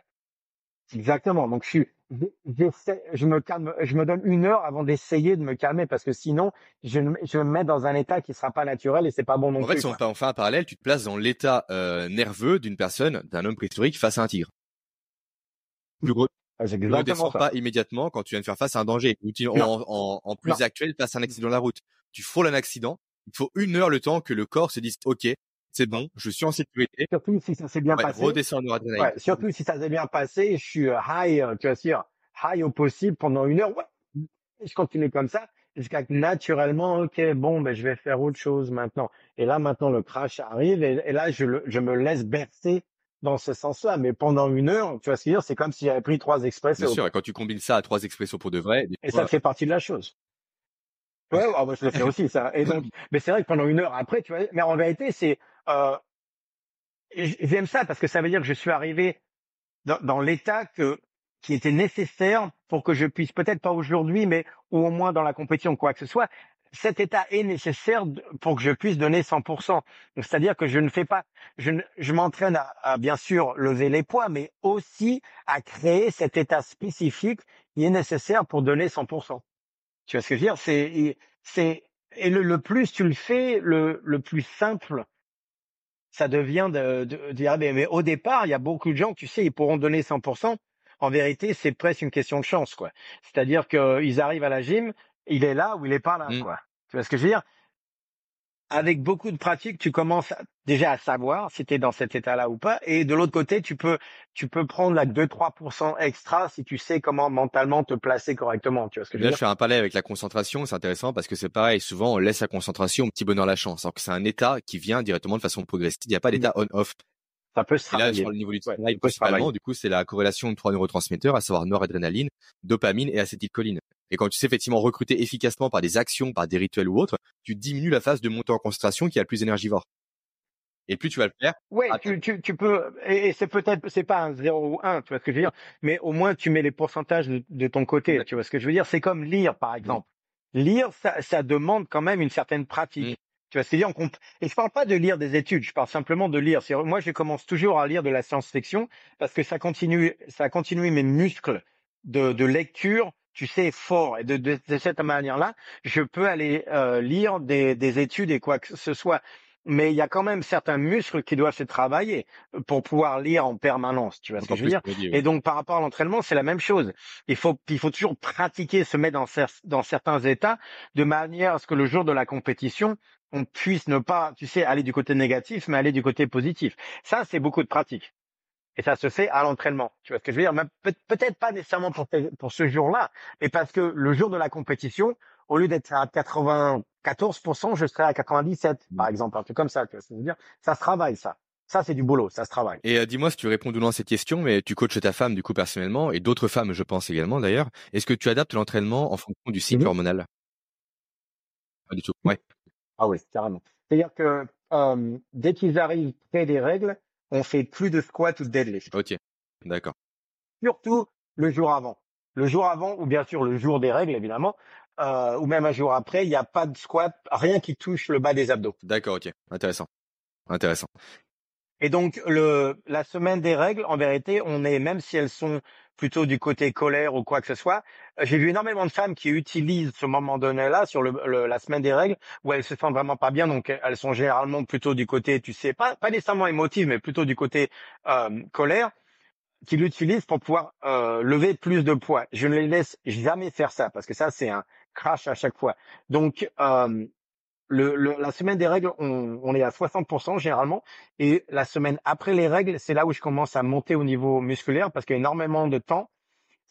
B: Exactement. Donc je suis, je me calme, je me donne une heure avant d'essayer de me calmer parce que sinon je, je me mets dans un état qui sera pas naturel et c'est pas bon non
A: plus. En fait, si on fait un parallèle, tu te places dans l'état euh, nerveux d'une personne, d'un homme préhistorique face à un tigre. Ah, ne descend pas immédiatement quand tu viens de faire face à un danger. en, en, en, plus actuel, face à un accident de la route. Tu frôles un accident, il faut une heure le temps que le corps se dise OK, c'est bon, je suis en sécurité.
B: Surtout si ça s'est bien passé.
A: Redescendre
B: ouais, surtout si ça s'est bien passé, je suis euh, high, euh, tu vois, sûr, high au possible pendant une heure. Ouais. Je continue comme ça jusqu'à que naturellement, ok, bon, ben je vais faire autre chose maintenant. Et là, maintenant, le crash arrive et, là, je, je me laisse bercer dans ce sens-là. Mais pendant une heure, tu vois ce que je veux dire, c'est comme si j'avais pris trois expressos.
A: Bien sûr, et quand tu combines ça à trois expressos pour de vrai.
B: Et ça fait partie de la chose. Ouais, oh, je le fais aussi ça. Et donc, mais c'est vrai que pendant une heure après, tu vois, mais en vérité, c'est euh, j'aime ça parce que ça veut dire que je suis arrivé dans, dans l'état que qui était nécessaire pour que je puisse peut-être pas aujourd'hui, mais ou au moins dans la compétition quoi que ce soit, cet état est nécessaire pour que je puisse donner 100%. C'est-à-dire que je ne fais pas, je, je m'entraîne à, à, bien sûr lever les poids, mais aussi à créer cet état spécifique qui est nécessaire pour donner 100%. Tu vois ce que je veux dire? C'est, c'est et le, plus tu le fais, le plus simple ça devient de, de, dire ah, mais, mais, au départ il y a beaucoup de gens tu sais ils pourront donner 100% en vérité c'est presque une question de chance quoi. C'est-à-dire qu'ils arrivent à la gym il est là ou il est pas là
A: Mmh.
B: quoi. Tu vois ce que je veux dire? Avec beaucoup de pratique, tu commences déjà à savoir si tu es dans cet état-là ou pas. Et de l'autre côté, tu peux, tu peux prendre la 2-3% extra si tu sais comment mentalement te placer correctement. Tu vois ce que je veux
A: Là, je
B: dire?
A: fais un parallèle avec la concentration, c'est intéressant parce que c'est pareil, souvent on laisse la concentration au petit bonheur la chance, alors que c'est un état qui vient directement de façon progressive, il n'y a pas d'état on-off.
B: Ça peut se
A: Et là,
B: travailler.
A: sur le niveau du
B: Ouais,
A: travail,
B: se
A: principalement,
B: travailler.
A: du coup, c'est la corrélation de trois neurotransmetteurs, à savoir noradrénaline, dopamine et acétylcholine. Et quand tu sais effectivement recruter efficacement par des actions, par des rituels ou autres, tu diminues la phase de montée en concentration qui est la plus énergivore. Et plus tu vas le faire,
B: Ouais, tu, tu, tu peux, et, c'est peut-être, c'est pas un 0 ou 1, tu vois ce que je veux dire, mais au moins tu mets les pourcentages de, de ton côté, tu vois ce que je veux dire. C'est comme lire, par exemple. Lire, ça, ça demande quand même une certaine pratique.
A: Mm.
B: Tu vois ce que je veux dire. On comp- Et je parle pas de lire des études, je parle simplement de lire. Moi, je commence toujours à lire de la science-fiction parce que ça continue, ça continue mes muscles de, de lecture, tu sais, fort. Et de, de, de cette manière-là, je peux aller euh, lire des, des études et quoi que ce soit. Mais il y a quand même certains muscles qui doivent se travailler pour pouvoir lire en permanence. Tu vois ce que je veux dire?
A: ouais.
B: Et donc par rapport à l'entraînement, c'est la même chose. Il faut, il faut toujours pratiquer, se mettre dans, cer- dans certains états de manière à ce que le jour de la compétition, on puisse ne pas, tu sais, aller du côté négatif, mais aller du côté positif. Ça, c'est beaucoup de pratique. Et ça se fait à l'entraînement. Tu vois ce que je veux dire? Même Peut-être pas nécessairement pour, ce jour-là, mais parce que le jour de la compétition, au lieu d'être à 94%, je serai à 97, par exemple, un truc comme ça. Tu vois ce que je veux dire? Ça se travaille, ça. Ça, c'est du boulot, ça se travaille.
A: Et euh, dis-moi si tu réponds ou non à cette question, mais tu coaches ta femme du coup personnellement et d'autres femmes, je pense également d'ailleurs. Est-ce que tu adaptes l'entraînement en fonction du cycle
B: Mhm.
A: hormonal? Pas du tout. Ouais.
B: Ah oui, carrément. C'est-à-dire que euh, dès qu'ils arrivent près des règles, on fait plus de squat ou de deadlift.
A: Ok. D'accord.
B: Surtout le jour avant. Le jour avant, ou bien sûr le jour des règles, évidemment, euh, ou même un jour après, il n'y a pas de squat, rien qui touche le bas des abdos.
A: D'accord. Ok. Intéressant. Intéressant.
B: Et donc le la semaine des règles, en vérité, on est même si elles sont plutôt du côté colère ou quoi que ce soit. euh, J'ai vu énormément de femmes qui utilisent ce moment donné-là sur le, le- la semaine des règles où elles se sentent vraiment pas bien, donc elles sont généralement plutôt du côté, tu sais, pas pas nécessairement émotive, mais plutôt du côté euh, colère, qui l'utilisent pour pouvoir euh, lever plus de poids. Je ne les laisse jamais faire ça parce que ça c'est un crash à chaque fois. Donc euh, le, le- la semaine des règles, on, on est à 60% généralement. Et la semaine après les règles, c'est là où je commence à monter au niveau musculaire parce qu'il y a énormément de temps.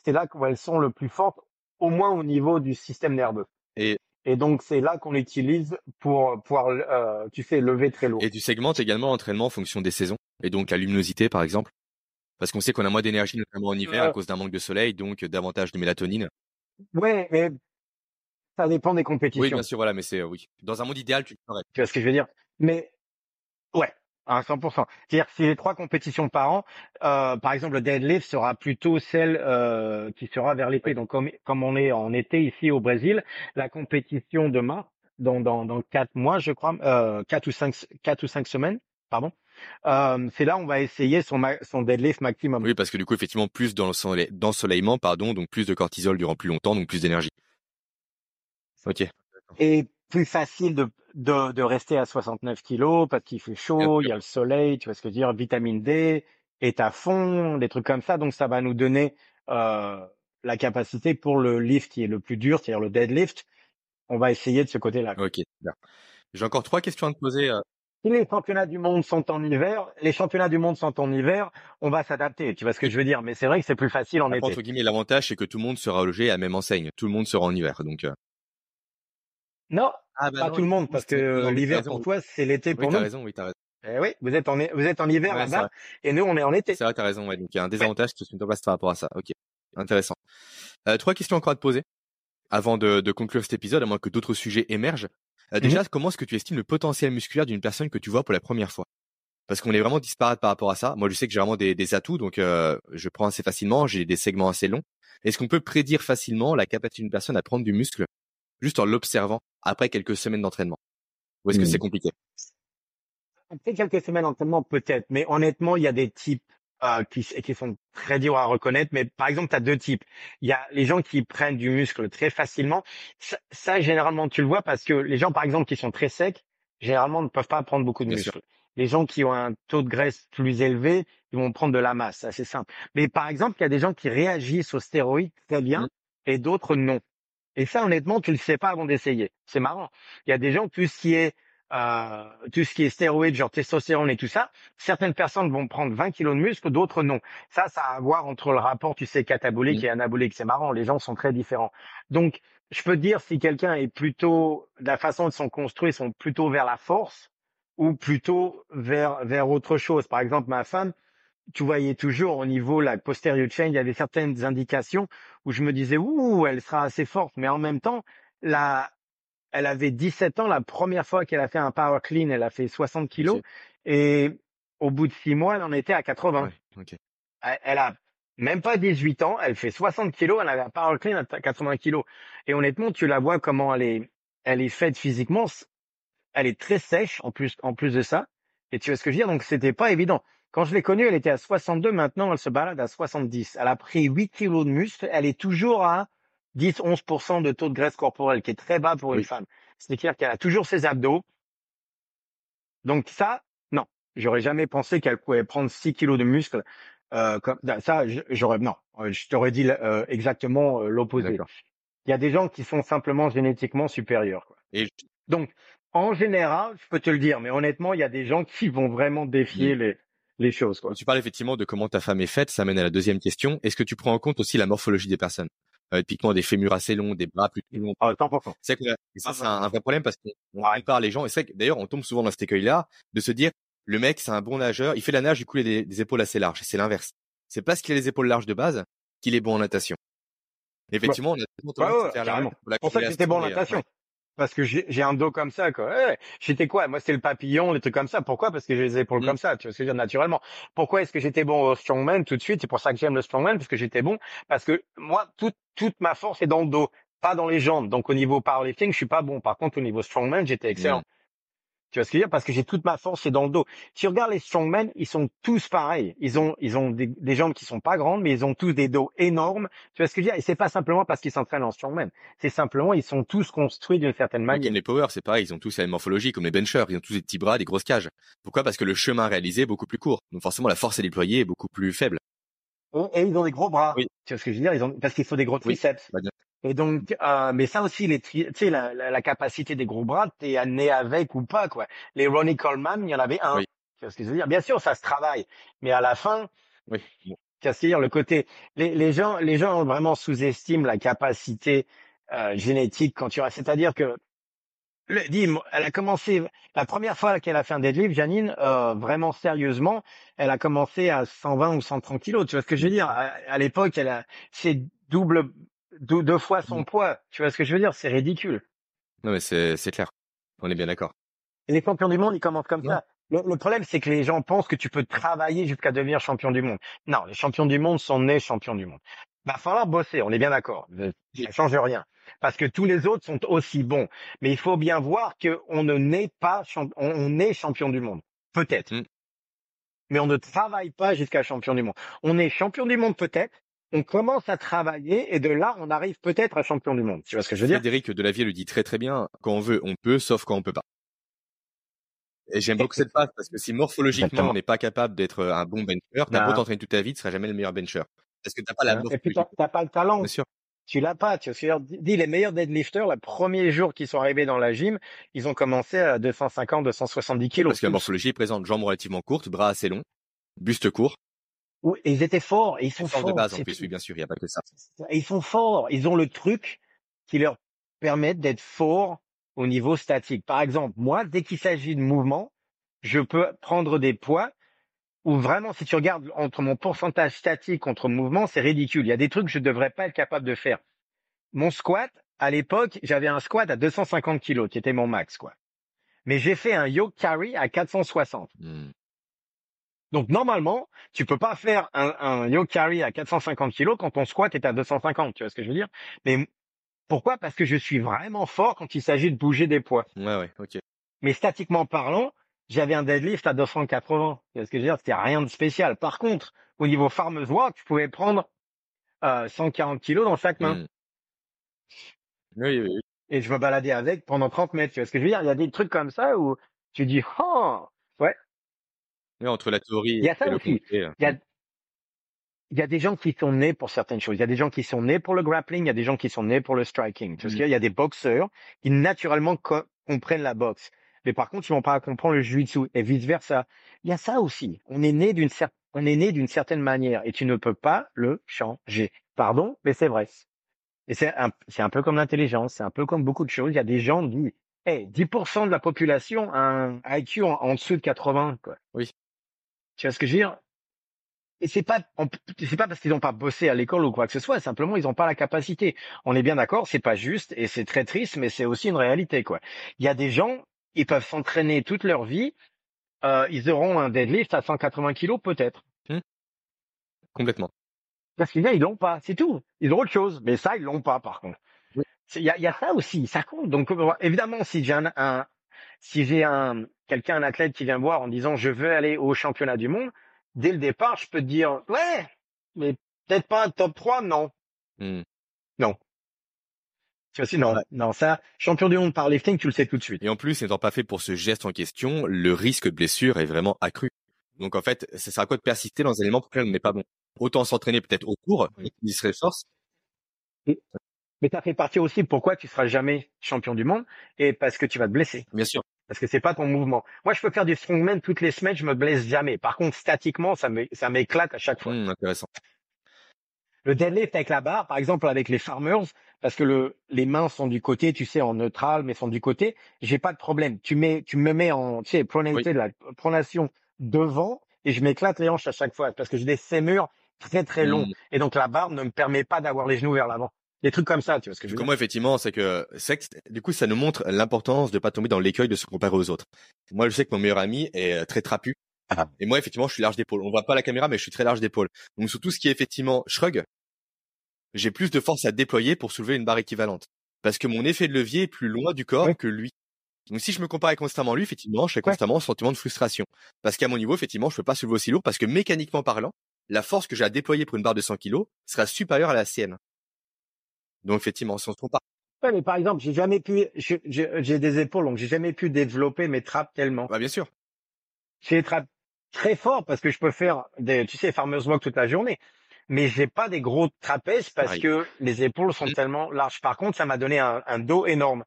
B: C'est là où elles sont le plus fortes, au moins au niveau du système nerveux.
A: Et,
B: Et donc, c'est là qu'on l'utilise pour pouvoir, euh, tu sais, lever très lourd.
A: et tu segmentes également l'entraînement en fonction des saisons et donc la luminosité par exemple. Parce qu'on sait qu'on a moins d'énergie notamment en hiver
B: Euh.
A: à cause d'un manque de soleil, donc davantage de mélatonine.
B: Ouais, mais ça dépend des
A: Oui,
B: compétitions.
A: bien sûr, voilà, mais c'est euh, oui. Dans un monde idéal, tu ferais.
B: Tu vois ce que je veux dire? Mais ouais, à 100%. C'est-à-dire si les trois compétitions par an, euh, par exemple le deadlift sera plutôt celle euh, qui sera vers l'été. Donc comme, comme on est en été ici au Brésil, la compétition de mars, dans dans dans quatre mois, je crois, euh, quatre ou cinq quatre ou cinq semaines, pardon. Euh, c'est là où on va essayer son ma- son deadlift maximum.
A: Oui, parce que du coup, effectivement, plus d'ensoleillement, pardon, donc plus de cortisol durant plus longtemps, donc plus d'énergie. Ok.
B: Et plus facile de, de, de rester à 69 kilos parce qu'il fait chaud, il y a le soleil, tu vois ce que je veux dire, vitamine D est à fond, des trucs comme ça. Donc ça va nous donner euh, la capacité pour le lift qui est le plus dur, c'est-à-dire le deadlift. On va essayer de ce côté-là.
A: Ok. bien. J'ai encore trois questions à te poser. euh.
B: Si les championnats du monde sont en hiver, les championnats du monde sont en hiver, on va s'adapter. Tu vois ce que je veux dire Mais c'est vrai que c'est plus facile en
A: Après,
B: été.
A: entre guillemets, l'avantage, c'est que tout le monde sera logé à la même enseigne. Tout le monde sera en hiver, donc. euh.
B: Non,
A: Ah
B: pas tout le monde parce que
A: t'as
B: l'hiver pour
A: oui.
B: toi c'est l'été
A: Oui,
B: pour
A: t'as
B: nous.
A: raison, oui, t'as raison.
B: Eh oui, vous êtes en vous êtes en hiver
A: Ouais,
B: et nous on est en été.
A: C'est vrai, t'as raison, ouais. Donc, il y a un désavantage qui se met en place par rapport à ça. Ok. Intéressant. Euh, trois questions encore à te poser. Avant de, de conclure cet épisode, à moins que d'autres sujets émergent. Euh, déjà, comment est-ce que tu estimes le potentiel musculaire d'une personne que tu vois pour la première fois? Parce qu'on est vraiment disparate par rapport à ça. Moi, je sais que j'ai vraiment des, des atouts, donc euh, je prends assez facilement, j'ai des segments assez longs. Est-ce qu'on peut prédire facilement la capacité d'une personne à prendre du muscle juste en l'observant après quelques semaines d'entraînement Ou est-ce que c'est compliqué?
B: Après quelques semaines d'entraînement, peut-être. Mais honnêtement, il y a des types euh, qui, qui sont très durs à reconnaître. Mais par exemple, tu as deux types. Il y a les gens qui prennent du muscle très facilement. Ça, ça, généralement, tu le vois parce que les gens, par exemple, qui sont très secs, généralement, ne peuvent pas prendre beaucoup de
A: Bien
B: muscle. Les gens qui ont un taux de graisse plus élevé, ils vont prendre de la masse. C'est simple. Mais par exemple, il y a des gens qui réagissent aux stéroïdes très bien
A: Mhm.
B: et d'autres non. Et ça, honnêtement, tu le sais pas avant d'essayer. C'est marrant. Il y a des gens, tout ce qui est euh, tout ce qui est stéroïdes, genre testostérone et tout ça, certaines personnes vont prendre 20 kilos de muscle, d'autres non. Ça, ça a à voir entre le rapport, tu sais, catabolique
A: Mhm.
B: et anabolique. C'est marrant, les gens sont très différents. Donc, je peux te dire si quelqu'un est plutôt, de la façon dont ils sont construits, sont plutôt vers la force ou plutôt vers vers autre chose. Par exemple, ma femme, tu voyais toujours au niveau la posterior chain, il y avait certaines indications où je me disais ouh, elle sera assez forte, mais en même temps, la elle avait 17 ans la première fois qu'elle a fait un power clean, elle a fait 60 kilos et au bout de six mois, elle en était à 80.
A: Ouais,
B: elle a même pas 18 ans, elle fait 60 kilos, elle avait un power clean à 80 kilos. Et honnêtement, tu la vois comment elle est, elle est faite physiquement, elle est très sèche en plus, en plus de ça. Et tu vois ce que je veux dire? Donc c'était pas évident. Quand je l'ai connue, elle était à 62, maintenant elle se balade à 70. Elle a pris 8 kilos de muscle, elle est toujours à 10-11% de taux de graisse corporelle, qui est très bas pour une femme. C'est-à-dire qu'elle a toujours ses abdos. Donc ça, non, j'aurais jamais pensé qu'elle pouvait prendre 6 kilos de muscle. Euh, comme ça, j'aurais non, euh, je t'aurais dit euh, exactement euh, l'opposé. Il y a des gens qui sont simplement génétiquement supérieurs. Quoi.
A: Et
B: Donc, en général, je peux te le dire, mais honnêtement, il y a des gens qui vont vraiment défier les les choses. Quoi.
A: Tu parles effectivement de comment ta femme est faite, ça mène à la deuxième question. Est-ce que tu prends en compte aussi la morphologie des personnes? Euh, Typiquement des fémurs assez longs, des bras plus longs.
B: Ah, 100%.
A: C'est et ça,
B: Ah,
A: c'est un, un vrai problème parce qu'on on compare les gens. Et c'est vrai que d'ailleurs, on tombe souvent dans cet écueil-là de se dire, le mec, c'est un bon nageur, il fait la nage, du coup, il a des, des épaules assez larges. C'est l'inverse. C'est parce qu'il a les épaules larges de base qu'il est bon en natation. Effectivement, on a tellement
B: Ouais, ouais,
A: la-
B: pour ça que j'étais bon en
A: corrélation,
B: natation. Parce que j'ai un dos comme ça, quoi. Ouais, j'étais quoi? Moi, c'est le papillon, les trucs comme ça. Pourquoi? Parce que j'ai les épaules
A: Mm.
B: comme ça. Tu vois ce que je veux dire, naturellement. Pourquoi est-ce que j'étais bon au strongman tout de suite? C'est pour ça que j'aime le strongman, parce que j'étais bon. Parce que moi, toute, toute ma force est dans le dos, pas dans les jambes. Donc, au niveau powerlifting, je suis pas bon. Par contre, au niveau strongman, j'étais excellent. Tu vois ce que je veux dire? Parce que j'ai toute ma force, c'est dans le dos. Si tu regardes les strongmen, ils sont tous pareils. Ils ont, ils ont des, des jambes qui sont pas grandes, mais ils ont tous des dos énormes. Tu vois ce que je veux dire? Et c'est pas simplement parce qu'ils s'entraînent en strongman. C'est simplement, ils sont tous construits d'une certaine manière.
A: Les power, c'est pareil, ils ont tous la même morphologie, comme les benchers, ils ont tous des petits bras, des grosses cages. Pourquoi? Parce que le chemin réalisé est beaucoup plus court. Donc forcément, la force à déployer est beaucoup plus faible.
B: Et, et ils ont des gros bras.
A: Oui.
B: Tu vois ce que je veux dire? Ils ont, parce qu'ils font des gros
A: Oui.
B: triceps.
A: Bah.
B: Et donc, euh, mais ça aussi, les tu sais, la, la, la capacité des gros bras, t'es né avec ou pas, quoi. Les Ronnie Coleman, il y en avait un.
A: Oui.
B: Tu vois ce que je veux dire? Bien sûr, ça se travaille. Mais à la fin,
A: Oui.
B: Tu vois ce que je veux dire? Le côté, les, les gens, les gens vraiment sous-estiment la capacité, euh, génétique quand tu c'est-à-dire que, le, dis, elle a commencé, la première fois qu'elle a fait un deadlift, Janine, euh, vraiment sérieusement, elle a commencé à 120 ou 130 kilos. Tu vois ce que je veux dire? À, à l'époque, elle a, c'est double, deux, deux fois son
A: Mm.
B: poids. Tu vois ce que je veux dire? C'est ridicule.
A: Non, mais c'est c'est clair. On est bien d'accord.
B: Et les champions du monde, ils commencent comme ça. Le, le problème, c'est que les gens pensent que tu peux travailler jusqu'à devenir champion du monde. Non, les champions du monde sont nés champions du monde. Va falloir bosser, on est bien d'accord. Euh, Ça change rien. Parce que tous les autres sont aussi bons. Mais il faut bien voir qu'on ne naît pas, champ- on, on est champion du monde. Peut-être.
A: Mm.
B: Mais on ne travaille pas jusqu'à champion du monde. On est champion du monde peut-être. On commence à travailler et de là, on arrive peut-être à champion du monde. Tu vois ce que je veux dire?
A: Frédéric Delavier le dit très très bien. Quand on veut, on peut, sauf quand on peut pas. Et j'aime beaucoup cette phrase parce que si morphologiquement
B: Exactement.
A: on n'est pas capable d'être un bon bencher, t'as beau t'entraîner toute ta vie, tu seras jamais le meilleur bencher. Parce que t'as pas la
B: Hein? Et puis,
A: morphologie?
B: t'as pas le talent.
A: Bien sûr.
B: Tu l'as pas. Tu vois, dis les meilleurs deadlifters, le premier jour qu'ils sont arrivés dans la gym, ils ont commencé à 250, 270 kilos.
A: Parce que la morphologie est présente. Jambes relativement courtes, bras assez longs, buste court,
B: Et ils étaient forts. Et ils sont forts.
A: de base en plus, oui, bien sûr, il n'y a pas que ça.
B: Et Ils sont forts. Ils ont le truc qui leur permet d'être forts au niveau statique. Par exemple, moi, dès qu'il s'agit de mouvement, je peux prendre des poids où vraiment, si tu regardes entre mon pourcentage statique contre mouvement, c'est ridicule. Il y a des trucs que je devrais pas être capable de faire. Mon squat, à l'époque, j'avais un squat à 250 kilos, qui était mon max, quoi. Mais j'ai fait un yoke carry à 460.
A: Hmm.
B: Donc normalement, tu peux pas faire un, un yoke carry à 450 kilos quand ton squat est à 250. Tu vois ce que je veux dire? Mais pourquoi? Parce que je suis vraiment fort quand il s'agit de bouger des poids.
A: Ouais, ouais, ok.
B: Mais statiquement parlant, j'avais un deadlift à 280. Tu vois ce que je veux dire? C'était rien de spécial. Par contre, au niveau farmers walk, tu pouvais prendre euh, 140 kilos dans chaque main.
A: Hmm. Oui, oui, oui.
B: Et je me baladais avec pendant 30 mètres. Tu vois ce que je veux dire? Il y a des trucs comme ça où tu dis, oh.
A: Oui, entre la théorie
B: Il y a ça
A: et le
B: aussi.
A: concret. euh,
B: Il y a, il y a des gens qui sont nés pour certaines choses. Il y a des gens qui sont nés pour le grappling. Il y a des gens qui sont nés pour le striking. Tu vois ce
A: Mm.
B: qu'il y a? Il y a des boxeurs qui naturellement co- comprennent la boxe. Mais par contre, ils vont pas comprendre le jiu-jitsu et vice versa. Il y a ça aussi. On est né d'une cer- on est né d'une certaine manière et tu ne peux pas le changer. Pardon, mais c'est vrai. Et c'est un, c'est un peu comme l'intelligence. C'est un peu comme beaucoup de choses. Il y a des gens qui disent, hey, 10% de la population a un IQ en, en dessous de 80, quoi.
A: Oui.
B: Tu vois ce que je veux dire? Et c'est pas, c'est pas parce qu'ils n'ont pas bossé à l'école ou quoi que ce soit, simplement ils n'ont pas la capacité. On est bien d'accord, c'est pas juste et c'est très triste, mais c'est aussi une réalité quoi. Il y a des gens, ils peuvent s'entraîner toute leur vie, euh, ils auront un deadlift à 180 kilos peut-être.
A: Complètement.
B: Parce qu'ils ils l'ont pas, c'est tout. Ils ont autre chose, mais ça ils l'ont pas par contre.
A: Oui.
B: Il y a, il y a ça aussi, ça compte. Donc évidemment, si j'ai un, un- si j'ai un quelqu'un, un athlète qui vient me voir en disant je veux aller au championnat du monde, dès le départ, je peux te dire ouais, mais peut-être pas un top 3, non.
A: Hmm.
B: Tu vois, si, non, non, ça, champion du monde par lifting, tu le sais tout de suite.
A: Et en plus, n'étant pas fait pour ce geste en question, le risque de blessure est vraiment accru. Donc en fait, ça sert à quoi de persister dans un élément pour lequel on n'est pas bon? Autant s'entraîner peut-être autour, il serait force.
B: Mais ça fait partie aussi pourquoi tu seras jamais champion du monde et parce que tu vas te blesser.
A: Bien sûr.
B: Parce que c'est pas ton mouvement. Moi, je peux faire du strongman toutes les semaines, je me blesse jamais. Par contre, statiquement, ça me, ça m'éclate à chaque fois.
A: Hmm, intéressant.
B: Le deadlift avec la barre, par exemple avec les farmers, parce que le, les mains sont du côté, tu sais, en neutral, mais sont du côté, j'ai pas de problème. Tu mets, tu me mets en, tu sais, pronated, la pronation devant, et je m'éclate les hanches à chaque fois, parce que j'ai des fémurs très très longs,
A: Hmm.
B: et donc la barre ne me permet pas d'avoir les genoux vers l'avant. Des trucs comme ça, tu vois ce que je veux dire.
A: moi, effectivement, c'est que, c'est du coup, ça nous montre l'importance de pas tomber dans l'écueil de se comparer aux autres. Moi, je sais que mon meilleur ami est euh, très trapu.
B: Ah.
A: Et moi, effectivement, je suis large d'épaule. On voit pas la caméra, mais je suis très large d'épaule. Donc, sur tout ce qui est effectivement shrug, j'ai plus de force à déployer pour soulever une barre équivalente. Parce que mon effet de levier est plus loin du corps que lui. Donc, si je me comparais constamment à lui, effectivement, je serais
B: Ouais.
A: constamment en sentiment de frustration. Parce qu'à mon niveau, effectivement, je peux pas soulever aussi lourd parce que mécaniquement parlant, la force que j'ai à déployer pour une barre de 100 kg sera supérieure à la sienne. Donc, effectivement, si on se compare
B: Ouais, mais par exemple, j'ai jamais pu, j'ai des épaules, donc j'ai jamais pu développer mes trappes tellement.
A: Bah bien sûr.
B: J'ai des trappes très fort parce que je peux faire des, tu sais, farmers walk toute la journée. Mais j'ai pas des gros trapèzes parce que les épaules sont
A: Mm.
B: tellement larges. Par contre, ça m'a donné un, un dos énorme.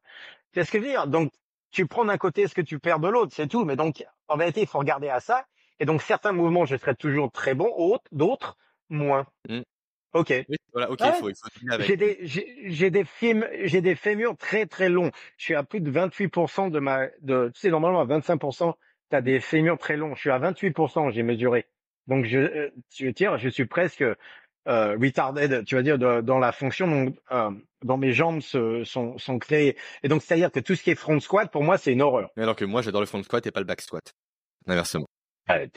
B: C'est ce que je veux dire? Donc, tu prends d'un côté ce que tu perds de l'autre, c'est tout. Mais donc, en vérité, il faut regarder à ça. Et donc, certains mouvements, je serai toujours très bon, autres, d'autres, moins.
A: Mm.
B: Ok.
A: Oui, voilà, ok,
B: Ouais.
A: il faut, il faut avec.
B: J'ai des, j'ai, j'ai des films, j'ai des fémurs très très longs. Je suis à plus de 28% de ma, de, tu sais, normalement à 25%, t'as des fémurs très longs. Je suis à 28%, j'ai mesuré. Donc je, euh, veux dire, je suis presque, euh, retarded, tu vas dire, de- dans la fonction, donc, euh, dans mes jambes se- sont, sont créées. Et donc, c'est-à-dire que tout ce qui est front squat, pour moi, c'est une horreur.
A: Alors que moi, j'adore le front squat et pas le back squat. Inversement.
B: Euh,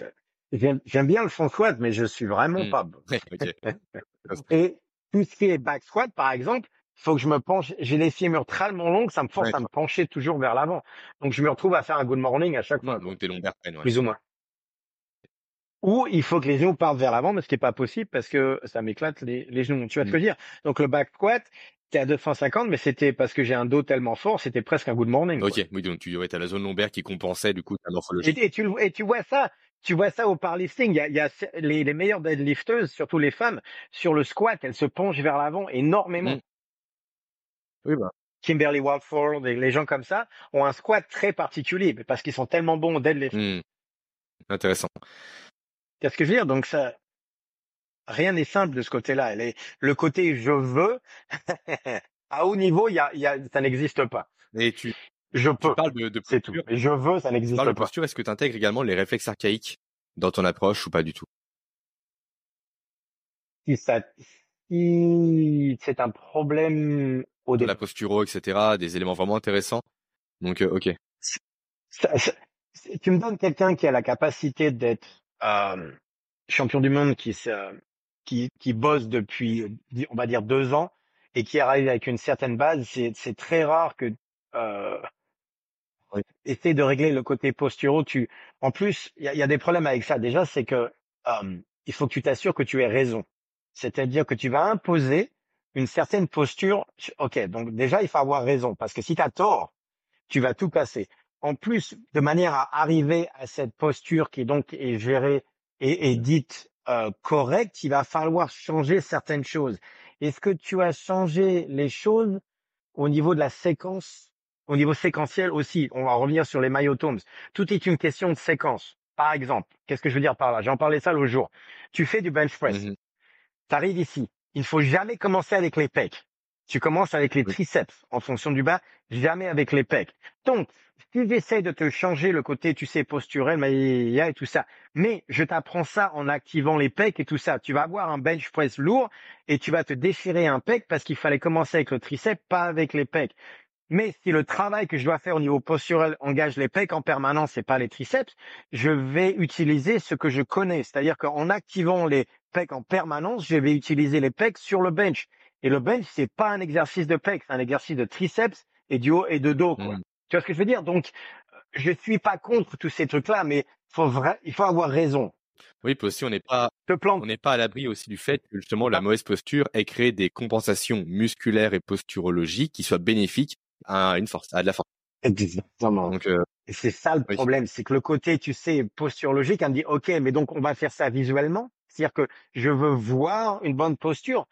B: J'aime, bien le front squat, mais je suis vraiment
A: Mm.
B: pas bon. Et tout ce qui est back squat, par exemple, il faut que je me penche. J'ai les fémurs tellement longs que ça me force
A: Ouais.
B: à me pencher toujours vers l'avant. Donc je me retrouve à faire un good morning à chaque fois,
A: Donc tes lombaires prennent, ouais.
B: plus ou moins. Ou il faut que les genoux partent vers l'avant, mais ce qui est pas possible parce que ça m'éclate les, les genoux. Tu que je veux dire? Donc le back squat, t'es à 250, mais c'était parce que j'ai un dos tellement fort, c'était presque un good morning. quoi.
A: Ok, oui, donc tu ouais, as la zone lombaire qui compensait du coup ta morphologie.
B: Et, et tu, le- et tu vois ça, tu vois ça au powerlifting. Il y a, il y a les, les meilleures deadlifteuses, surtout les femmes, sur le squat, elles se penchent vers l'avant énormément.
A: Mm. Oui, bah.
B: Kimberly Walford et les gens comme ça ont un squat très particulier parce qu'ils sont tellement bons au deadlift.
A: Hmm. Intéressant.
B: Qu'est-ce que je veux dire? Donc ça, rien n'est simple de ce côté-là. Le côté je veux, à haut niveau, y a, y a, ça n'existe pas.
A: Et tu,
B: Je
A: tu
B: peux,
A: parles de, de
B: c'est tout. je veux, ça n'existe
A: parles de
B: pas.
A: posture, est-ce que tu intègres également les réflexes archaïques dans ton approche ou pas du tout?
B: Si ça, si c'est un problème au
A: De
B: début.
A: la posturo, etc. Des éléments vraiment intéressants. Donc, euh, ok.
B: ça- ça- tu me donnes quelqu'un qui a la capacité d'être euh, champion du monde qui, qui, qui bosse depuis, on va dire, deux ans et qui arrive avec une certaine base, c'est très rare que euh, essayer de régler le côté posturaux. Tu, en plus, il y a, y a, des problèmes avec ça. Déjà, c'est que il faut que tu t'assures que tu aies raison. C'est-à-dire que tu vas imposer une certaine posture. Ok, donc déjà, il faut avoir raison parce que si tu as tort, tu vas tout casser. En plus, de manière à arriver à cette posture qui donc est gérée et, et dite euh, correcte, il va falloir changer certaines choses. Est-ce que tu as changé les choses au niveau de la séquence, au niveau séquentiel aussi On va revenir sur les myotomes. Tout est une question de séquence. Par exemple, qu'est-ce que je veux dire par là? J'en parlais ça l'autre jour. Tu fais du bench press. Mmh tu arrives ici. Il ne faut jamais commencer avec les pecs. Tu commences avec les triceps en fonction du bas, jamais avec les pecs. Donc, si j'essaie de te changer le côté, tu sais, posturel, mais et tout ça, mais je t'apprends ça en activant les pecs et tout ça, tu vas avoir un bench press lourd et tu vas te déchirer un pec parce qu'il fallait commencer avec le triceps, pas avec les pecs. Mais si le travail que je dois faire au niveau posturel engage les pecs en permanence et pas les triceps, je vais utiliser ce que je connais. C'est-à-dire qu'en activant les pecs en permanence, je vais utiliser les pecs sur le bench. Et le bench, c'est pas un exercice de pecs, c'est un exercice de triceps et du haut et de dos. Quoi. Mmh. Tu vois ce que je veux dire? Donc, je suis pas contre tous ces trucs-là, mais faut vrai, il faut avoir raison.
A: Oui, puis aussi on n'est pas, on n'est pas à l'abri aussi du fait que justement la ah. mauvaise posture ait créé des compensations musculaires et posturologiques qui soient bénéfiques à une force, à de la force.
B: Exactement. Donc, euh, et c'est ça le problème, c'est que le côté, tu sais, posturologique, on me dit, ok, mais donc on va faire ça visuellement? C'est-à-dire que je veux voir une bonne posture.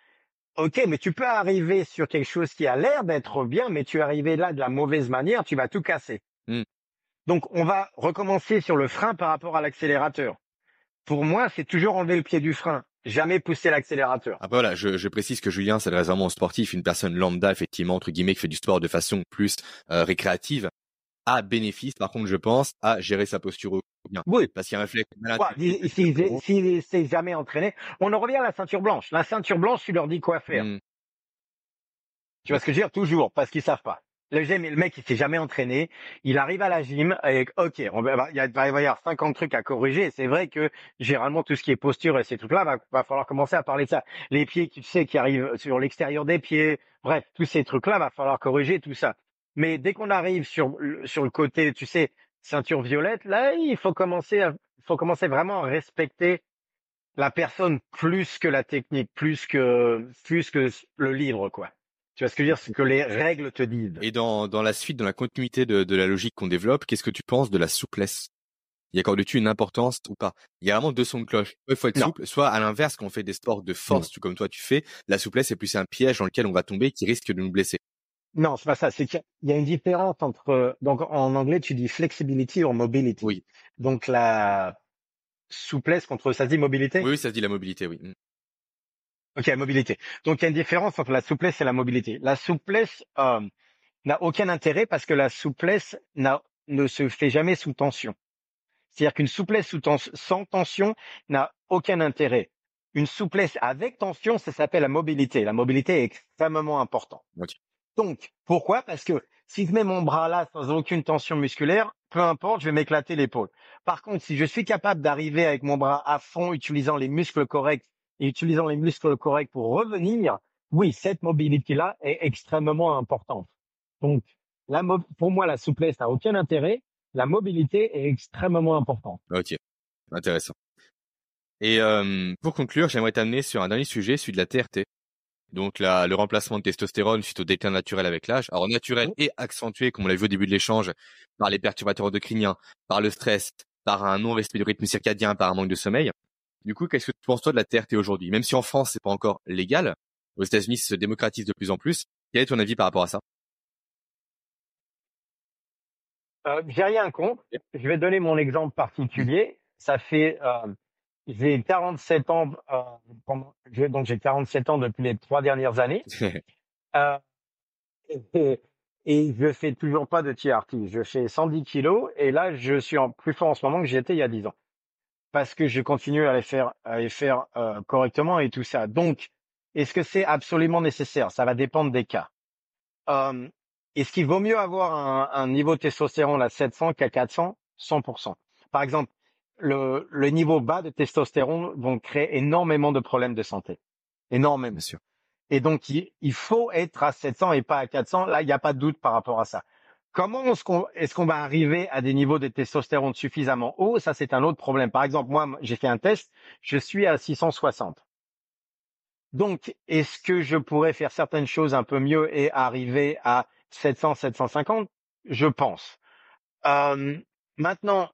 B: Ok, mais tu peux arriver sur quelque chose qui a l'air d'être bien, mais tu es arrivé là de la mauvaise manière, tu vas tout casser. Mmh. Donc, on va recommencer sur le frein par rapport à l'accélérateur. Pour moi, c'est toujours enlever le pied du frein, jamais pousser l'accélérateur.
A: Ah voilà, je, je, précise que Julien c'est vraiment sportif, une personne lambda effectivement entre guillemets qui fait du sport de façon plus euh, récréative, a bénéfice. Par contre, je pense à gérer sa posture bien.
B: Oui,
A: parce qu'il y a un réflexe.
B: S'il si, s'est jamais entraîné, on en revient à la ceinture blanche. La ceinture blanche, tu leur dis quoi faire. Mmh. Tu vois ce que je veux dire? Toujours, parce qu'ils savent pas. Le, le mec, il s'est jamais entraîné. Il arrive à la gym et ok, il va y avoir 50 trucs à corriger. C'est vrai que généralement tout ce qui est posture et ces trucs-là, va, va falloir commencer à parler de ça. Les pieds, tu sais, qui arrivent sur l'extérieur des pieds. Bref, tous ces trucs-là, va falloir corriger tout ça. Mais dès qu'on arrive sur sur le côté, tu sais, ceinture violette, là, il faut commencer à, faut commencer vraiment à respecter la personne plus que la technique, plus que plus que le livre, quoi. Tu vois ce que je veux dire? C'est que les règles te disent.
A: Et dans, dans la suite, dans la continuité de, de la logique qu'on développe, qu'est-ce que tu penses de la souplesse? Y accordes-tu une importance ou pas? Il y a vraiment deux sons de cloche. Il faut être souple. Soit à l'inverse, quand on fait des sports de force, comme toi tu fais, la souplesse est plus un piège dans lequel on va tomber qui risque de nous blesser.
B: Non, c'est pas ça. C'est qu'il y a une différence entre. Donc en anglais, tu dis flexibility ou mobility.
A: Oui.
B: Donc la souplesse contre ça se dit mobilité?
A: Oui, ça se dit la mobilité, oui.
B: Ok, mobilité. Donc il y a une différence entre la souplesse et la mobilité. La souplesse euh, n'a aucun intérêt parce que la souplesse ne se fait jamais sous tension. C'est-à-dire qu'une souplesse sous sans tension n'a aucun intérêt. Une souplesse avec tension, ça s'appelle la mobilité. La mobilité est extrêmement importante. Donc, pourquoi? Parce que si je mets mon bras là sans aucune tension musculaire, peu importe, je vais m'éclater l'épaule. Par contre, si je suis capable d'arriver avec mon bras à fond, utilisant les muscles corrects et utilisant les muscles corrects pour revenir, oui, cette mobilité-là est extrêmement importante. Donc, la pour moi, la souplesse n'a aucun intérêt. La mobilité est extrêmement importante.
A: Ok, intéressant. Et euh, pour conclure, j'aimerais t'amener sur un dernier sujet, celui de la TRT. Donc le remplacement de testostérone suite au déclin naturel avec l'âge. Alors naturel et accentué, comme on l'a vu au début de l'échange, par les perturbateurs endocriniens, par le stress, par un non-respect du rythme circadien, par un manque de sommeil. Du coup, qu'est-ce que tu penses toi de la TRT aujourd'hui? Même si en France c'est pas encore légal, aux États-Unis se démocratise de plus en plus. Quel est ton avis par rapport à ça?
B: Euh, J'ai rien contre. Je vais donner mon exemple particulier. Ça fait euh, j'ai 47 ans euh, pendant, donc j'ai 47 ans depuis les trois dernières années. et, et, je fais toujours pas de TRT. Je fais 110 kilos et là je suis en plus fort en ce moment que j'étais il y a 10 ans parce que je continue à les faire, à les faire euh, correctement et tout ça. Donc, est-ce que c'est absolument nécessaire? Ça va dépendre des cas. Euh, est-ce qu'il vaut mieux avoir un, un niveau de testostérone à 700 qu'à 400 100%. Par exemple, le, le niveau bas de testostérone vont créer énormément de problèmes de santé. Énormément.
A: Bien sûr.
B: Et donc, il, il faut être à 700 et pas à 400. Là, il n'y a pas de doute par rapport à ça. Comment est-ce qu'on va arriver à des niveaux de testostérone suffisamment hauts? Ça, c'est un autre problème. Par exemple, moi, j'ai fait un test, je suis à 660. Donc, est-ce que je pourrais faire certaines choses un peu mieux et arriver à 700, 750 Je pense. Euh, maintenant,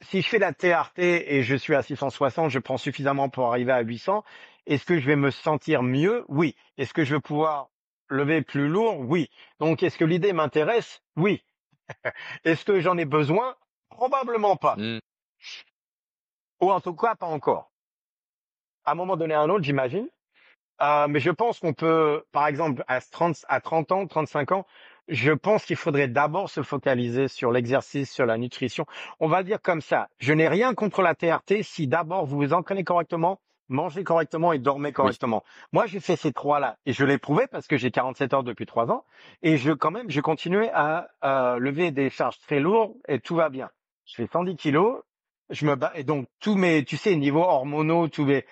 B: si je fais la TRT et je suis à 660, je prends suffisamment pour arriver à 800. Est-ce que je vais me sentir mieux? Oui. Est-ce que je vais pouvoir lever plus lourd Oui. Donc, est-ce que l'idée m'intéresse? Oui. est-ce que j'en ai besoin? Probablement pas.
A: Mmh.
B: Ou en tout cas, pas encore. À un moment donné à un autre, j'imagine. Euh, mais je pense qu'on peut, par exemple, à 30, à 30 ans, 35 ans, je pense qu'il faudrait d'abord se focaliser sur l'exercice, sur la nutrition. On va dire comme ça, je n'ai rien contre la TRT si d'abord vous vous entraînez correctement, mangez correctement et dormez correctement. Moi, j'ai fait ces trois-là et je l'ai prouvé parce que j'ai 47 heures depuis trois ans et je, quand même, je continuais à, à lever des charges très lourdes et tout va bien. Je fais 110 kilos, je me bats et donc tous mes, tu sais, niveaux hormonaux, tous mes,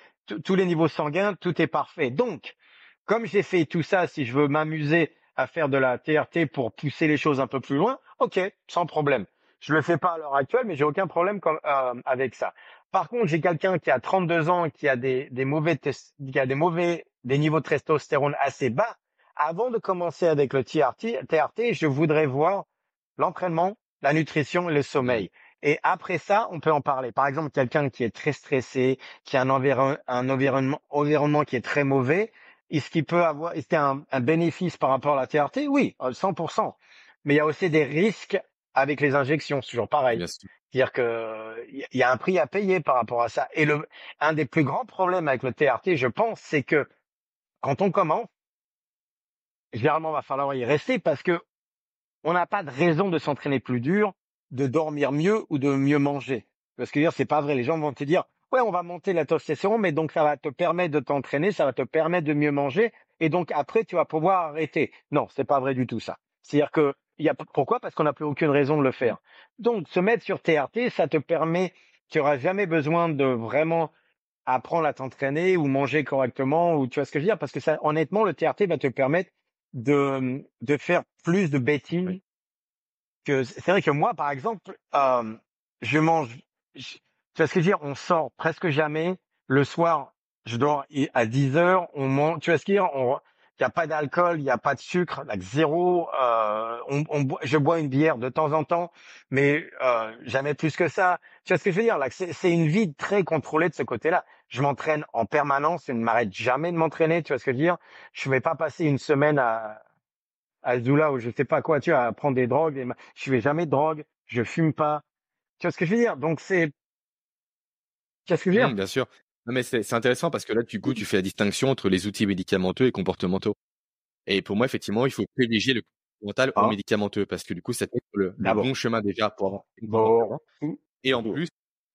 B: tous les niveaux sanguins, tout est parfait. Donc, comme j'ai fait tout ça, si je veux m'amuser à faire de la TRT pour pousser les choses un peu plus loin, ok, sans problème. Je le fais pas à l'heure actuelle, mais j'ai aucun problème comme, euh, avec ça. Par contre, j'ai quelqu'un qui a 32 ans, qui a des, des mauvais qui a des mauvais, des niveaux de testostérone assez bas. Avant de commencer avec le TRT, TRT je voudrais voir l'entraînement, la nutrition et le sommeil. Et après ça, on peut en parler. Par exemple, quelqu'un qui est très stressé, qui a un, un environnement, environnement qui est très mauvais, est-ce qu'il peut avoir, est-ce qu'il y a un, un, bénéfice par rapport à la TRT Oui, 100%. Euh, Mais il y a aussi des risques avec les injections, c'est toujours pareil. C'est-à-dire que il y a un prix à payer par rapport à ça. Et le, un des plus grands problèmes avec le TRT, je pense, c'est que quand on commence, généralement, il va falloir y rester parce que on n'a pas de raison de s'entraîner plus dur, de dormir mieux ou de mieux manger. Parce que dire, c'est pas vrai. Les gens vont te dire, ouais, on va monter la testostérone, mais donc ça va te permettre de t'entraîner, ça va te permettre de mieux manger, et donc après tu vas pouvoir arrêter. Non, c'est pas vrai du tout ça. C'est-à-dire que il y a pourquoi? Parce qu'on n'a plus aucune raison de le faire. Donc se mettre sur TRT, ça te permet, tu n'auras jamais besoin de vraiment apprendre à t'entraîner ou manger correctement ou tu vois ce que je veux dire? Parce que ça, honnêtement, le TRT va te permettre de de faire plus de betting que c'est vrai que moi, par exemple, euh, je mange. Je, tu vois ce que je veux dire? On sort presque jamais. Le soir, je dors à 10 heures. On mange. Tu vois ce que je veux dire? Il n'y a pas d'alcool, il n'y a pas de sucre, like zéro. Euh, on, on, je bois une bière de temps en temps, mais euh, jamais plus que ça. Tu vois ce que je veux dire? Là C'est une vie très contrôlée de ce côté-là. Je m'entraîne en permanence, je ne m'arrête jamais de m'entraîner. Tu vois ce que je veux dire? Je ne vais pas passer une semaine à, à Zula ou je sais pas quoi, tu vois, à prendre des drogues. Et je fais jamais de drogue, je fume pas. Tu vois ce que je veux dire? Donc c'est, tu vois ce que je veux dire?
A: Bien sûr. Non mais c'est intéressant parce que là, du coup, tu fais la distinction entre les outils médicamenteux et comportementaux. Et pour moi, effectivement, il faut privilégier le mental au ah. médicamenteux parce que du coup, ça te le, le bon chemin déjà pour avoir Et en plus,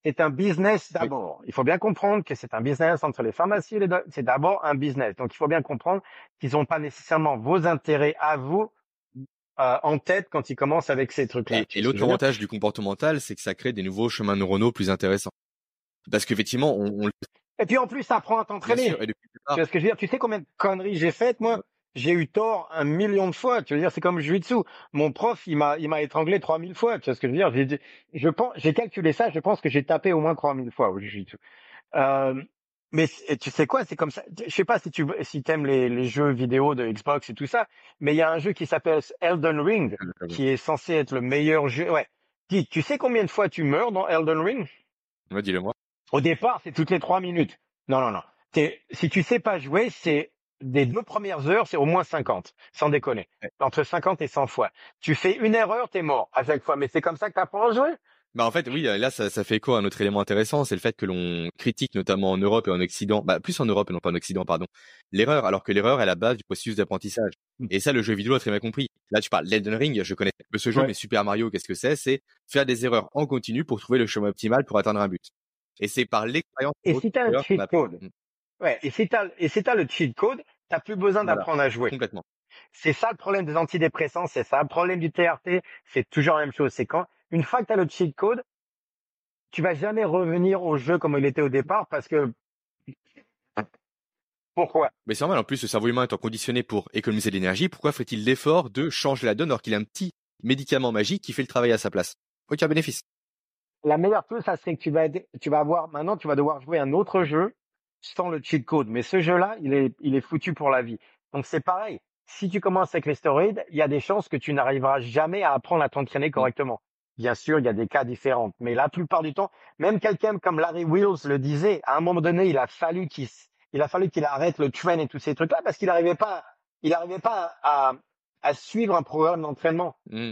B: c'est un business d'abord. Il faut bien comprendre que c'est un business entre les pharmacies et les c'est d'abord un business. Donc il faut bien comprendre qu'ils n'ont pas nécessairement vos intérêts à vous euh, en tête quand ils commencent avec ces trucs-là.
A: Et, l'autre avantage du comportemental, c'est que ça crée des nouveaux chemins neuronaux plus intéressants. Parce qu'effectivement, on,
B: Et puis en plus, ça apprend à t'entraîner. Tu vois ce que je veux dire? Tu sais combien de conneries j'ai faites, moi? J'ai eu tort un million de fois. Tu veux dire, c'est comme dessous. Mon prof, il m'a, il m'a étranglé 3000 fois. Tu vois ce que je veux dire? J'ai, je pense, j'ai calculé ça. Je pense que j'ai tapé au moins 3000 fois au jiu-jitsu. Euh, mais tu sais quoi? C'est comme ça. Je sais pas si tu, si t'aimes les, les jeux vidéo de Xbox et tout ça. Mais il y a un jeu qui s'appelle Elden Ring, qui est censé être le meilleur jeu. Ouais. Dis, tu sais combien de fois tu meurs dans Elden Ring?
A: Ouais, dis-le moi.
B: Au départ, c'est toutes les trois minutes. Non, non, non. si tu sais pas jouer, c'est des deux premières heures, c'est au moins 50, sans déconner. Entre 50 et 100 fois. Tu fais une erreur, t'es mort à chaque fois. Mais c'est comme ça que t'apprends à jouer
A: bah en fait oui là ça, ça fait écho à un autre élément intéressant c'est le fait que l'on critique notamment en Europe et en Occident bah plus en Europe et non pas en Occident pardon l'erreur alors que l'erreur est la base du processus d'apprentissage mmh. et ça le jeu vidéo a très bien compris là tu parles d'Elden Ring je connais peu ce jeu mais Super Mario qu'est-ce que c'est? C'est faire des erreurs en continu pour trouver le chemin optimal pour atteindre un but et c'est par l'expérience
B: et si t'as un cheat code mmh. ouais et si t'as et si t'as le cheat code T'as plus besoin d'apprendre à jouer.
A: Complètement.
B: C'est ça le problème des antidépressants, c'est ça le problème du TRT, c'est toujours la même chose. C'est quand une fois que tu as le cheat code, tu vas jamais revenir au jeu comme il était au départ parce que pourquoi?
A: Mais c'est normal, en plus, le cerveau humain étant conditionné pour économiser de l'énergie, pourquoi ferait-il l'effort de changer la donne alors qu'il a un petit médicament magique qui fait le travail à sa place? Aucun bénéfice.
B: La meilleure chose, ça serait que tu vas, tu vas avoir, maintenant, tu vas devoir jouer un autre jeu sans le cheat code. Mais ce jeu-là, il est, il est foutu pour la vie. Donc c'est pareil. Si tu commences avec les stéroïdes, il y a des chances que tu n'arriveras jamais à apprendre à t'entraîner correctement. Bien sûr, il y a des cas différents, mais la plupart du temps, même quelqu'un comme Larry Wills le disait, à un moment donné, il a fallu qu'il il a fallu qu'il arrête le train et tous ces trucs-là parce qu'il n'arrivait pas, il n'arrivait pas à, à, suivre un programme d'entraînement. Mm.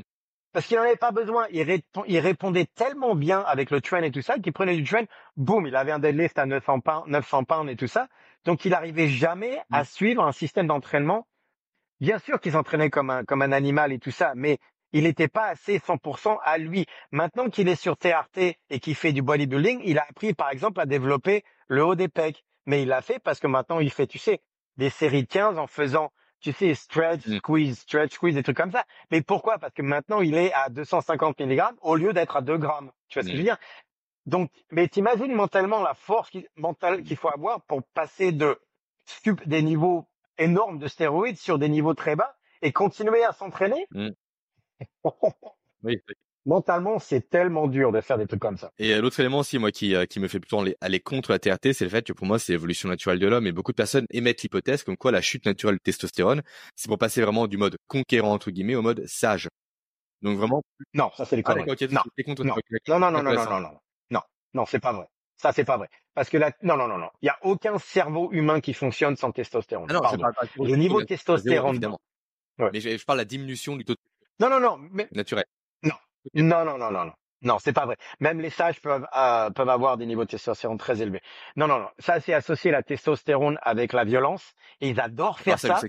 B: Parce qu'il n'en avait pas besoin. Il, il, répondait tellement bien avec le train et tout ça qu'il prenait du train, boum, il avait un deadlift à 900 pounds, 900 pounds et tout ça. Donc il n'arrivait jamais à mm. suivre un système d'entraînement. Bien sûr qu'il s'entraînait comme un, comme un animal et tout ça, mais il n'était pas assez 100% à lui. Maintenant qu'il est sur TRT et qu'il fait du bodybuilding, il a appris par exemple à développer le haut des pecs mais il l'a fait parce que maintenant il fait, tu sais, des séries de 15 en faisant, tu sais, stretch, mm. squeeze, stretch, squeeze, des trucs comme ça. Mais pourquoi? Parce que maintenant il est à 250 mg au lieu d'être à 2 grammes. Tu vois ce que je veux mm. dire? Donc, mais t'imagines mentalement la force mentale qu'il faut avoir pour passer de des niveaux énormes de stéroïdes sur des niveaux très bas et continuer à s'entraîner?
A: Mm. Oui,
B: mentalement, c'est tellement dur de faire des trucs comme ça.
A: Et euh, l'autre élément aussi, moi, qui, euh, qui me fait plutôt aller, contre la TRT, c'est le fait que pour moi, c'est l'évolution naturelle de l'homme. Et beaucoup de personnes émettent l'hypothèse comme quoi la chute naturelle de testostérone, c'est pour passer vraiment du mode conquérant, entre guillemets, au mode sage. Donc vraiment.
B: Non, ça c'est les ah, conneries. non. non. non, non, non, non, non, non, non, non, c'est pas vrai. Ça c'est pas vrai. Parce que là, non, non, non, non. Il y a aucun cerveau humain qui fonctionne sans testostérone. Ah non, Pas, le niveau de testostérone.
A: Évidemment. Mais je, parle de la diminution du taux.
B: Non, non, non. Mais...
A: Naturel.
B: Non, non, non, non, non. Non, c'est pas vrai. Même les sages peuvent euh, peuvent avoir des niveaux de testostérone très élevés. Non, non, non. Ça, c'est associé la testostérone avec la violence. Et ils adorent faire ah, ça. ça.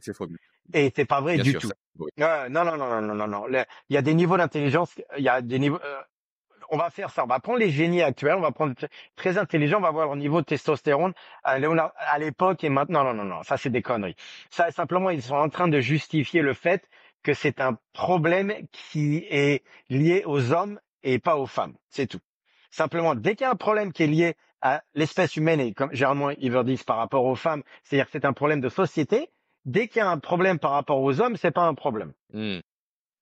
B: Et c'est pas vrai du tout. non, non, non, non, non, non, non. Il y a des niveaux d'intelligence. Il y a des niveaux. Euh, on va faire ça. On va prendre les génies actuels. On va prendre très intelligents. On va voir leur niveau de testostérone à, à l'époque et maintenant. Non, non, non. Ça, c'est des conneries. Ça, simplement, ils sont en train de justifier le fait que c'est un problème qui est lié aux hommes et pas aux femmes. C'est tout. Simplement, dès qu'il y a un problème qui est lié à l'espèce humaine et comme généralement ils veulent dire par rapport aux femmes, c'est-à-dire que c'est un problème de société. Dès qu'il y a un problème par rapport aux hommes, c'est pas un problème.
A: Hmm.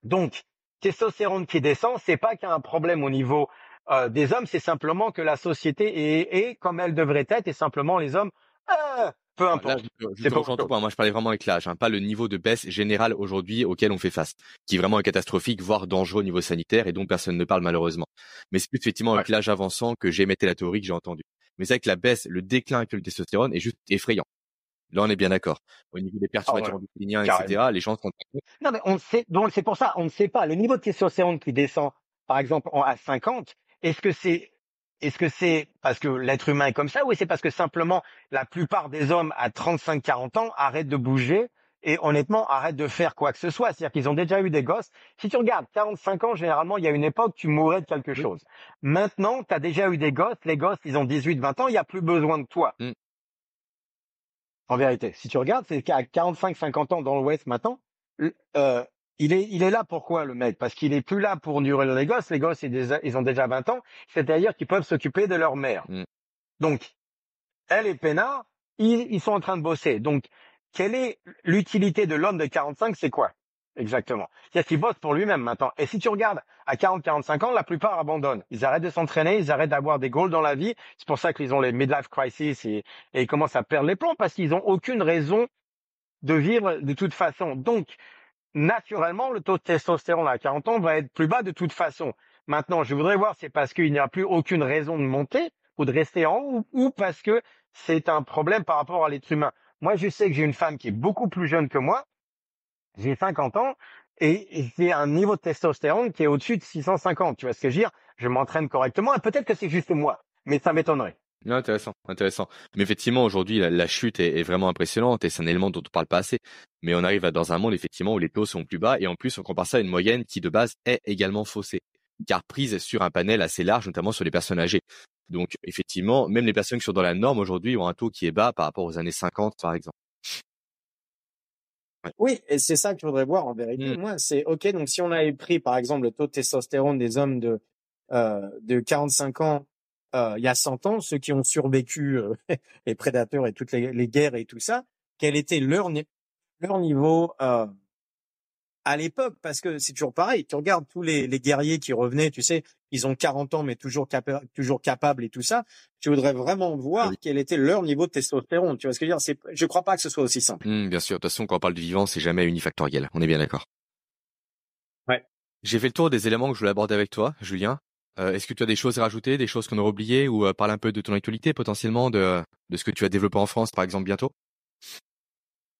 B: Donc, testostérone qui descend, c'est pas qu'il y a un problème au niveau euh, des hommes, c'est simplement que la société est, comme elle devrait être et simplement les hommes, euh, peu importe.
A: c'est pas Moi, je parlais vraiment avec l'âge, hein, pas le niveau de baisse générale aujourd'hui auquel on fait face, qui est vraiment catastrophique, voire dangereux au niveau sanitaire et dont personne ne parle malheureusement. Mais c'est plus effectivement avec l'âge avançant que j'émettais la théorie que j'ai entendue. Mais c'est vrai que la baisse, le déclin avec le testostérone est juste effrayant. Là, on est bien d'accord. Au niveau des perturbateurs endocriniens, etc., les gens sont...
B: Non, mais on sait, donc c'est pour ça, on ne sait pas. Le niveau de testostérone qui descend, par exemple, à 50, est-ce que c'est est-ce que c'est parce que l'être humain est comme ça ou c'est parce que simplement la plupart des hommes à 35-40 ans arrêtent de bouger et honnêtement arrêtent de faire quoi que ce soit? C'est-à-dire qu'ils ont déjà eu des gosses. Si tu regardes 45 ans, généralement, il y a une époque, tu mourrais de quelque chose. Maintenant, tu as déjà eu des gosses. Les gosses, ils ont 18-20 ans, il n'y a plus besoin de toi. Mm. En vérité, si tu regardes, c'est qu'à 45-50 ans dans l'Ouest maintenant, euh, il est, il est là pourquoi le mec? Parce qu'il est plus là pour nourrir les gosses. Les gosses, ils, ont déjà 20 ans. C'est-à-dire qu'ils peuvent s'occuper de leur mère. Mm. Donc, elle et Pena, ils, sont en train de bosser. Donc, quelle est l'utilité de l'homme de 45 C'est quoi? Exactement. C'est-à-dire qu'il bosse pour lui-même maintenant. Et si tu regardes à 40-45 ans, la plupart abandonnent. Ils arrêtent de s'entraîner, ils arrêtent d'avoir des goals dans la vie. C'est pour ça qu'ils ont les midlife crisis et, et ils commencent à perdre les plombs parce qu'ils ont aucune raison de vivre de toute façon. Donc, naturellement, le taux de testostérone à 40 ans va être plus bas de toute façon. Maintenant, je voudrais voir, c'est parce qu'il n'y a plus aucune raison de monter ou de rester en haut ou parce que c'est un problème par rapport à l'être humain. Moi, je sais que j'ai une femme qui est beaucoup plus jeune que moi. J'ai 50 ans et j'ai un niveau de testostérone qui est au-dessus de 650. Tu vois ce que je veux dire? Je m'entraîne correctement et peut-être que c'est juste moi, mais ça m'étonnerait.
A: Non, intéressant, intéressant. Mais effectivement, aujourd'hui, la, chute est, vraiment impressionnante et c'est un élément dont on parle pas assez. Mais on arrive à, dans un monde effectivement où les taux sont plus bas et en plus on compare ça à une moyenne qui de base est également faussée, car prise sur un panel assez large, notamment sur les personnes âgées. Donc effectivement, même les personnes qui sont dans la norme aujourd'hui ont un taux qui est bas par rapport aux années 50, par exemple.
B: Oui, et c'est ça que je voudrais voir en vérité. Mmh. Moi, c'est ok. Donc si on avait pris par exemple le taux de testostérone des hommes de euh, de 45 ans euh, il y a 100 ans, ceux qui ont survécu euh, les prédateurs et toutes les, les, guerres et tout ça, quel était leur, leur niveau euh, à l'époque? Parce que c'est toujours pareil. Tu regardes tous les, les, guerriers qui revenaient, tu sais, ils ont 40 ans mais toujours, capa toujours capables et tout ça. Tu voudrais vraiment voir quel était leur niveau de testostérone. Tu vois ce que je veux dire? Je crois pas que ce soit aussi simple.
A: Mmh, bien sûr. De toute façon, quand on parle de vivant, c'est jamais unifactoriel. On est bien d'accord.
B: Ouais.
A: J'ai fait le tour des éléments que je voulais aborder avec toi, Julien. Euh, Est-ce que tu as des choses à rajouter, des choses qu'on aurait oubliées, ou euh, parle un peu de ton actualité potentiellement, de, de ce que tu vas développer en France, par exemple, bientôt?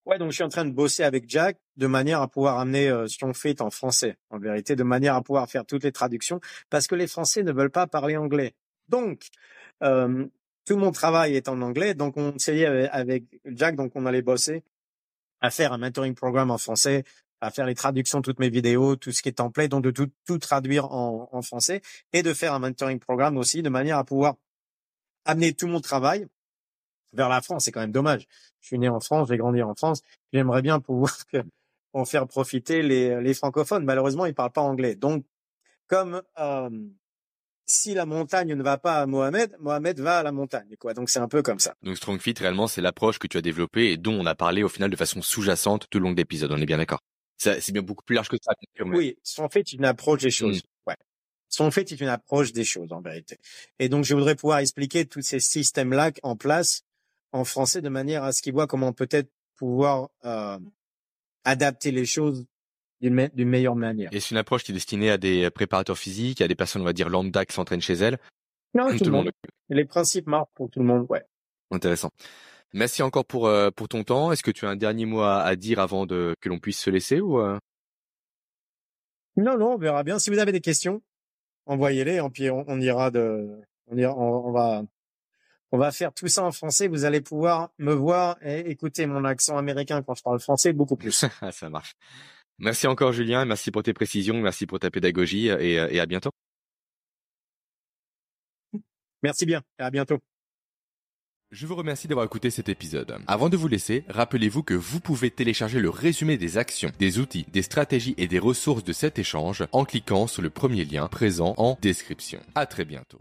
B: Ouais, donc je suis en train de bosser avec Jack de manière à pouvoir amener euh, ce qu'on fait en français, en vérité, de manière à pouvoir faire toutes les traductions, parce que les Français ne veulent pas parler anglais. Donc, tout mon travail est en anglais, donc on s'est dit avec Jack, donc on allait bosser à faire un mentoring programme en français, à faire les traductions de toutes mes vidéos, tout ce qui est template, donc de tout, tout traduire en, en, français et de faire un mentoring programme aussi de manière à pouvoir amener tout mon travail vers la France. C'est quand même dommage. Je suis né en France, j'ai grandi en France. J'aimerais bien pouvoir en faire profiter les, les francophones. Malheureusement, ils parlent pas anglais. Donc, comme euh, si la montagne ne va pas à Mohamed, Mohamed va à la montagne. Quoi. Donc c'est un peu comme ça.
A: Donc Strong Fit, réellement, c'est l'approche que tu as développée et dont on a parlé au final de façon sous-jacente tout le long de l'épisode. On est bien d'accord c'est bien beaucoup plus large que ça.
B: Oui, son fait est une approche des choses. Mmh. Ouais. Son fait est une approche des choses en vérité. Et donc je voudrais pouvoir expliquer tous ces systèmes-là en place en français de manière à ce qu'ils voient comment peut-être pouvoir euh, adapter les choses d'une me meilleure manière.
A: Et c'est une approche qui est destinée à des préparateurs physiques, à des personnes, on va dire, lambda qui s'entraînent chez elles.
B: Non, tout, tout, le monde. monde. Les principes marquent pour tout le monde, ouais.
A: Intéressant. Merci encore pour euh, pour ton temps. Est-ce que tu as un dernier mot à, à dire avant de que l'on puisse se laisser ou euh...
B: Non, non, on verra bien. Si vous avez des questions, envoyez-les. Et puis on, on, ira de, on, ira, on, on, va, on va faire tout ça en français. Vous allez pouvoir me voir et écouter mon accent américain quand je parle français beaucoup plus.
A: ça marche. Merci encore Julien. Merci pour tes précisions. Merci pour ta pédagogie et, et à bientôt.
B: Merci bien. À bientôt.
C: Je vous remercie d'avoir écouté cet épisode. Avant de vous laisser, rappelez-vous que vous pouvez télécharger le résumé des actions, des outils, des stratégies et des ressources de cet échange en cliquant sur le premier lien présent en description. À très bientôt.